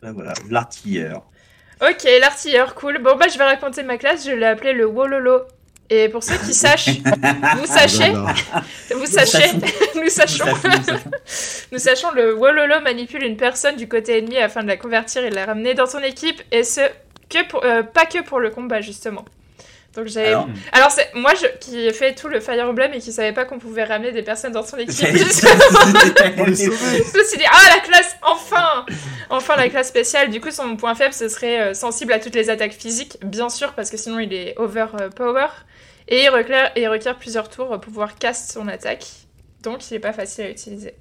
Là, voilà, l'artilleur. Ok, l'artilleur, cool. Bon, bah je vais raconter ma classe, je l'ai appelé le Wololo. Et pour ceux qui sachent, [LAUGHS] vous sachez, vous sachez, sachons. [LAUGHS] nous sachons. Nous sachons, nous sachons. Nous sachons, le Wololo manipule une personne du côté ennemi afin de la convertir et de la ramener dans son équipe, et ce, que pour, euh, pas que pour le combat, justement. Donc j'avais... Alors, Alors, c'est moi je, qui ai fait tout le Fire Emblem et qui savait pas qu'on pouvait ramener des personnes dans son équipe. [LAUGHS] [LAUGHS] Je me suis dit, ah la classe, enfin Enfin la classe spéciale. Du coup, son point faible, ce serait euh, sensible à toutes les attaques physiques, bien sûr, parce que sinon il est overpower. Et il requiert, il requiert plusieurs tours pour pouvoir cast son attaque. Donc il est pas facile à utiliser.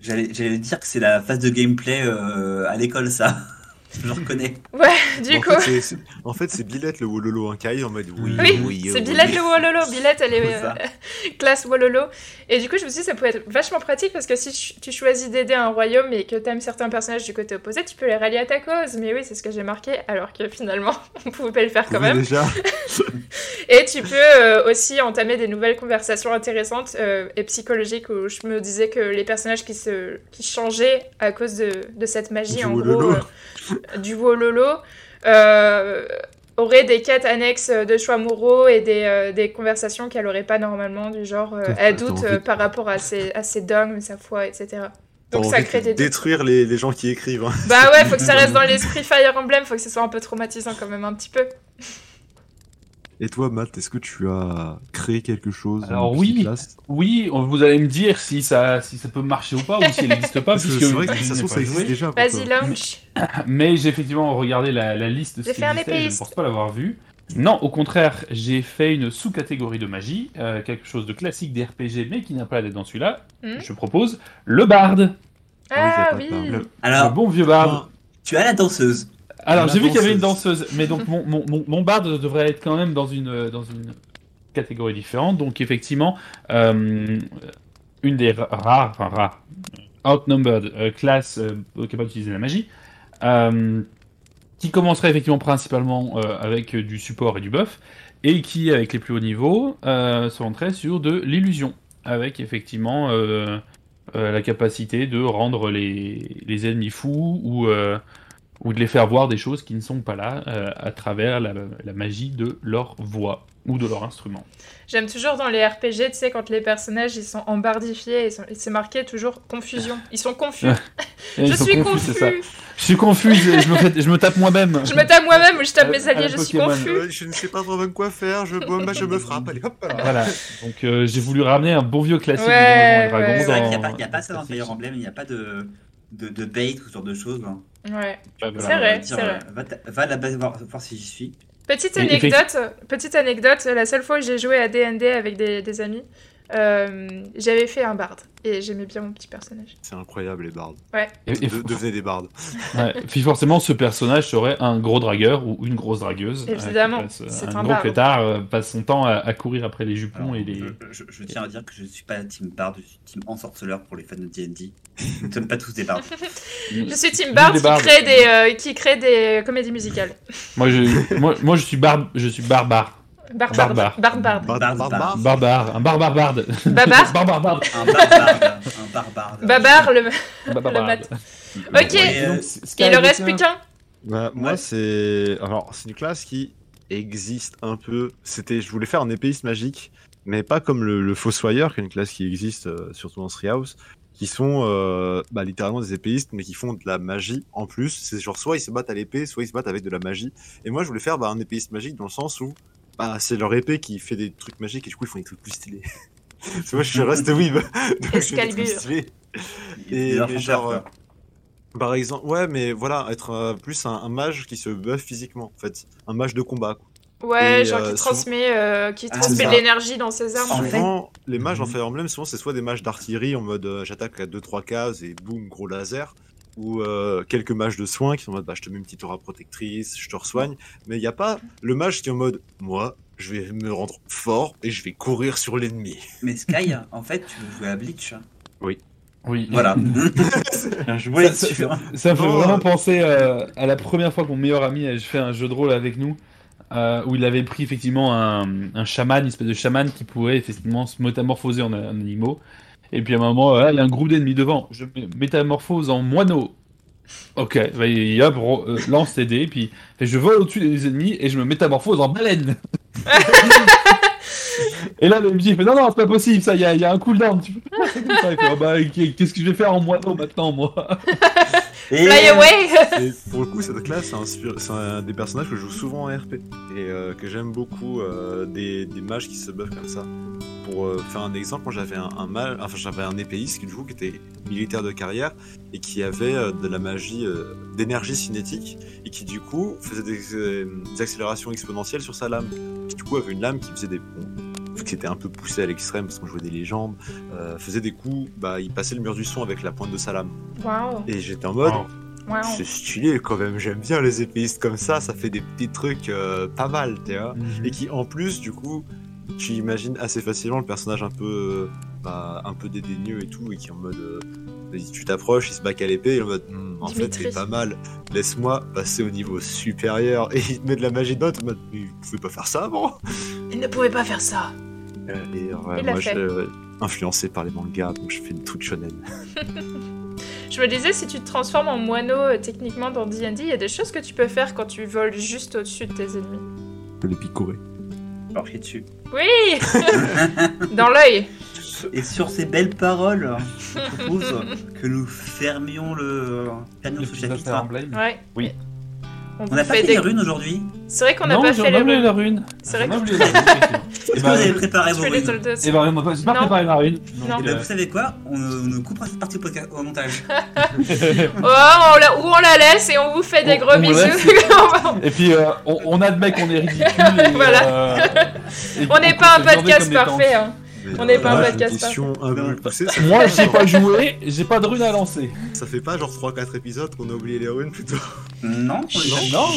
J'allais j'allais dire que c'est la phase de gameplay euh, à l'école, ça. Je le reconnais. Ouais, du en coup. Fait, c'est- c'est- en fait, c'est Billette le Wololo en caille en mode oui, Oui, oui, c'est oui. Billette le Wololo. Billette, elle est euh, [LAUGHS] classe Wololo. Et du coup, je me suis dit, ça peut être vachement pratique parce que si tu- tu choisis d'aider un royaume et que t'aimes certains personnages du côté opposé, tu peux les rallier à ta cause. Mais oui, c'est ce que j'ai marqué, alors que finalement, [LAUGHS] on pouvait pas le faire quand Oui, même. déjà. [LAUGHS] Et tu peux euh, aussi entamer des nouvelles conversations intéressantes euh, et psychologiques où je me disais que les personnages qui, se, qui changeaient à cause de, de cette magie, Du en wololo. gros, euh, du wololo, euh, auraient des quêtes annexes de choix moraux et des, euh, des conversations qu'elle aurait pas normalement, du genre euh, elle doute euh, par rapport à ses, à ses dogmes, sa foi, etc. Donc ça crée de des détruire les, les gens qui écrivent. hein. Bah ouais, faut que ça [LAUGHS] reste dans l'esprit Fire Emblem, faut que ce soit un peu traumatisant quand même un petit peu. Et toi, Matt, est-ce que tu as créé quelque chose Alors oui. Oui, on- vous allez me dire si ça, si ça peut marcher ou pas, ou si elle n'existe pas, [LAUGHS] Parce que puisque c'est vrai que ça ça existe joué. déjà. Vas-y, launch. [CLEARS THROAT] Mais j'ai effectivement regardé la, la liste de ce qui existait, je ne pense pas l'avoir vu. Non, au contraire, j'ai fait une sous-catégorie de magie, euh, quelque chose de classique des RPG, mais qui n'a pas d'être dans celui-là. Hmm. Je propose le barde, Ah j'ai oui. le Alors, bon vieux barde. tu as la danseuse. Alors, j'ai vu qu'il y avait une danseuse. mais donc mon, mon, mon, mon barde devrait être quand même dans une, dans une catégorie différente. Donc, effectivement, euh, une des ra- rares, enfin rares, outnumbered euh, classes euh, capables d'utiliser la magie, euh, qui commencerait effectivement principalement euh, avec du support et du buff, et qui, avec les plus hauts niveaux, se rentrait sur de l'illusion, avec effectivement la capacité de rendre les, les ennemis fous ou, ou de les faire voir des choses qui ne sont pas là euh, à travers la, la magie de leur voix ou de leur instrument. J'aime toujours dans les RPG, tu sais, quand les personnages ils sont embardifiés, ils sont- et c'est marqué toujours confusion. Ils sont confus. [LAUGHS] Je sont suis confus, c'est confus. ça. Je suis confus, je, je me, fais- je me tape moi-même. Je me tape moi-même ou je tape À- mes alliés, je suis confus. Euh, je ne sais pas vraiment quoi faire, je, bon, bah, je me frappe, allez hop là. Voilà, donc euh, j'ai voulu ramener un bon vieux classique Ouais, Donjons et. Dragons. Dans- qu'il n'y a, pas- il y a pas ça dans Fire Emblem, il n'y a pas de, de, de bait ou ce genre de choses. hein. Ouais. C'est vrai, c'est vrai. euh, Va, ta- va là-bas voir, voir si j'y suis. Petite Et anecdote, petite anecdote, la seule fois où j'ai joué à D&D avec des, des amis, euh, j'avais fait un barde et j'aimais bien mon petit personnage. C'est incroyable les bardes. Et- et- De- devenez des bardes. [LAUGHS] Ouais. Puis forcément, ce personnage serait un gros dragueur ou une grosse dragueuse. euh, qui Évidemment, passe, euh, c'est un, un gros barde. pétard euh, passe son temps à, à courir après les jupons Alors, et les. je, je- je tiens à dire que je ne suis pas team bard, je suis team ensorceleur pour les fans de D&D. Nous ne sommes pas tous des bards. [LAUGHS] Je suis Team Bard Des qui bardes. crée des, euh, qui crée des comédies musicales. Moi, je, moi, moi, je suis barbe, je suis barbare, Barbard. Barbare. Bard. barbare, un barbare [LAUGHS] barde. Babar. barbare barde. Un barbare. un barbare. Le... Barbare [LAUGHS] Le barde. Ok. Et, euh, ne le reste qu'un. Bah, moi, Ouais. c'est. Alors, c'est une classe qui existe un peu. C'était, je voulais faire un épéiste magique, mais pas comme le, le Fossoyeur, qui est une classe qui existe euh, surtout dans Treehouse, qui sont euh, bah, littéralement des épéistes, mais qui font de la magie en plus. C'est genre soit ils se battent à l'épée, soit ils se battent avec de la magie. Et moi, je voulais faire bah, un épéiste magique dans le sens où bah, c'est leur épée qui fait des trucs magiques et du coup, ils font des trucs plus stylés. Parce que moi, je suis reste weeb. [LAUGHS] donc je fais des Excalibur. trucs stylés. il- Et- mais genre, quoi. Par exemple, ouais, mais voilà, être euh, plus un, un mage qui se buff physiquement, en fait. Un mage de combat. quoi. Ouais, Et, genre euh, qui souvent- transmet, euh, qui Ah, transmet de l'énergie dans ses armes. En en fait-. Souvent, les mages en Mhm. Fire Emblem, souvent, c'est soit des mages d'artillerie en mode euh, j'attaque à 2-3 cases et boum, gros laser. Ou euh, quelques mages de soins qui sont en mode bah, je te mets une petite aura protectrice, je te resoigne. Mais il n'y a pas le mage qui est en mode moi, je vais me rendre fort et je vais courir sur l'ennemi. Mais Sky, [LAUGHS] en fait, tu veux jouer à Bleach. Oui. Voilà. [LAUGHS] je Ça- ça-. Ça me fait Oh. vraiment penser euh, à la première fois que mon meilleur ami a fait un jeu de rôle avec nous, euh, où il avait pris effectivement un, un chaman, une espèce de chaman qui pouvait effectivement se métamorphoser en, en animaux. Et puis à un moment, euh, il y a un groupe d'ennemis devant, je me métamorphose en moineau. Ok, bah, hop, ro- euh, lance tes dés, puis je vole au-dessus des ennemis et je me métamorphose en baleine. [LAUGHS] et là, le MJ il fait non, non, c'est pas possible, ça, il y a, il y a un cooldown. Tu peux pas faire comme ça. Il fait, Oh, bah, qu'est-ce que je vais faire en moineau maintenant, moi? [LAUGHS] Et... Fly away Et pour le coup, cette classe, c'est un des personnages que je joue souvent en RP. Et euh, que j'aime beaucoup, euh, des, des mages qui se buffent comme ça. Pour euh, faire un exemple, moi j'avais un, un mage, enfin j'avais un épéiste qui du coup qui était militaire de carrière et qui avait euh, de la magie euh, d'énergie cinétique et qui du coup faisait des, des accélérations exponentielles sur sa lame. Qui du coup avait une lame qui faisait des bon, vu que c'était un peu poussé à l'extrême parce qu'on jouait des légendes, euh, faisait des coups, bah il passait le mur du son avec la pointe de sa lame. Waouh Et j'étais en mode. Wow. c'est stylé quand même. J'aime bien les épéistes comme ça. Ça fait des petits trucs euh, pas mal, tu vois. Mhm. Et qui en plus, du coup, tu imagines assez facilement le personnage un peu, euh, bah, un peu dédaigneux et tout, et qui est en mode. euh, tu t'approches, il se back à l'épée, et en mode, Hmm, en fait, t'es pas mal. Laisse-moi passer au niveau supérieur. Et il te met de la magie d'autre, en mode, mais vous pouvez pas faire ça avant Il ne pouvait pas faire ça. Euh, Et ouais, Il moi, je euh, influencé par les mangas, donc je fais une toute shonen. [LAUGHS] Je me disais, si tu te transformes en moineau techniquement dans D&D, il y a des choses que tu peux faire quand tu voles juste au-dessus de tes ennemis. Je les picorer. Alors, je suis dessus. Oui [LAUGHS] Dans l'œil Et sur ces belles paroles, je propose que nous fermions le, fermions ce L'épisode chapitre. Ouais. Oui. On, On n'a pas fait des... les runes aujourd'hui. C'est vrai qu'on n'a non, pas fait les runes. la rune. C'est vrai que-. [LAUGHS] Est-ce que vous avez préparé vos fais runes. Eh ben, on n'a pas préparé la rune. Eh ben, Vous savez quoi? On, on ne coupera cette partie au, podcast, au montage. [LAUGHS] [LAUGHS] Oh, on la... ou on la laisse et on vous fait des On- gros on bisous. laisse. Et puis, euh, on, on admet qu'on est ridicule. Et, Voilà. euh, on n'est qu'on pas un podcast parfait. Hein. On n'est pas un podcast Une question un peu Non. plus poussée, ça, Moi, j'ai pas joué, j'ai pas de rune à lancer. ça fait pas genre 3-4 épisodes qu'on a oublié les runes plutôt. Non, Non. Non.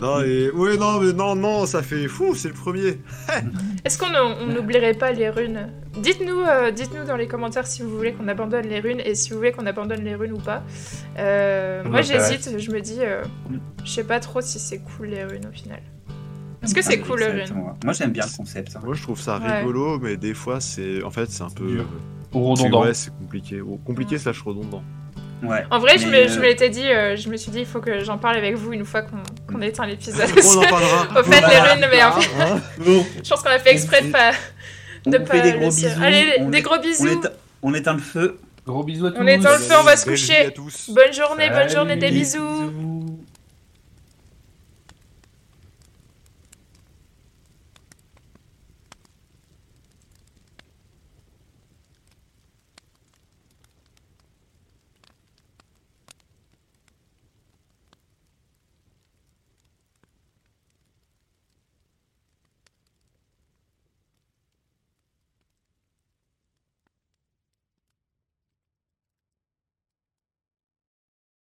Non, et... ouais, non, mais non, non, ça fait fou, c'est le premier. [LAUGHS] Est-ce qu'on on n'oublierait pas les runes? Dites-nous euh, dites-nous dans les commentaires si vous voulez qu'on abandonne les runes et si vous voulez qu'on abandonne les runes ou pas. Euh, moi j'hésite, je me dis, euh, je sais pas trop si c'est cool les runes au final. Est-ce que c'est Ah, cool les runes exactement. Moi j'aime bien le concept. hein. Moi, je trouve ça Ouais. rigolo, mais des fois, c'est. En fait, c'est un peu. Euh, c'est- redondant. Ouais, c'est compliqué. Oh, Compliqué slash redondant. Ouais. En vrai, je euh, me l'étais dit, euh, je me suis dit, il faut que j'en parle avec vous une fois qu'on qu'on éteint l'épisode. On en parlera. [LAUGHS] Au fait, les runes, mais en fait, Hein [LAUGHS] je pense qu'on a fait exprès de pas. on De vous pas fait des le gros bisous. Allez, on des est- gros On bisous. éteint, on éteint le feu. Gros bisous à tous. On éteint le feu, on va se coucher. Bonne journée, bonne journée, des bisous. Bisous.